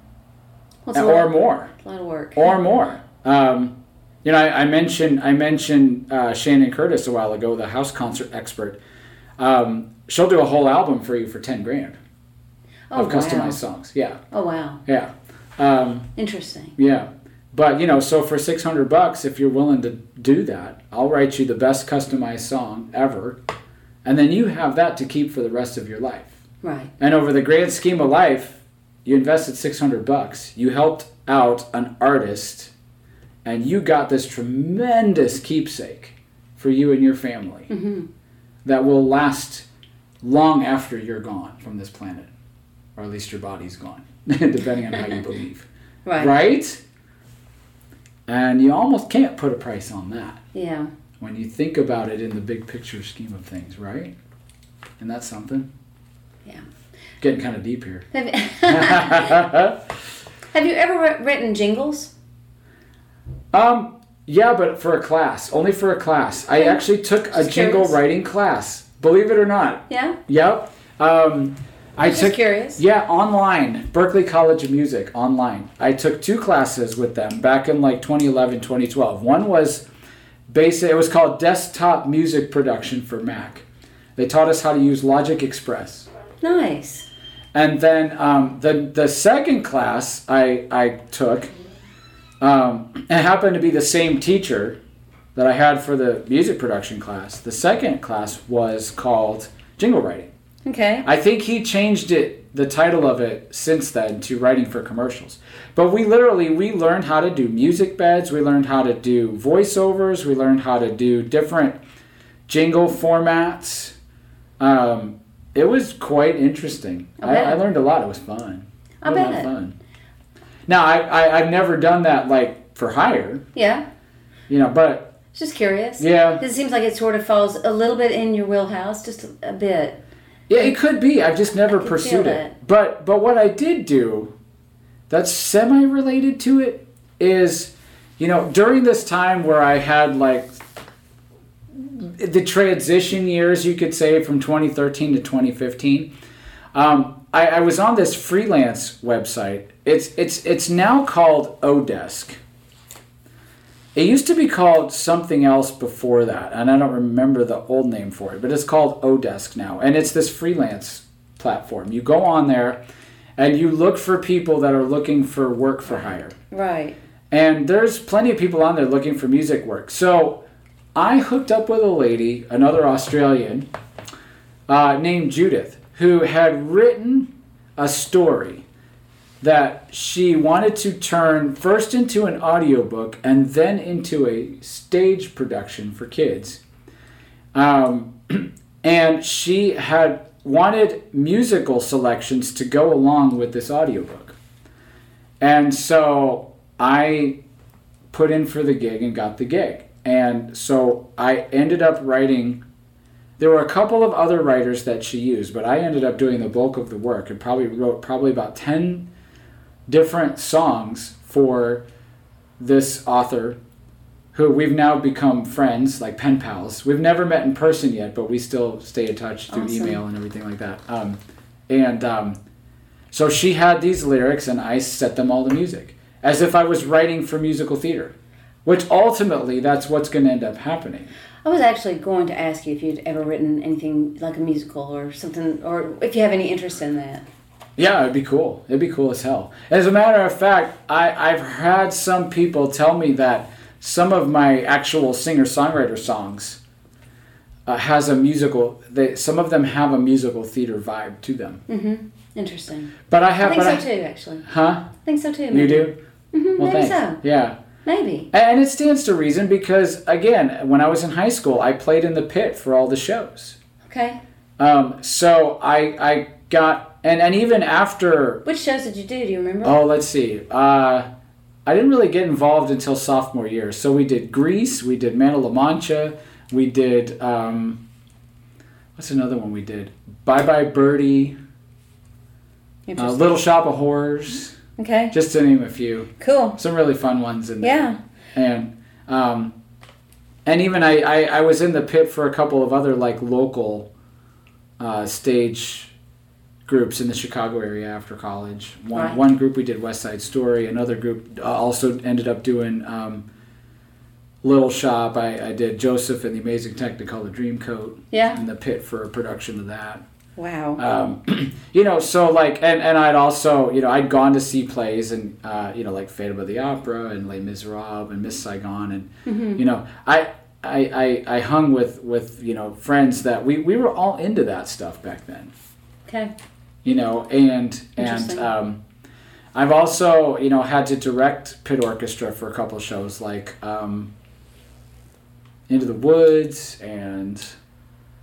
Speaker 1: Well,
Speaker 2: or more.
Speaker 1: a lot of work.
Speaker 2: or more. Um, you know, I, I mentioned I mentioned uh, Shannon Curtis a while ago, the house concert expert. Um, she'll do a whole album for you for ten grand
Speaker 1: oh,
Speaker 2: of customized
Speaker 1: wow.
Speaker 2: songs. Yeah,
Speaker 1: Oh, wow.
Speaker 2: yeah, um,
Speaker 1: Interesting.
Speaker 2: yeah. But you know, so for six hundred bucks, if you're willing to do that, I'll write you the best customized song ever, and then you have that to keep for the rest of your life.
Speaker 1: Right.
Speaker 2: And over the grand scheme of life, you invested 600 bucks. You helped out an artist and you got this tremendous keepsake for you and your family
Speaker 1: Mm-hmm.
Speaker 2: that will last long after you're gone from this planet. Or at least your body's gone, depending on how you believe.
Speaker 1: Right.
Speaker 2: Right? And you almost can't put a price on that
Speaker 1: Yeah.
Speaker 2: when you think about it in the big picture scheme of things, right? And that's something.
Speaker 1: Yeah.
Speaker 2: Getting kind of deep here.
Speaker 1: Have, have you ever written jingles?
Speaker 2: Um, yeah, but for a class, only for a class. I actually took a
Speaker 1: Just
Speaker 2: jingle
Speaker 1: curious.
Speaker 2: writing class. Believe it or not.
Speaker 1: Yeah.
Speaker 2: Yep. Um, I
Speaker 1: Just
Speaker 2: took
Speaker 1: curious.
Speaker 2: yeah online Berklee College of Music online. I took two classes with them back in like 2011, 2012. One was basic. It was called Desktop Music Production for Mac. They taught us how to use Logic Express.
Speaker 1: Nice.
Speaker 2: And then um, the the second class I I took, um, it happened to be the same teacher that I had for the music production class. The second class was called jingle writing.
Speaker 1: Okay.
Speaker 2: I think he changed it the title of it since then to writing for commercials. But we literally we learned how to do music beds, we learned how to do voiceovers, we learned how to do different jingle formats. Um, it was quite interesting.
Speaker 1: I
Speaker 2: I. Learned a lot. It was fun.
Speaker 1: I
Speaker 2: It lot
Speaker 1: bet.
Speaker 2: of fun. Now I, I I've never done that like for hire,
Speaker 1: Yeah.
Speaker 2: you know, but
Speaker 1: Just curious.
Speaker 2: yeah,
Speaker 1: It seems like it sort of falls a little bit in your wheelhouse, just a, a bit.
Speaker 2: Yeah, it could be. I've just never pursued
Speaker 1: feel
Speaker 2: it. But but what I did do that's semi related to it is you know, during this time where I had like the transition years, you could say, from 2013 to 2015, um, I, I was on this freelance website. It's it's it's now called Odesk. It used to be called something else before that, and I don't remember the old name for it, but it's called Odesk now, and it's this freelance platform. You go on there, and you look for people that are looking for work for hire.
Speaker 1: Right.
Speaker 2: And there's plenty of people on there looking for music work. So I hooked up with a lady, another Australian, uh, named Judith, who had written a story that she wanted to turn first into an audiobook and then into a stage production for kids. Um, and she had wanted musical selections to go along with this audiobook. And so I put in for the gig and got the gig. And so I ended up writing. There were a couple of other writers that she used, but I ended up doing the bulk of the work and probably wrote probably about 10 different songs for this author who we've now become friends, like pen pals. We've never met in person yet, but we still stay in touch through
Speaker 1: Awesome.
Speaker 2: email and everything like that. Um, and um, so she had these lyrics, and I set them all to music, as if I was writing for musical theater, which ultimately that's what's going to end up happening.
Speaker 1: I was actually going to ask you if you'd ever written anything like a musical or something, or if you have any interest in that.
Speaker 2: Yeah, it'd be cool. It'd be cool as hell. As a matter of fact, I, I've had some people tell me that some of my actual singer songwriter songs uh, has a musical. They some of them have a musical theater vibe to them.
Speaker 1: Mm-hmm. Interesting.
Speaker 2: But I have.
Speaker 1: I
Speaker 2: think
Speaker 1: so
Speaker 2: I,
Speaker 1: too, actually.
Speaker 2: Huh?
Speaker 1: I think so too. Maybe.
Speaker 2: You do?
Speaker 1: Mm-hmm,
Speaker 2: Well,
Speaker 1: maybe
Speaker 2: thanks.
Speaker 1: so.
Speaker 2: Yeah.
Speaker 1: Maybe.
Speaker 2: And it stands to reason because again, when I was in high school, I played in the pit for all the shows.
Speaker 1: Okay.
Speaker 2: Um, so I I got and and even after
Speaker 1: Which shows did you do? Do you remember?
Speaker 2: Oh, let's see. Uh, I didn't really get involved until sophomore year. So we did Grease, we did Man of La Mancha, we did um, what's another one we did? Bye Bye Birdie, uh, Little Shop of Horrors,
Speaker 1: okay.
Speaker 2: just to name a few.
Speaker 1: Cool.
Speaker 2: Some really fun ones in there.
Speaker 1: Yeah.
Speaker 2: And um, and even I, I I was in the pit for a couple of other like local uh, stage groups in the Chicago area after college. One
Speaker 1: Right.
Speaker 2: one group we did West Side Story. Another group uh, also ended up doing um, Little Shop. I, I did Joseph and the Amazing Technicolor Dreamcoat
Speaker 1: Yeah.
Speaker 2: in the pit for a production of that.
Speaker 1: Wow.
Speaker 2: Um, you know, so like, and, and I'd also, you know, I'd gone to see plays and, uh, you know, like Fate of the Opera and Les Miserables and Miss Saigon. And,
Speaker 1: Mm-hmm.
Speaker 2: you know, I, I, I, I hung with, with, you know, friends that we, we were all into that stuff back then,
Speaker 1: okay.
Speaker 2: You know, and, and, um, I've also, you know, had to direct pit orchestra for a couple shows like, um, Into the Woods and,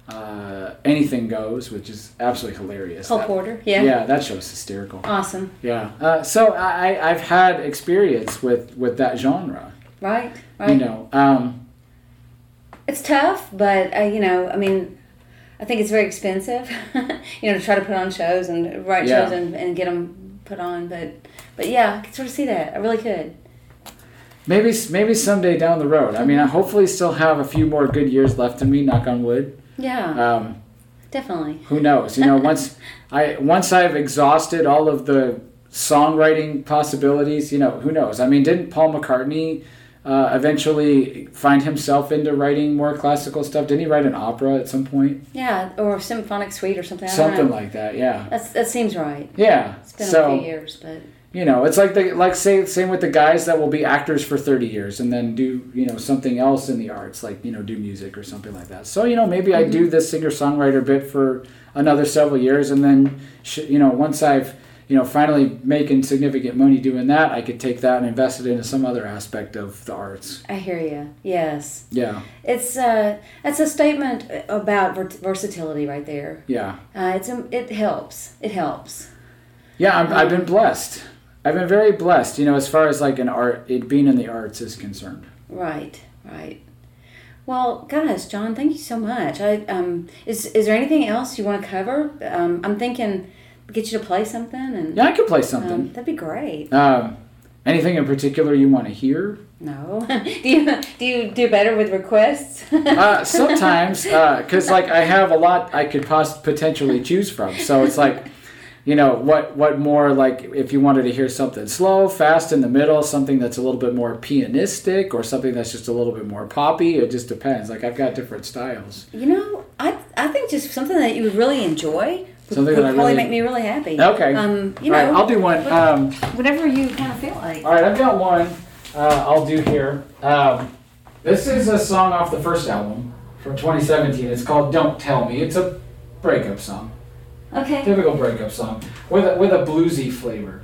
Speaker 2: uh, Anything Goes, which is absolutely hilarious.
Speaker 1: Cole
Speaker 2: That-
Speaker 1: Porter. Yeah.
Speaker 2: yeah, that show's hysterical.
Speaker 1: Awesome.
Speaker 2: Yeah. Uh, so I, I- I've had experience with, with that genre.
Speaker 1: Right. Right.
Speaker 2: You know, um,
Speaker 1: It's tough, but uh, you know, I mean, I think it's very expensive. you know, to try to put on shows and write
Speaker 2: Yeah.
Speaker 1: shows and, and get them put on. But but yeah, I could sort of see that. I really could.
Speaker 2: maybe maybe someday down the road. I mean, I hopefully still have a few more good years left in me. Knock on wood.
Speaker 1: Yeah,
Speaker 2: Um,
Speaker 1: definitely.
Speaker 2: who knows? You know, once I once I've exhausted all of the songwriting possibilities, you know, who knows? I mean, didn't Paul McCartney uh, eventually find himself into writing more classical stuff? Didn't he write an opera at some point?
Speaker 1: Yeah, or a symphonic suite or something.
Speaker 2: Something like that. Yeah.
Speaker 1: That's, that seems right.
Speaker 2: Yeah.
Speaker 1: It's been
Speaker 2: so
Speaker 1: a few years, but
Speaker 2: you know it's like the like say same with the guys that will be actors for 30 years and then do you know something else in the arts like you know do music or something like that so you know maybe i do this singer songwriter bit for another several years and then sh- you know once i've you know finally making significant money doing that i could take that and invest it into some other aspect of the arts
Speaker 1: I hear you. Yes,
Speaker 2: yeah
Speaker 1: it's uh, that's a statement about versatility right there.
Speaker 2: yeah
Speaker 1: Uh, it's a, it helps. It helps.
Speaker 2: yeah I'm, i've been blessed i've been very blessed you know as far as like an art it being in the arts is concerned
Speaker 1: Right, right. Well, guys, John, thank you so much. I um, is is there anything else you want to cover? Um, I'm thinking get you to play something, and
Speaker 2: yeah i could play something.
Speaker 1: um, that'd be great.
Speaker 2: um, anything in particular you want to hear?
Speaker 1: No, do you do you do better with requests?
Speaker 2: uh, sometimes because like i have a lot i could poss- potentially choose from. So it's like you know what what more like if you wanted to hear something slow fast in the middle something that's a little bit more pianistic or something that's just a little bit more poppy it just depends. Like i've got different styles.
Speaker 1: You know, I I think just something that you would really enjoy
Speaker 2: Something
Speaker 1: would
Speaker 2: that I
Speaker 1: probably
Speaker 2: really-
Speaker 1: make me really happy.
Speaker 2: Okay.
Speaker 1: Um, you
Speaker 2: all
Speaker 1: know,
Speaker 2: right i'll do one um,
Speaker 1: whatever you kind of feel like.
Speaker 2: all right i've got one uh, i'll do here um, this is a song off the first album from 2017 it's called don't tell me it's a breakup song
Speaker 1: Okay.
Speaker 2: typical breakup song with a, with a bluesy flavor.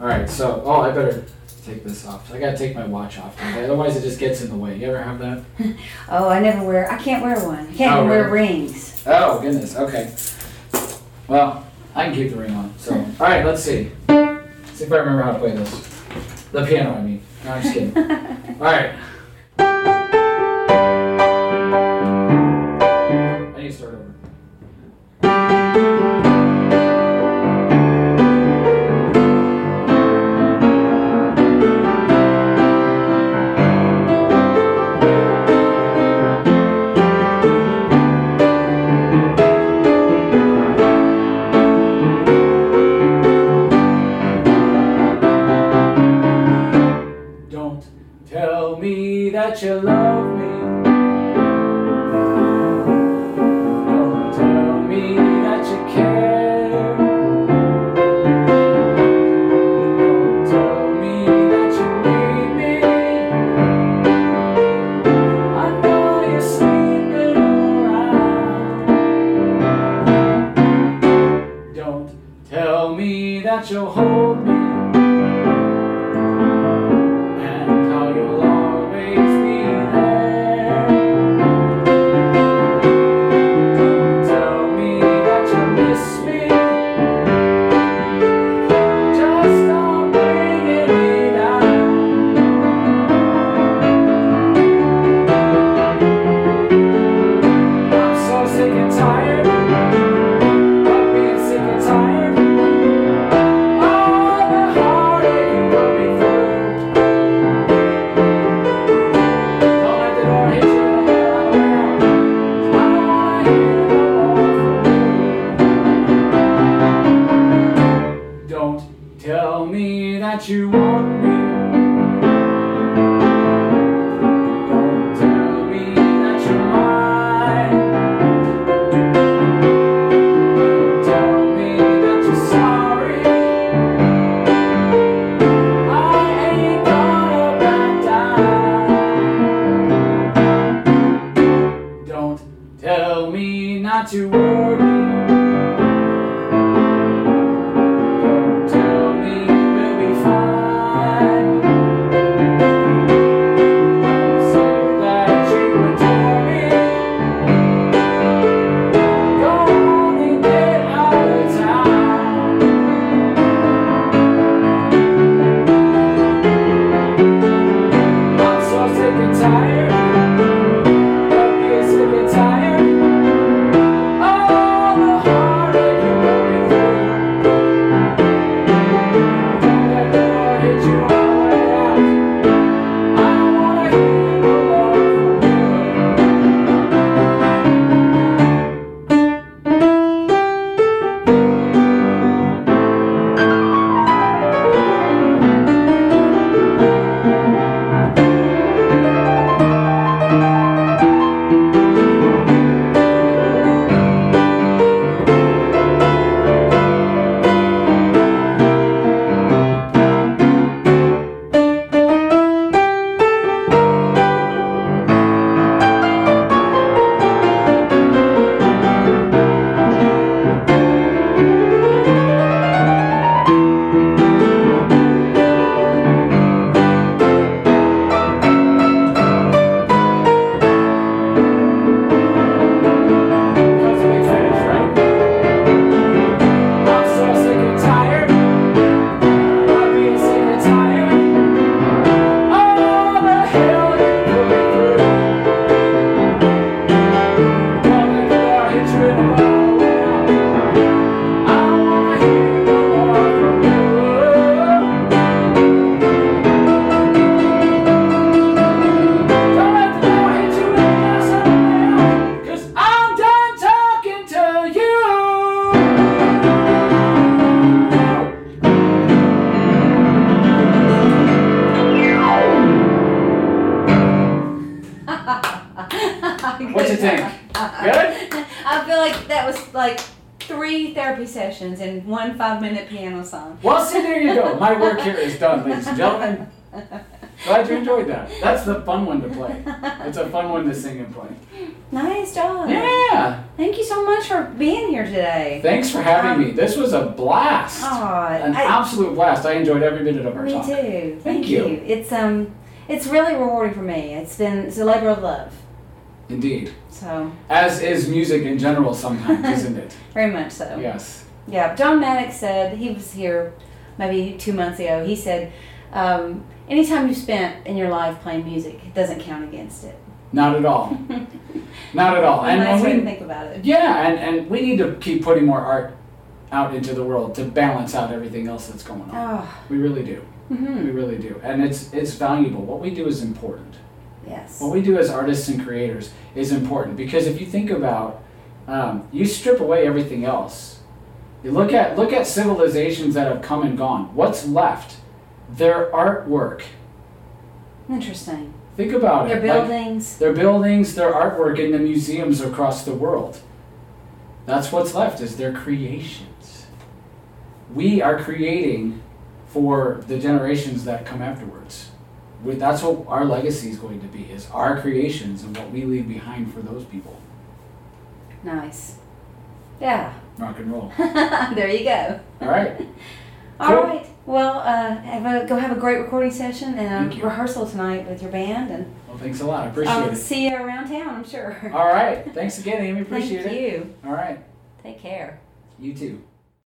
Speaker 2: All right, so oh, I better take this off. I gotta take my watch off, otherwise it just gets in the way. You ever have that?
Speaker 1: Oh, I never wear. I can't wear one. I can't
Speaker 2: Oh,
Speaker 1: even wear rings.
Speaker 2: Oh goodness. Okay. Well, I can keep the ring on. So all right, let's see. See if I remember how to play this. The piano, I mean. No, I'm just kidding. all right. Done, ladies and gentlemen. Glad you enjoyed that. That's the fun one to play. It's a fun one to sing and play.
Speaker 1: Nice job.
Speaker 2: Yeah.
Speaker 1: Thank you so much for being here today.
Speaker 2: Thanks for having me. This was a blast.
Speaker 1: Aw,
Speaker 2: An
Speaker 1: I-
Speaker 2: absolute blast. I enjoyed every minute of our
Speaker 1: Me
Speaker 2: talk.
Speaker 1: too. Thank,
Speaker 2: Thank
Speaker 1: you.
Speaker 2: you.
Speaker 1: It's um, it's really rewarding for me. It's been it's a labor of love.
Speaker 2: Indeed.
Speaker 1: So
Speaker 2: As is music in general sometimes, isn't it?
Speaker 1: very much so.
Speaker 2: Yes.
Speaker 1: Yeah. John Maddox said he was here maybe two months ago. He said, um, anytime you spent in your life playing music, it doesn't count against it.
Speaker 2: Not at all. Not at all.
Speaker 1: And
Speaker 2: And
Speaker 1: nice to
Speaker 2: we,
Speaker 1: think about it.
Speaker 2: yeah, and, and we need to keep putting more art out into the world to balance out everything else that's going on.
Speaker 1: Oh.
Speaker 2: We really do.
Speaker 1: hmm
Speaker 2: We really do. And it's it's valuable. What we do is important.
Speaker 1: Yes.
Speaker 2: What we do as artists and creators is important because if you think about, um, you strip away everything else. You look at look at civilizations that have come and gone. What's left? Their artwork.
Speaker 1: Interesting.
Speaker 2: Think about
Speaker 1: Their
Speaker 2: it. Like,
Speaker 1: buildings.
Speaker 2: their buildings, their artwork in the museums across the world. That's what's left is their creations. We are creating for the generations that come afterwards. We, that's what our legacy is going to be: is our creations and what we leave behind for those people.
Speaker 1: nice. Yeah.
Speaker 2: Rock and roll.
Speaker 1: there you go.
Speaker 2: All right.
Speaker 1: All
Speaker 2: Cool.
Speaker 1: right. Well, uh, have a, go have a great recording session and a rehearsal tonight with your band, and
Speaker 2: Well, thanks a lot. I appreciate
Speaker 1: I'll
Speaker 2: it.
Speaker 1: see you around town. I'm sure.
Speaker 2: All right. Thanks again, Amy. Appreciate
Speaker 1: Thank
Speaker 2: it.
Speaker 1: you.
Speaker 2: All right.
Speaker 1: Take care.
Speaker 2: You too.